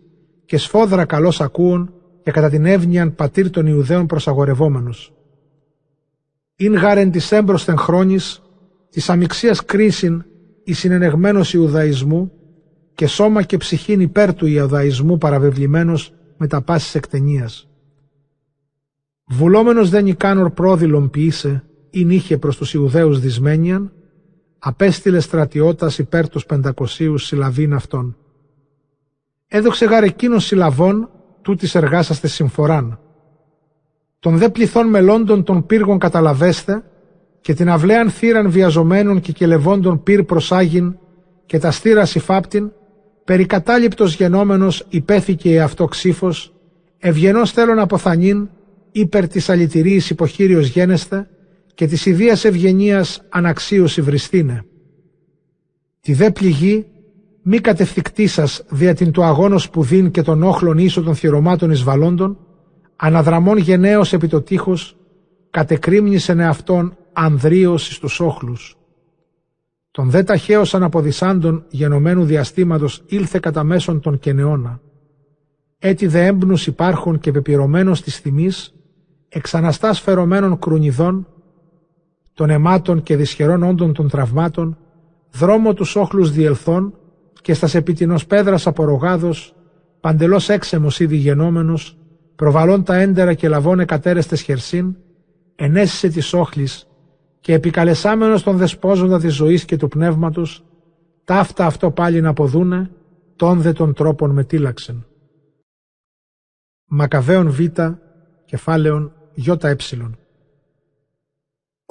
και σφόδρα καλός ακούων και κατά την εύνοιαν πατήρ των Ιουδαίων προσαγορευόμενος. Ειν γάρεν της έμπροσθεν χρόνης, της αμυξίας κρίσιν, η συνενεγμένος Ιουδαϊσμού, και σώμα και ψυχήν υπέρ του Ιουδαϊσμού παραβεβλημένος με τα πάσης εκτενίας. Βουλόμενος δεν Ικάνορ πρόδειλον ποιήσε, ή είχε προς τους Ιουδαίους δυσμένιαν, απέστειλε στρατιώτας υπέρ τους πεντακοσίους συλλαβήν αυτών. Έδοξε γάρ εκείνων συλλαβών, τούτης εργάσαστε συμφοράν. Τον δε πληθών μελώντων των πύργων καταλαβέστε, και την αυλαίαν θύραν βιαζομένων και κελευόντων πυρ προσάγιν, και τα στήρα υφάπτην, περικατάληπτος γενόμενος υπέθηκε αυτό ξύφος, ευγενός θέλω να αποθανήν, υπέρ της αλητηρίης υποχείριος γένεστε, και της ιδίας ευγενίας αναξίωση βριστήνε. Τη δε πληγή μη κατευθυκτή σας δια την του αγώνος σπουδήν και των όχλων ίσο των θυρωμάτων εισβαλόντων, αναδραμών γενναίος επί το τείχος, κατεκρίμνησεν εαυτόν ανδρίος εις τους όχλους. Τον δε ταχαίως αναποδισάντων γενομένου διαστήματος ήλθε κατά μέσον των κενεώνα. Έτσι δε έμπνους υπάρχουν και πεπειρωμένος της θυμής, εξαναστάς φερωμένων κρουνιδών, των αιμάτων και δυσχερών όντων των τραυμάτων, δρόμο τους όχλους διελθών και στας επιτινός πέδρας απορρογάδος, παντελώς έξεμος ήδη γενόμενος, προβαλών τα έντερα και λαβών εκατέρεστες χερσίν, ενέσισε της όχλης και επικαλεσάμενος τον δεσπόζοντα της ζωής και του πνεύματος, ταύτα αυτό πάλι να αποδούνε, τον δε των τρόπων μετήλαξεν. Μακαβαίων Β, κεφάλαιον ΙΕ.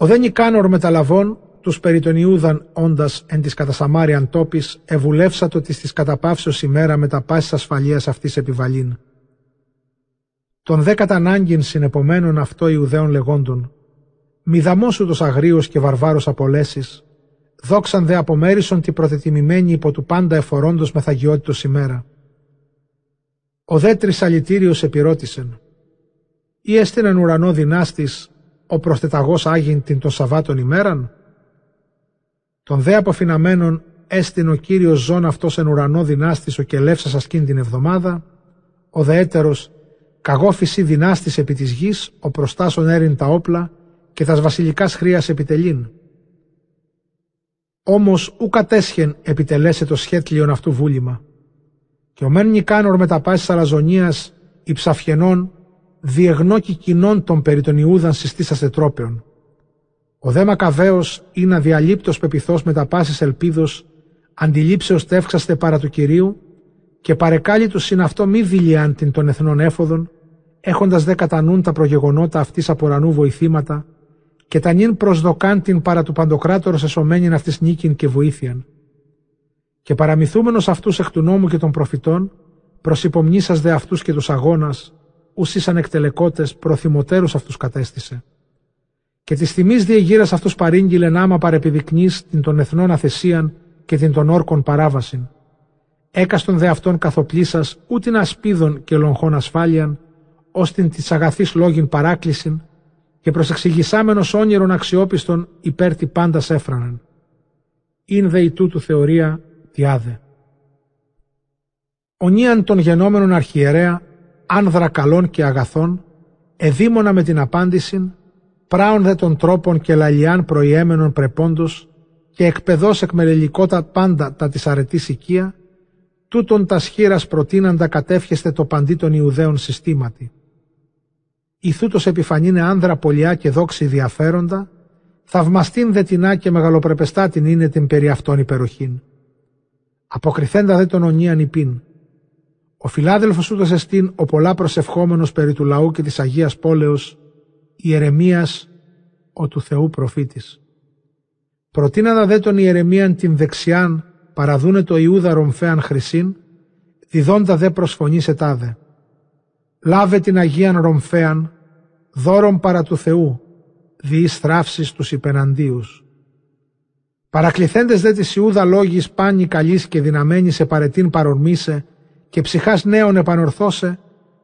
Ο δε Νικάνορ μεταλαβών, τους περί τον Ιούδαν όντας εν της κατασαμάριαν τόπης, ευουλεύσατο της της καταπαύσεως ημέρα με τα πάσης ασφαλείας αυτής επιβαλήν. Τον δε κατανάγκην συνεπομένων αυτό Ιουδαίων λεγόντων, μη δαμόσου τους αγρίους και βαρβάρους απολέσεις, δόξαν δε απομέρισον τη προτετιμημένη υπό του πάντα εφορώντος μεθαγιότητος ημέρα. Ο δε τρισαλητήριος επιρώτησεν, ή έστειναν ουρανό δυνάστης ο προστεταγός Άγιν την των Σαββάτων ημέραν. Τον δε αποφυναμένον έστειν ο Κύριος ζών αυτός εν ουρανό δυνάστης ο κελεύσας ασκήν την εβδομάδα, ο δε έτερος καγόφηση δυνάστης επί της γης, ο προστάσον έριν τα όπλα και τας βασιλικάς χρίας επιτελήν. Όμως ου κατέσχεν επιτελέσε το σχέτλιον αυτού βούλημα. Και ο μεν νικάνορ με τα πάσης αλαζονίας υψαφιενών διεγνώκει κοινών των περί των Ιούδαν συστήσαστε τρόπεων. Ο δε Μακαβαίος είναι αδιαλείπτος πεπιθός με τα πάσης ελπίδος, αντιλήψεως τεύξαστε παρά του Κυρίου και παρεκάλει του συν αυτό μη δηλιάν την των εθνών έφοδων, έχοντας δε κατανούν τα προγεγονότα αυτής από ουρανού βοηθήματα και τα νυν προσδοκάν την παρά του παντοκράτορος εσωμένην αυτής νίκην και βοήθειαν. Και παραμυθούμενος αυτούς εκ του νόμου και των προφητών, προσυπομνήσας δε αυτούς και τους αγώνας, ουσί ανεκτελεκότες προθυμωτέρους αυτούς κατέστησε. Και τη τιμή διεγείρας αυτούς παρήγγειλεν άμα παρεπιδεικνύς την των εθνών αθεσίαν και την των όρκων παράβασιν. Έκαστον δε αυτών καθοπλήσας ούτιν ασπίδων και λογχών ασφάλιαν, ω την της αγαθής λόγην παράκλησιν, και προσεξηγησάμενο όνειρων αξιόπιστων υπέρ τη πάντας έφραναν. Ειν δε η τούτου θεωρία τι άδε. Ονίαν των γενόμενων αρχιερέα, άνδρα καλών και αγαθών, εδήμονα με την απάντηση, πράων δε των τρόπων και λαλιάν προϊέμενων πρεπόντος και εκπαιδός εκμελελικότα πάντα τα της αρετής οικία, τούτον τας σχήρας προτείναντα κατεύχεστε το παντί των Ιουδαίων συστήματι. Ιθούτος επιφανήνε άνδρα πολιά και δόξη διαφέροντα, θαυμαστήν δε τεινά και μεγαλοπρεπεστάτην είναι την περί αυτών υπεροχήν. Αποκριθέντα δε τον ονίαν υπήν. Ο φιλάδελφος ούτως εστίν ο πολλά προσευχόμενος περί του λαού και της Αγίας Πόλεως, Ιερεμίας, ο του Θεού προφήτης. Προτείναντα δε τον Ιερεμίαν την δεξιάν παραδούνε το Ιούδα ρομφέαν χρυσήν, διδόντα δε προσφωνή σε τάδε. Λάβε την Αγίαν ρομφέαν, δώρον παρά του Θεού, διείς θράψεις τους υπεναντίους. Παρακληθέντες δε της Ιούδα λόγης πάνη καλής και δυναμένη σε παρετήν παρορμήσε και ψυχάς νέων επανορθώσε,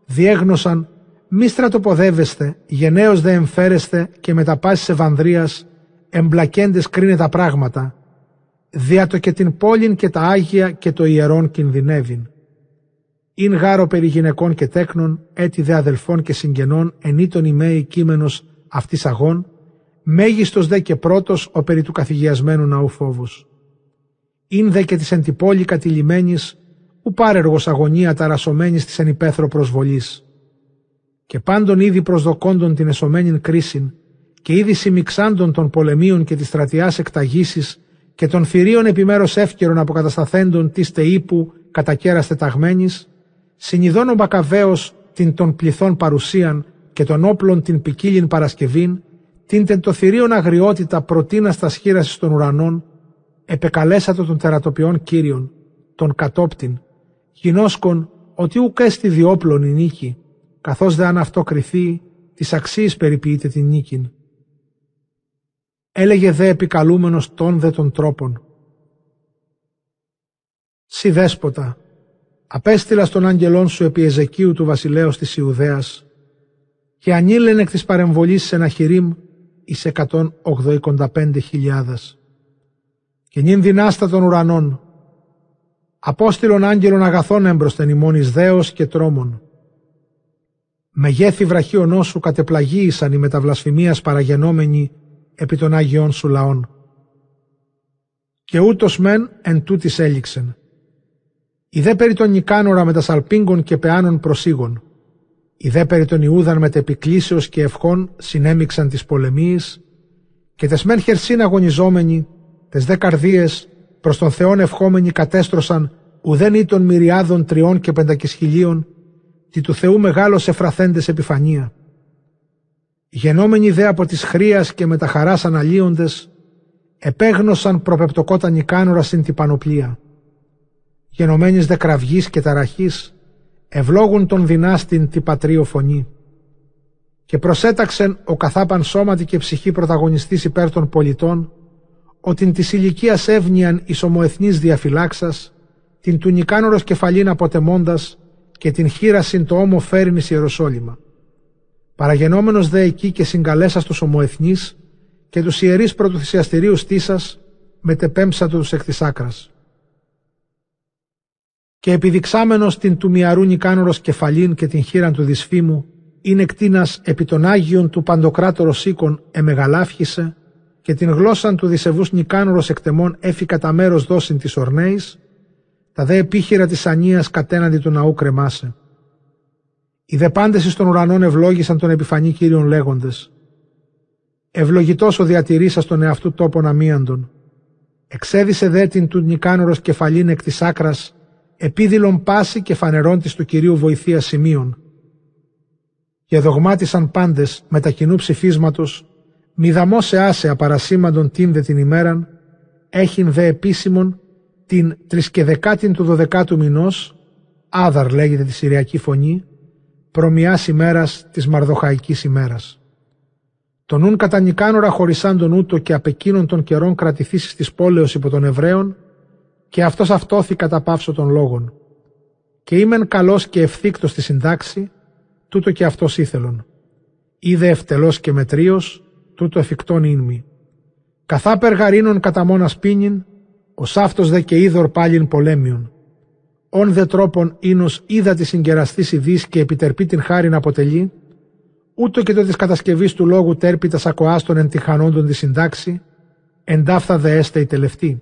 διέγνωσαν μη στρατοποδεύεστε, γενναίος δε εμφέρεστε και με τα πάσης Ευανδρίας εμπλακέντες κρίνε τα πράγματα, δια το και την πόλην και τα Άγια και το ιερόν κινδυνεύειν. Ειν γάρο περί γυναικών και τέκνων, έτη δε αδελφών και συγγενών, ενήτων ημέη κείμενος αυτής αγών, μέγιστος δε και πρώτος ο περί του καθηγιασμένου ναού φόβους. Ειν δε και της εν τη πόλη κατηλημένης, ου πάρεργος αγωνία ταρασωμένης της εν υπαίθρο προσβολής. Και πάντων ήδη προσδοκώντων την εσωμένην κρίσιν, και ήδη συμμιξάντων των πολεμίων και της στρατιάς εκταγήσεις και των θηρίων επιμέρους εύκαιρων αποκατασταθέντων της τεΐπου κατακέραστε ταγμένης, συνειδών ο Μπακαβαίος την των πληθών παρουσίαν και των όπλων την ποικίλην Παρασκευήν, την τεν το θηρίων αγριότητα προτείνα στα σχήρασης των ουρανών, επεκαλέσατο των τερατοποιών κύριων, των κατόπτην, γινώσκον ότι ουκ έστι διόπλων η νίκη, καθώς δε αν αυτό κριθεί, της αξίης περιποιείται την νίκην. Έλεγε δε επικαλούμενος των δε των τρόπων. Σι δέσποτα, απέστειλα στον άγγελόν σου επί Εζεκίου του βασιλέως της Ιουδαίας και ανήλεν εκ της παρεμβολής σε ένα χειρίμ εις εκατόν χιλιάδας. Και νυν δυνάστα των ουρανών, απόστηλον άγγελων αγαθών έμπροσθεν ημών εις δέος και τρόμων. Μεγέθη βραχίωνό σου κατεπλαγίησαν οι μεταβλασφημίας παραγενόμενοι επί των Άγιών σου λαών. Και ούτως μεν εν τούτης έληξεν. Η δε περί των Νικάνορα με τα σαλπίγκων και πεάνων προσήγων. Η δε περί των Ιούδαν με επικλήσεως και ευχών συνέμιξαν τις πολεμίες και τες μεν χερσίν αγωνιζόμενοι, τες δε καρδίες προς τον Θεόν ευχόμενοι κατέστρωσαν ουδέν ή των μυριάδων τριών και πεντακισχυλίων, τι του Θεού μεγάλος εφραθέντες επιφανία. Γενόμενοι δε από της χρίας και με τα χαράς αναλύοντες, επέγνωσαν προπεπτοκότα νικάνορα στην την πανοπλία. Γενομένης δε κραυγής και ταραχής, ευλόγουν τον δυνάστην τη πατρίο φωνή. Και προσέταξεν ο καθάπαν σώματι και ψυχή πρωταγωνιστής υπέρ των πολιτών, ότι της ηλικίας εύνοιαν εις ομοεθνής διαφυλάξας, την του νικάνωρος κεφαλήν αποτεμώντας και την χείρασιν το ώμο φέρνει Ιεροσόλυμα. Παραγενόμενος δε εκεί και συγκαλέσα στους ομοεθνείς και τους ιερείς πρωτοθυσιαστηρίου στήσας, μετεπέμψατο τους εκ της άκρας. Και επιδειξάμενος την του μιαρού νικάνωρος κεφαλήν και την χείραν του δυσφήμου, είναι κτίνας επί των Άγιων του Παντοκράτορος σήκων εμεγαλάφχησε και την γλώσσαν του δισεβούς νικάνωρος εκτεμών έφη κατά μέρος δώσιν της ορνέης, τα δε επίχειρα της ανίας κατέναντι του ναού κρεμάσε. Οι δε πάντες εις των ουρανών ευλόγησαν τον επιφανή Κύριον λέγοντες «Ευλογητός ο διατηρήσας τον εαυτού τόπον αμίαντον. Εξέδισε δε την του νικάνωρος κεφαλήν εκ της άκρας, επίδηλον πάση και φανερών της του Κυρίου βοηθείας σημείων. Και δογμάτισαν πάντες με τα κοινού ψηφίσματος, μηδαμό σε άσεα παρασήμαντον την δε την ημέραν, έχειν δε επίσημον την τρισκεδεκάτην του δωδεκάτου μηνός, άδαρ λέγεται τη Συριακή Φωνή, προμοιάς ημέρας της Μαρδοχαϊκής ημέρας. Τον νουν κατά νικάνορα χωρισάν τον ούτω και απ' εκείνων των καιρών κρατηθήσεις της πόλεως υπό των Εβραίων και αυτός αυτόθη κατά πάυσο των λόγων. Καιήμεν καλός και ευθύκτος στη συντάξη, τούτο και αυτός ήθελον. Είδε ευτελός και μετρίος, τούτο εφικτόν ίνμη. Καθά περγαρίνων κατά μόνας πίνιν, ο σάφτος δε και είδωρ πάλιν πολέμιον. Ον δε τρόπον ίνος είδα της συγκεραστής ειδής και επιτερπεί την χάριν αποτελεί, ούτω και το της κατασκευής του λόγου τέρπι τα σακοάστων εν τη χανόντων της συντάξη, εντάφθα δε έστε η τελευταία.